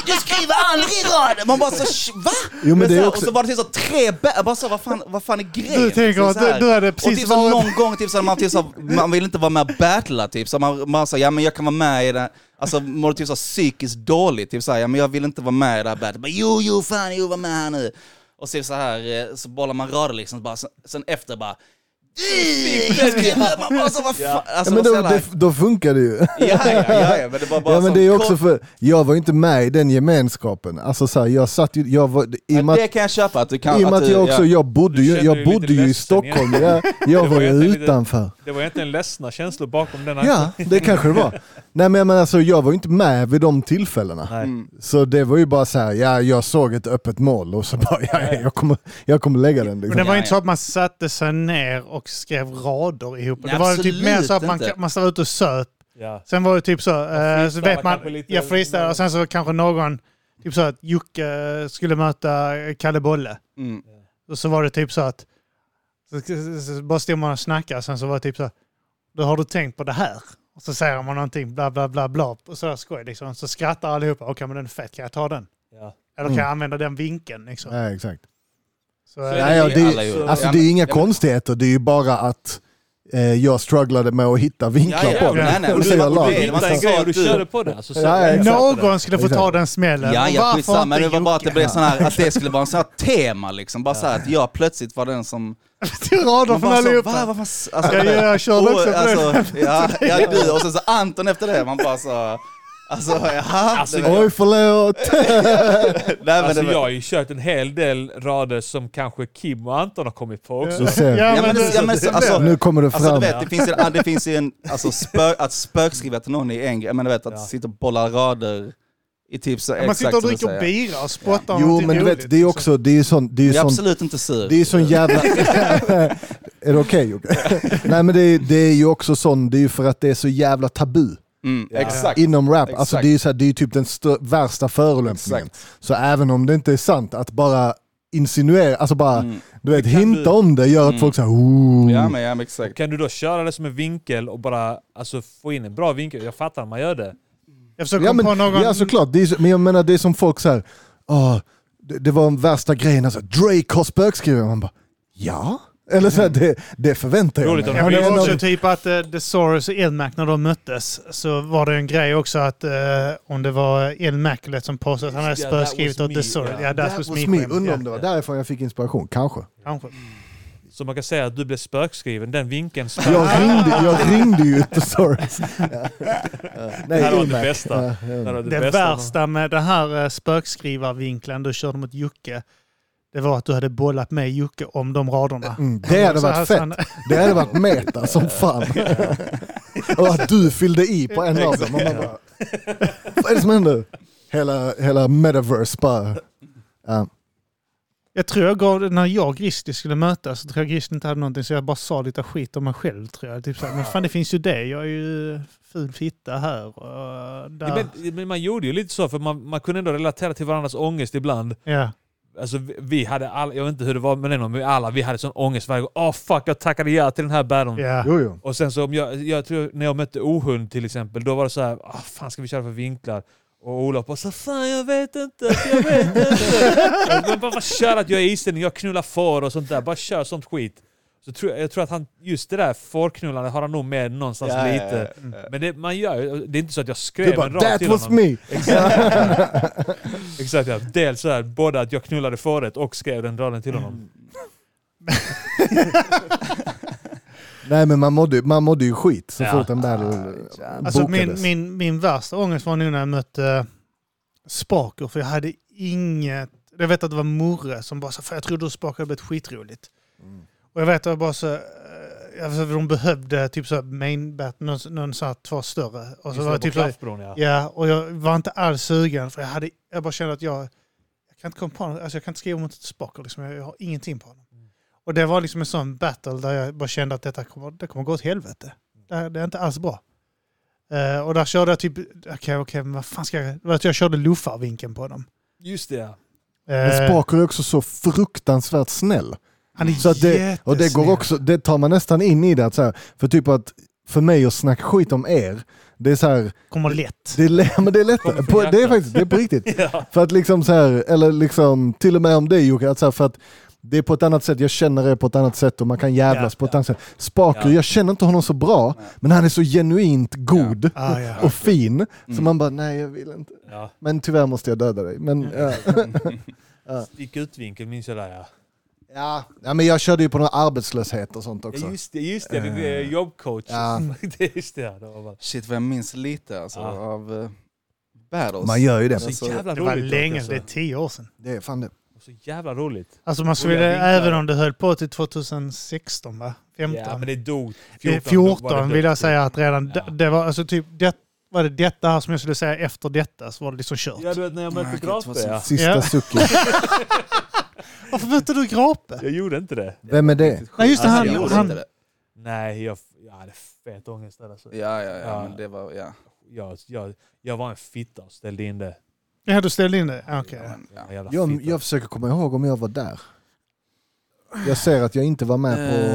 S4: Du skriver aldrig rader! Man bara så, "Sh- va?
S3: Jo, men det är
S4: så här,
S3: också-
S4: Och så var det typ så tre bä- jag bara så, vad fan, vad fan är grejen?
S2: Du tänker att du- du hade
S4: Och
S2: precis
S4: typ så
S2: varit-
S4: någon gång, typ så, man, typ så, man vill inte vara med och battla typ. Så man, man sa, ja men jag kan vara med i det. Alltså mår typ så psykiskt dåligt, typ så här, ja men jag vill inte vara med i det här battlet. Men jo, jo, fan, jo, var med här nu. Och så, så här, eh, så bollar man rader liksom, bara, sen, sen efter bara, vad fan? Alltså,
S3: men då, det, funkar det ju.
S4: Ja, ja, ja, ja, men det var bara
S3: Ja men det är också för, jag var ju inte med i den gemenskapen. Alltså så här, jag satt ju, jag var, i
S4: Men det kan jag köpa, att du kan...
S3: i och med att jag också,
S4: ja.
S3: jag bodde ju, jag bodde ju i Stockholm, *laughs* jag, jag
S1: var
S3: ju utanför.
S1: det var egentligen ledsna känslor bakom den
S3: Ja, det kanske det var. Nej men jag menar, alltså, jag var ju inte med vid de tillfällena.
S1: Nej.
S4: Mm.
S3: Så det var ju bara så här, ja jag såg ett öppet mål och så bara, ja, ja, jag, kommer, jag kommer lägga den.
S2: Men
S3: Liksom.
S2: det var
S4: Ja,
S2: inte så att man satte sig ner och skrev rader ihop.
S4: Nej,
S2: det var typ mer så att man,
S4: inte.
S2: man stod ute och söt.
S1: Ja.
S2: Sen var det typ så, eh, så vet man,
S1: lite-
S2: jag freestylar och sen så kanske någon, typ så att Jocke skulle möta Kalle Bolle.
S4: Mm.
S2: Och så var det typ så att, så, så, så bara stod man och snackade, sen så var det typ så, då har du tänkt på det här? Och så säger man någonting, bla bla bla bla, och så skoj liksom. Så skrattar allihopa, okej men den är fett, kan jag ta den?
S1: Ja.
S2: Eller kan
S3: Mm.
S2: jag använda den vinkeln liksom?
S3: Ja, exakt.
S2: Så,
S1: Så är
S3: Ja, ja,
S4: ju alla
S3: det,
S4: gjort.
S3: alltså, det är
S4: men-
S3: inga
S4: ja,
S3: konstigheter, det är ju bara att eh, jag strugglade med att hitta vinklar
S4: Ja,
S3: på det.
S4: nej, nej,
S3: Och
S4: och
S3: så
S4: du-
S3: jag
S4: och
S3: la
S4: du-
S3: det.
S1: hittade en
S4: sa
S1: grej och
S4: att
S1: du
S4: du-
S1: körde på det. Alltså, så
S3: Ja, ja, exakt.
S2: Någon skulle få ta den smällen.
S4: Ja, ja
S2: varför
S4: skitsamma. Men det var bara att det blev sån här, att det *laughs* skulle vara en sån här tema liksom. Bara så här att jag plötsligt var den som... *laughs*
S2: Till rader från
S4: va,
S2: allihopa.
S4: vad fan s- alltså,
S2: Ja, jag körde också på
S4: alltså,
S2: det.
S4: ja, ja, *laughs* du och sen så Anton efter det. Man bara så... Alltså, jaha.
S1: Alltså,
S4: det var-
S3: Oj, förlåt! *laughs*
S4: Nej, men
S1: Alltså
S4: det var-
S1: jag har ju kört en hel del rader som kanske Kim och Anton har kommit på också.
S3: Du ser.
S2: Ja,
S4: Ja, men det- ja, men så- alltså-
S3: Nu kommer det
S4: Alltså
S3: fram.
S4: du vet, det finns ju, det finns ju en, alltså spö, att spökskriva till någon är en grej, men du vet att
S1: Ja.
S4: sitta och bolla rader i typ så
S2: Man
S4: exakt
S2: sitter och
S4: som du
S2: dricker
S4: säger.
S2: bira och spottar
S3: Jo,
S2: någonting
S3: men du
S2: roligt.
S3: vet, det är också, det är ju sån, det är ju
S4: Jag är
S3: sån,
S4: absolut inte sur.
S3: det är sån jävla... *laughs* är det okej Jocke? *laughs* Nej men det är, det är ju också sån, det är ju för att det är så jävla tabu
S4: Mm,
S1: Ja.
S4: Exakt.
S3: inom rap. Alltså
S4: Exakt.
S3: det är så här, det är typ den värsta förolämpningen.
S4: Exakt.
S3: Så även om det inte är sant, att bara insinuera, alltså bara
S4: Mm.
S3: du vet, hinta
S1: du-
S3: om det gör att
S4: Mm.
S3: folk säger oh.
S4: Ja men, ja men exakt.
S1: Kan du då köra det som en vinkel och bara alltså, få in en bra vinkel? Jag fattar när man gör det.
S2: Jag försöker
S3: Ja, men,
S2: på någon...
S3: ja såklart, det är, men jag menar det är som folk säger, oh, det, det var den värsta grejen, alltså, Drake har spökskrivit. Man bara, ja? Eller så här, det, det förväntar jag
S1: Roligt
S3: mig.
S1: om
S2: Ja, det var också typ att uh, The Soros och Elmac när de möttes så var det en grej också att uh, om det var Elmac som påstod att han hade
S1: that
S2: spöskrivit åt The Soros.
S1: ja.
S2: Ja, that
S3: That
S2: was
S3: was
S2: me.
S3: me. Undrar om det var därifrån jag fick inspiration, kanske.
S2: Kanske.
S1: Så man kan säga att du blev spökskriven, den vinkeln spök.
S3: Jag ringde, jag ringde ju Thesaurus. *laughs* Ja.
S1: Det här var det bästa.
S3: Ja,
S1: Det
S3: ja.
S2: Det,
S1: bästa.
S2: värsta med den här eh, spökskrivarvinkeln du körde mot Jocke, det var att du hade bollat med Jocke om de raderna.
S3: Mm, det hade varit fett.
S2: han-
S3: Det hade varit meta som *laughs* fan. Och att du fyllde i på en av dem. Bara, Vad är det som händer? Hela, hela metaverse bara... Ja.
S2: Jag tror jag gav, när jag och Grizzly skulle mötas, så tror jag Grizzly inte hade någonting så jag bara sa lite skit om mig själv tror jag. Typ så här, men fan det finns ju det, jag är ju ful fitta här. Och där.
S1: Ja, men, men man gjorde ju lite så, för man, man kunde ändå relatera till varandras ångest ibland.
S2: ja.
S1: Alltså, vi, vi hade all, jag vet inte hur det var med den, men vi alla vi hade sån ångest varje gång. Åh fuck, jag tackade ja till den här battlen.
S2: Ja.
S3: Jo, jo.
S1: Och sen så om jag, jag tror när jag mötte Ohund till exempel, då var det så här, ah, fan ska vi köra för vinklar? Och Olof bara så fan jag vet inte, jag vet inte. *laughs* Men bara kör att jag är iställning, jag knullar får och sånt där. Bara kör sånt skit. Så tror, jag jag tror att han, just det där fårknullande har han nog med någonstans
S4: Ja,
S1: lite.
S4: ja, ja.
S1: Men det, man gör det är inte så att jag
S3: Du
S1: skrev
S3: bara,
S1: en rad till honom.
S3: me!
S1: Exakt. *laughs* Exakt ja. Dels så här, både att jag knullade fåret och skrev den raden till honom. *laughs*
S3: Nej men man mådde, man mådde ju skit så
S1: Ja.
S3: fort en battle
S2: Alltså min,
S3: bokades.
S2: min, min värsta ångest var nog när jag mötte uh, Spaker, för jag hade inget... Jag vet att det var Murre som bara sa, "Fan, jag trodde att Spaker hade blivit skitroligt.
S3: Mm.
S2: Och jag vet att jag bara så... eh, alltså, de behövde typ så main bat, någon, någon så här två större. Och så var det typ så
S1: ja.
S2: Ja, och jag var inte alls sugen för jag, hade, jag bara kände att jag, jag kan inte komma på något, alltså jag kan inte skriva mot ett Spaker, liksom, jag, jag har ingenting på honom. Och det var liksom en sån battle där jag bara kände att detta kommer, det kommer gå åt helvete. Det, här- det är inte alls bra. Eh, och där körde jag typ, okej okej, men vad fan ska jag, det att jag körde luffarvinkeln på dem.
S1: Just det ja.
S3: Men
S2: Eh,
S3: Spaker är också så fruktansvärt snäll.
S2: Han är
S3: Så det, och det går också, det tar man nästan in i det. Att så här, för typ att för mig att snacka skit om er, det är så här,
S2: Kommer lätt.
S3: det är, men det är
S1: från
S3: På, det är faktiskt, det är på riktigt. *laughs*
S1: ja.
S3: För att liksom så här, eller liksom till och med om det Jocke, att så här, för att det är på ett annat sätt, jag känner det på ett annat sätt och man kan jävlas
S1: Ja,
S3: på ett
S1: ja.
S3: annat sätt. Spaker,
S1: Ja.
S3: jag känner inte honom så bra, men han är så genuint god
S2: Ah,
S3: och fin, så
S4: Mm.
S3: man bara nej jag vill inte. Men tyvärr måste jag döda dig. Men, ja. *laughs*
S1: Stick ut vinkel minns jag där ja.
S3: Ja. ja, men jag körde ju på någon arbetslöshet och sånt också.
S1: ja just det, just det. det är
S3: Eh.
S1: jobbcoach.
S3: Ja. *laughs*
S1: det är just det. Det var bara,
S4: Shit vad jag minns lite alltså,
S1: Ja.
S4: av uh, battles.
S3: Man gör ju det.
S1: så
S4: Alltså,
S1: jävla
S2: Det var
S1: roligt.
S2: länge,
S1: alltså.
S2: det är tio år sedan.
S3: Det är fan det.
S1: Så jävla roligt.
S2: Alltså man skulle, även om det höll på till 2016 va? 15.
S1: Ja men det dog.
S2: Det är
S1: 14, då var
S2: 14
S1: det
S2: vill jag säga att redan
S1: Ja.
S2: det, var alltså typ det, var det detta här som jag skulle säga efter detta så var det liksom kört.
S1: Ja du vet när jag mötte Grape ja.
S3: Sista
S2: Ja.
S3: sucken. *laughs* *laughs*
S2: Varför mötte du Grape?
S1: Jag gjorde inte det.
S3: Vem är det?
S2: Nej just det,
S1: Alltså,
S2: han,
S1: jag
S4: gjorde
S2: han,
S4: det.
S1: Nej, jag, jag hade fet ångest där alltså.
S4: Ja, ja, ja,
S1: Ja.
S4: men det var, ja.
S1: Jag, jag, jag var en fitta och ställde in det.
S2: ja du ställde in det? Ja, Okej.
S4: ja, men, ja.
S1: Jävla
S3: Jag, jag försöker komma ihåg om jag var där. Jag ser att jag inte var med på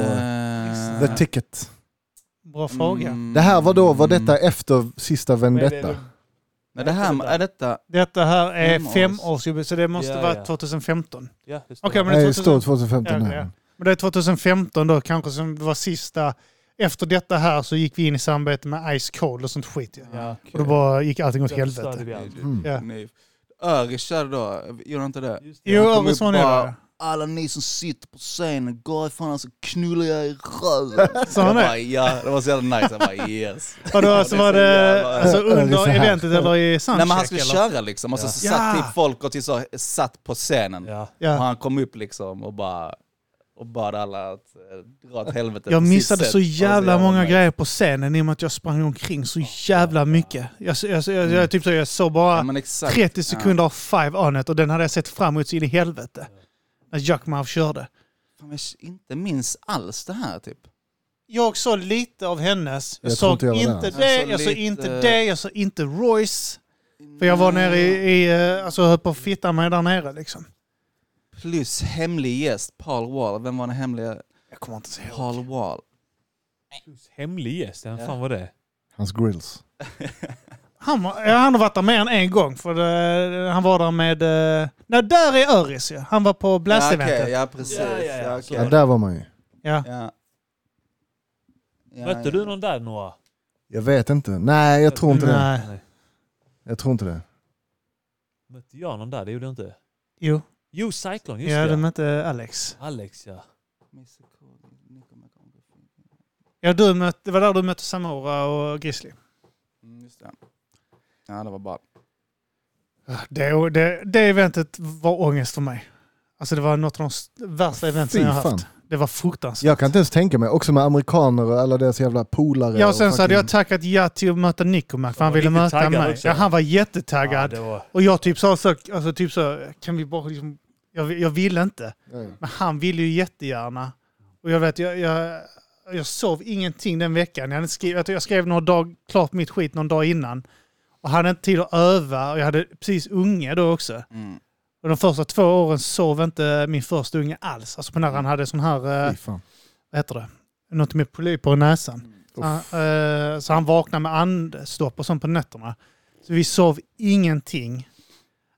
S4: Eh,
S3: the ticket.
S2: Bra fråga.
S4: mm,
S3: Det här var då, var detta efter sista Vendetta?
S4: Nej, det här, är detta...
S2: Detta här är
S4: Fem års.
S2: femårsjubileum så det måste
S1: Ja,
S2: vara
S1: ja.
S2: 2015.
S1: Ja, det där.
S2: men det är
S3: Nej, det står
S2: 2000
S3: 2015
S2: Ja, ja. Men det är 2015 då kanske som var sista efter detta här så gick vi in i samarbete med Ice Cold och sånt skit. Ja.
S1: Ja.
S2: Och då bara gick allting åt helvete.
S3: Mm.
S2: Ja.
S4: Öris körde då, gjorde han inte det?
S1: Just det.
S2: Jo, Öris var nere.
S4: Alla ni som sitter på scenen, gå ifrån *laughs* så knullar jag i röven.
S2: Sa han det?
S4: ja, det var så jävla nice. Jag bara yes.
S2: Vadå,
S4: Ja,
S2: alltså var
S4: så
S2: det
S4: jävla-
S2: alltså, under
S3: här.
S2: eventet eller i soundcheck?
S4: Nej men han skulle
S2: eller?
S4: köra liksom, och så,
S1: Ja.
S4: så satt typ folk och typ så, satt på scenen.
S1: Ja.
S4: Och han kom upp liksom och bara och bad alla att eh, dra åt helvete
S2: Jag missade så jävla många
S4: nice.
S2: grejer på scenen i och med att jag sprang omkring så jävla mycket. Jag, jag, jag, jag, typ så, jag såg bara
S4: Ja, men exakt.
S2: 30 sekunder av Five on it och den hade jag sett fram emot så in i helvete. När Jackmouth körde.
S4: Fan, jag inte minns alls det här typ.
S2: Jag såg lite av hennes. Jag,
S3: Jag
S2: såg
S3: inte jag
S2: inte det,
S4: Jag såg
S2: jag såg
S4: lite-
S2: inte det, jag såg inte Royce. För jag var nere i, i eh, alltså höll på att fitta mig där nere liksom.
S4: Plus hemlig gäst, Paul Wall. Vem var den hemliga?
S2: Jag kommer inte ihåg.
S4: Paul Wall.
S1: Hemlig gäst, vem
S4: Ja.
S1: fan var det?
S3: Hans grills.
S2: Han, han har varit där mer än en gång. För det, han var där med... Nej, där är Öris ju. Han var på
S4: Ja,
S2: Blast-eventet.
S4: okej, ja precis.
S1: Ja, ja, ja.
S4: Ja, okej.
S3: Ja, där var man ju.
S2: Ja.
S4: Ja. Ja,
S1: Mötte
S4: ja.
S1: du någon där Noah?
S3: Jag vet inte. Nej, jag tror inte det.
S2: Nej.
S3: Jag tror inte det.
S1: Mötte jag någon där? Det gjorde jag inte.
S2: Jo,
S1: Jo, Cyclone, just
S2: ja,
S1: det.
S2: de mötte Alex.
S1: Alex ja.
S2: Ja, du mötte, det var där du mötte Samora och Grizzly.
S4: Mm, just det. Ja, det var bra.
S2: Det, det, det eventet var ångest för mig. Alltså det var något av de värsta eventen jag har
S3: fan.
S2: haft. Det var fruktansvärt.
S3: Jag kan inte ens tänka mig, också med amerikaner och alla deras jävla polare.
S2: Ja, och sen
S3: och
S2: så hade jag tackat ja till att möta Nikomak för han ville möta mig.
S1: också.
S2: Ja, han var
S1: ja
S2: jättetaggad.
S1: det var...
S2: Och jag typ sa så, alltså typ så, kan vi bara liksom, jag, jag ville inte.
S3: Nej.
S2: Men han ville ju jättegärna. Och jag vet, jag, jag, jag sov ingenting den veckan. Jag, hade skrivit, jag skrev några dag, klart mitt skit någon dag innan. Och hade inte tid att öva och jag hade precis unge då också.
S4: Mm.
S2: Och de första två åren sov inte min första unge alls. Alltså på när han hade sån här, eh, vad heter det, något med polyper i näsan. Så han, eh, så han vaknade med andstopp och sånt på nätterna. Så vi sov ingenting.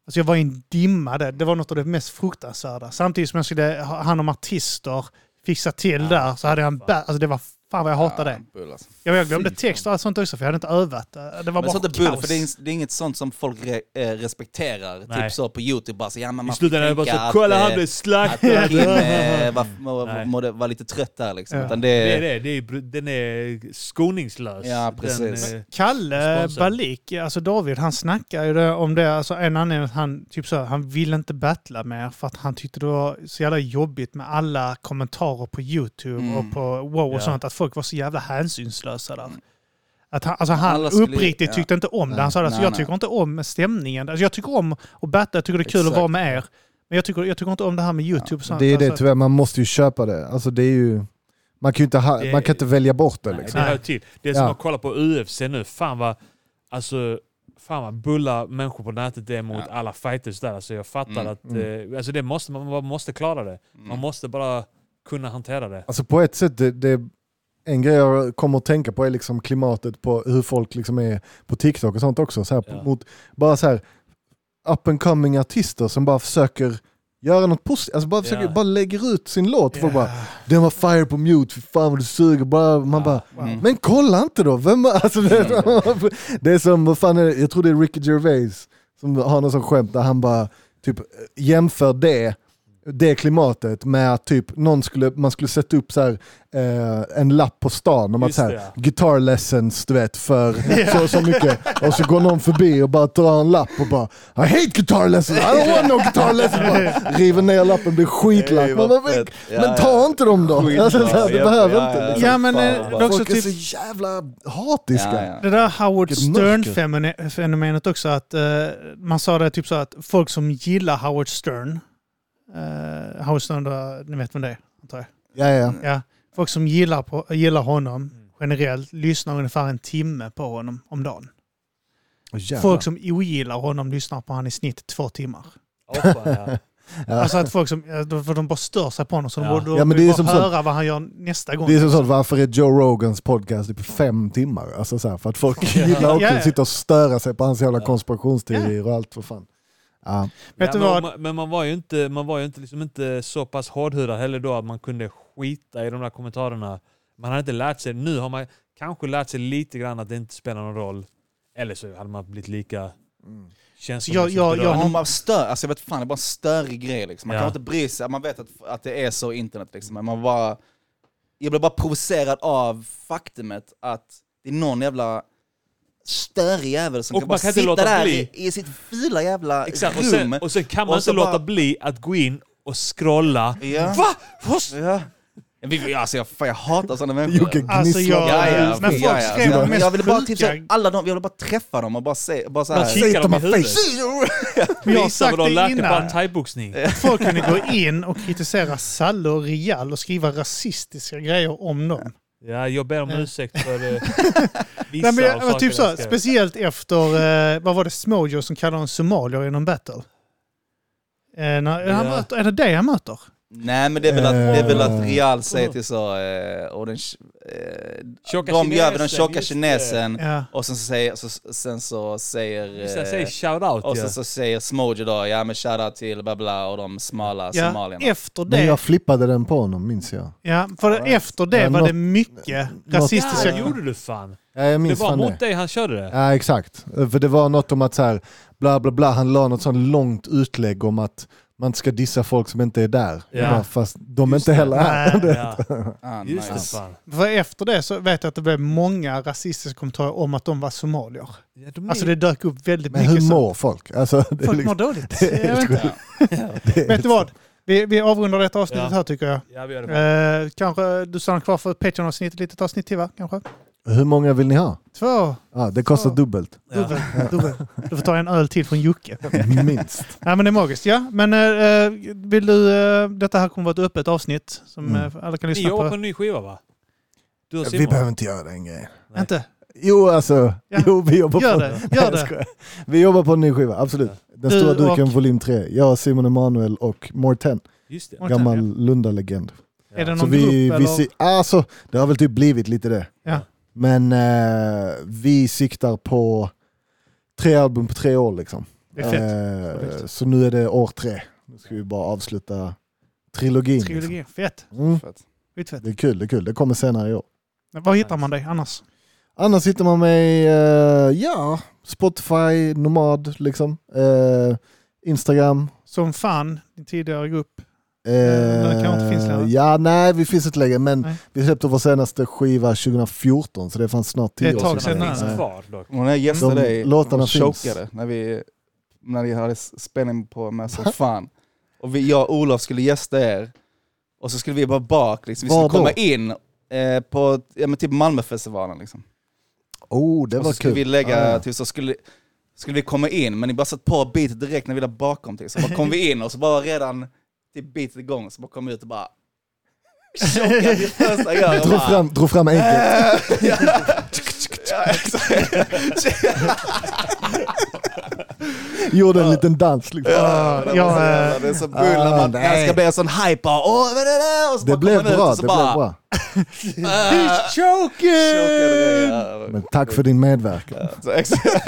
S2: Alltså jag var i en dimma där. Det var något av det mest fruktansvärda. Samtidigt som jag skulle ha hand om artister, fixa till
S1: Ja,
S2: där, så hade jag en Alltså det var fan vad jag hatade det.
S4: Bull, alltså.
S2: Jag, jag glömde text och allt sånt också för jag hade inte övat. Det var
S4: Men
S2: bara
S4: sånt är bull,
S2: kaos.
S4: för det är, det är inget sånt som folk re, eh, respekterar.
S1: Nej.
S4: Typ så på YouTube, bara så, ja men
S1: I
S4: man får
S1: slutändan är det bara så,
S4: att,
S1: kolla
S4: eh,
S1: han blev
S4: Att
S1: slaktad.
S4: Kim eh, *laughs* var, var lite trött där liksom.
S2: Ja.
S4: Utan
S1: Det är
S4: det,
S1: det, det är, den är skoningslös.
S4: Ja, precis.
S1: Den, eh,
S2: Kalle. Balik, alltså David, han snackar ju det om det. Alltså en anledning att han, typ så, han ville inte battla mer för att han tyckte det var så jävla jobbigt med alla kommentarer på YouTube
S4: Mm.
S2: och på wow och
S1: Ja.
S2: sånt. Att folk var så jävla hänsynslösa där.
S4: Mm.
S2: Att han, alltså han
S4: Alla skulle-
S2: uppriktigt
S4: ja.
S2: tyckte inte om det. Han sa alltså,
S4: Nej,
S2: jag
S4: nej.
S2: tycker inte om stämningen. Alltså, jag tycker om att battla, jag tycker det är kul att
S4: Exakt.
S2: vara med er. Men jag tycker, jag tycker inte om det här med YouTube. sånt.
S3: Det är det
S2: Alltså,
S3: tyvärr, man måste ju köpa det. Alltså det är ju... Man kan ju inte, ha,
S1: Det-
S3: man kan inte välja bort det
S1: nej,
S3: liksom.
S1: det till. Det är som
S3: Ja.
S1: att kolla på UFC nu. Fan vad, alltså, fan vad bulla människor på nätet är mot
S4: Ja.
S1: alla fighters där. Alltså, jag fattar
S4: Mm,
S1: att eh, alltså, det måste, man, man måste klara det. Man
S4: mm.
S1: måste bara kunna hantera det.
S3: Alltså på ett sätt, det, det, en grej jag kommer att tänka på är liksom klimatet på hur folk liksom är på TikTok och sånt också. Så här,
S1: Ja.
S3: mot, bara så här up and coming artister som bara försöker göra något positivt, alltså bara, försöker,
S1: Ja.
S3: bara lägger ut sin låt. Folk
S2: ja.
S3: bara, den var fire på mute, fy fan vad du suger. Bara, man bara,
S4: Mm.
S3: men kolla inte då! Vem, alltså, det, *laughs* det är som, vad fan är det? jag tror det är Ricky Gervais som har någon sån skämt där han bara typ jämför det, det klimatet med att typ någon skulle, man skulle sätta upp så här, eh, en lapp på stan om att så här,
S1: det, ja.
S3: guitar lessons du vet för *laughs* så och så mycket och så går någon förbi och bara drar en lapp och bara I hate guitar lessons, I don't want no guitar lessons. Bara, river ner lappen, blir skitlack. Men.
S4: Ja,
S3: men ta inte dem då! Alltså, så här, du behöver inte.
S4: ja,
S3: Liksom.
S2: Ja, men
S4: Fan,
S2: eh, också
S3: Folk är
S2: typ...
S3: så jävla hatiska.
S2: Det där Howard. Stern-fenomenet också, att eh, man sa det typ så att folk som gillar Howard Stern, eh, då, ni vet vem det är, antar jag.
S3: Ja, ja.
S2: Ja, folk som gillar, på, gillar honom
S1: Mm.
S2: generellt lyssnar ungefär en timme på honom om dagen.
S3: Jävlar.
S2: Folk som ogillar honom lyssnar på honom i snitt två timmar.
S1: Hoppa, ja. *laughs*
S3: Ja.
S2: Alltså att folk som, för de bara stör sig på honom så de
S1: Ja.
S2: borde
S3: Ja, men det är som så-
S2: höra vad han gör nästa gång.
S3: Det är som sånt, varför är Joe Rogans podcast typ fem timmar? Alltså så här, för att folk gillar också att sitta och störa sig på hans jävla
S1: Ja.
S3: konspirationsteorier och allt för fan. Ja.
S2: Vet
S1: ja,
S2: du
S1: men,
S2: vad?
S1: man- Men man var ju inte, man var ju inte, liksom inte så pass hårdhudad heller då att man kunde skita i de där kommentarerna. Man hade inte lärt sig. Nu har man kanske lärt sig lite grann att det inte spelar någon roll. Eller så hade man blivit lika
S3: Mm.
S1: känslomässigt
S2: Jag- jag- jag har-
S4: stör, alltså jag vet fan, det är bara en större grej liksom. Man
S1: Ja.
S4: kan inte bry sig, man vet att, att det är så internet liksom. Men man bara... Jag blir bara provocerad av faktumet att det är någon jävla störig jävel som
S1: Och
S4: kan
S1: man
S4: bara
S1: kan
S4: sitta där
S1: bli.
S4: i, i sitt fula jävla
S1: Exakt, och
S4: rum.
S1: sen, och sen kan man
S4: och
S1: inte
S4: så
S1: låta
S4: bara-
S1: bli att gå in och scrolla.
S4: Ja.
S1: Va?
S4: Ja. Vi- Alltså jag, fan, jag hatar sådana människor.
S3: Jocke
S2: Alltså,
S3: gnisslar.
S2: jag-
S4: Ja, ja,
S2: Men folk
S4: ja, ja.
S2: skrev
S4: jag,
S2: de mest
S4: jag ville bara såhär, alla de, jag ville bara träffa dem och bara säga, bara
S1: Bara
S4: såhär.
S1: kika
S3: Say it to
S1: dem i huvudet. *laughs*
S2: Jag har sagt
S1: de
S2: det innan.
S1: på thaiboxning.
S2: Folk kunde gå in och kritisera Salle och Rial och skriva rasistiska grejer om dem.
S1: Ja, jag ber om ursäkt för eh, *laughs* vissa
S2: Nej, men,
S1: av sakerna
S2: typ så,
S1: jag skrev.
S2: speciellt efter, eh, vad var det, Smojo som kallade honom somalier i någon battle. Eh, när, han
S1: Ja.
S2: möter, är det det han möter?
S4: Nej men det är väl att, det är väl att
S3: Eh.
S4: Real säger till så, eh, och den, eh,
S1: Tjocka
S4: de gör den
S1: kinesen,
S4: tjocka
S1: det.
S4: kinesen,
S2: Ja.
S4: och sen så säger, så, sen så säger,
S1: Just det,
S4: eh,
S1: säg shout-out
S4: och
S1: ja.
S4: sen så säger Smojo då, ja men shoutout till bla bla och de smala
S2: Ja,
S4: somalierna.
S2: efter
S3: Men
S2: det,
S3: jag flippade den på honom, minns jag.
S2: ja, för
S4: Ja,
S2: efter det
S3: Ja,
S2: var
S3: något-
S2: det mycket rasistiska...
S1: Ja, det gjorde du fan.
S3: Ja, jag
S1: Det
S3: minns
S1: var
S3: fan
S1: mot
S3: det.
S1: dig han körde det.
S3: Ja exakt, för det var något om att så här, bla bla bla, han la något sånt långt utlägg om att man ska dissa folk som inte är där.
S1: Ja.
S3: Fast de är
S1: Just
S3: inte
S1: det.
S3: heller här.
S2: Nej.
S1: Ja,
S4: Ah,
S1: just det.
S2: För efter det så vet jag att det blev många rasistiska kommentarer om att de var somalier.
S1: Ja, de är-
S2: Alltså det dök upp väldigt
S3: Men
S2: mycket
S3: hur
S2: så.
S3: mår folk? Alltså, det är
S2: Folk
S3: liksom,
S2: mår dåligt. *laughs*
S3: det är
S2: Jag vet *laughs*
S3: det är
S2: Vet du vad? Vi, vi avrundar detta avsnittet
S1: Ja.
S2: här tycker jag.
S1: Ja, vi gör det.
S2: Eh, kanske du stannar kvar för Patreon-avsnittet, ett litet avsnitt till va? Kanske?
S3: Hur många vill ni ha?
S2: Två.
S3: Ja, det kostar
S2: Ja.
S3: dubbelt,
S1: Ja.
S2: Dubbel. Dubbel. Du får ta en öl till från Jocke.
S3: minst.
S2: Nej men det är magiskt. Ja, men eh, vill du... eh, detta här kommer vara ett öppet avsnitt som
S3: Mm.
S2: eh, alla kan
S1: Ni
S2: lyssna
S1: jobbar
S2: på.
S1: på en ny skiva va? Du och
S3: Vi
S1: Simon?
S3: behöver inte göra den grejen.
S1: Nej.
S2: Inte?
S3: Jo alltså,
S2: Ja.
S3: jo, vi jobbar
S2: Gör
S3: på
S2: det. Gör
S3: jag
S2: det.
S3: skojar. Vi jobbar på en ny skiva, absolut. Den
S2: Du
S3: stora duken
S2: och-
S3: volym 3. Jag, Simon Emanuel och Morten,
S1: Just det.
S2: Morten,
S3: gammal
S2: ja.
S3: Lunda-legend.
S2: Är det
S1: Ja.
S2: någon
S3: Så vi,
S2: grupp
S3: vi
S2: eller?
S3: si- alltså, det har väl typ blivit lite det.
S2: Ja.
S3: Men eh, vi siktar på tre album på tre år liksom.
S2: Det är fett.
S3: Eh,
S2: Fett.
S3: så nu är det år tre. Nu ska vi bara avsluta trilogin.
S2: Trilogi. Fett.
S3: Liksom. Mm,
S4: Fett.
S2: Skitfett.
S3: det är kul, det är kul. Det kommer senare i år.
S2: Var hittar man dig annars?
S3: Annars hittar man mig, eh, ja, Spotify, Nomad liksom. Eh, Instagram.
S2: Som fan, din tidigare grupp.
S3: Eh,
S2: kanske inte finns längre?
S3: Ja, nej vi finns inte längre. Men
S2: Nej.
S3: vi släppte vår senaste skiva 2014 så det fanns snart
S2: Det är
S3: tio
S2: ett
S3: år
S2: tag
S3: sedan.
S2: sedan,
S1: finns kvar dock.
S4: Och när jag gästade
S3: De
S4: dig
S3: låtarna
S4: chokade när vi, när vi hade spelning på med som fan. Och vi, jag och Olof skulle gästa er. Och så skulle vi bara bak, liksom. vi skulle komma in eh, på ja, men typ Malmöfestivalen. Liksom.
S3: Oh, det
S4: och
S3: var
S4: så skulle
S3: kul.
S4: vi lägga,
S3: Ah.
S4: typ, så skulle, skulle vi komma in, men ni bara satt på beatet direkt när vi var bakom. Typ. Så bara kom vi in och så bara redan typ beatet igång, så bara kom ut och bara... *laughs* Det första jag och
S3: Drog
S4: bara-
S3: fram, drog fram
S4: ja, *laughs* ja, exakt. *laughs*
S3: Gjorde en liten dans. Liksom.
S4: Ja, det,
S2: Ja,
S4: var så
S2: eh,
S4: jävla, det är så bull
S3: ah,
S4: när man
S3: nej.
S4: när det ska bli en sån hype. bara, Åh, vad är det där? Och så
S3: Det
S4: bara
S3: blev
S4: kommer man
S3: bra,
S4: och så
S3: det
S4: bara,
S3: blev bra.
S4: "Ah, chokade, ja.
S3: Men tack för din medverkan.
S4: Ja, så exakt.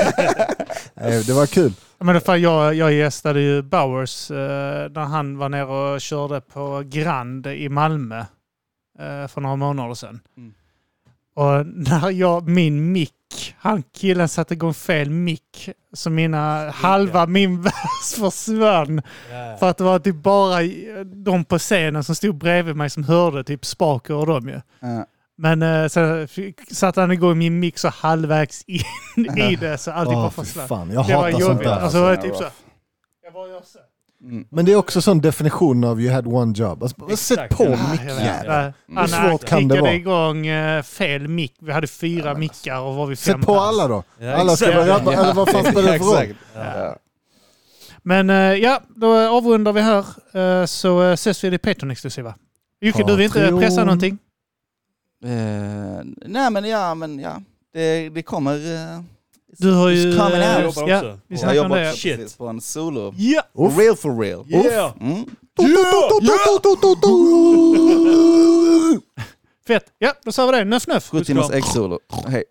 S3: Nej, Det var kul.
S2: Men fan, jag, jag gästade ju Bowers eh, när han var nere och körde på Grand i Malmö eh, för några månader sedan.
S4: Mm.
S2: Och när jag, min mick, han killen satte igång fel mick. Så mina, halva min vers *laughs* försvann.
S1: Ja.
S2: För att det var typ bara de på scenen som stod bredvid mig som hörde typ Spaker och dem ju.
S4: Ja.
S2: Men eh, så satte han igång min mick så halvvägs in *laughs* i det så allting bara
S3: Åh, fy
S2: försvann.
S3: jag
S2: Det var
S3: hatar sånt
S2: jobbigt.
S3: där.
S2: Alltså, det var typ så. Jag bara gör så.
S4: Mm.
S3: Men det är också sån definition av you had one job. Alltså, bara sätt på
S1: Ja,
S2: jag vet.
S1: Ja.
S4: Hur
S3: svårt kan det vara?
S2: igång eh, fel mick. Vi hade fyra
S4: Ja, men
S2: mickar och var vi fem
S3: Sätt på
S2: pers.
S3: alla då.
S1: Ja,
S3: Alla ska vara rappa, eller vad fan spelar det för roll?
S2: Men eh, ja, då avrundar vi här. Eh, så ses vi i Patreon-exklusiva. Jocke, du vill inte pressa någonting?
S4: Eh, nej men ja, men ja. Det, det kommer... eh,
S2: Du har ju... Eh, ja,
S1: också.
S2: vi
S4: jag jobbar
S2: det.
S1: Shit.
S4: på en solo.
S2: Ja!
S4: For real for real.
S1: Yeah!
S4: Mm.
S2: Fett! Ja, då sa vi det. Nöff nöff!
S4: Sju timmars äggsolo. Hej.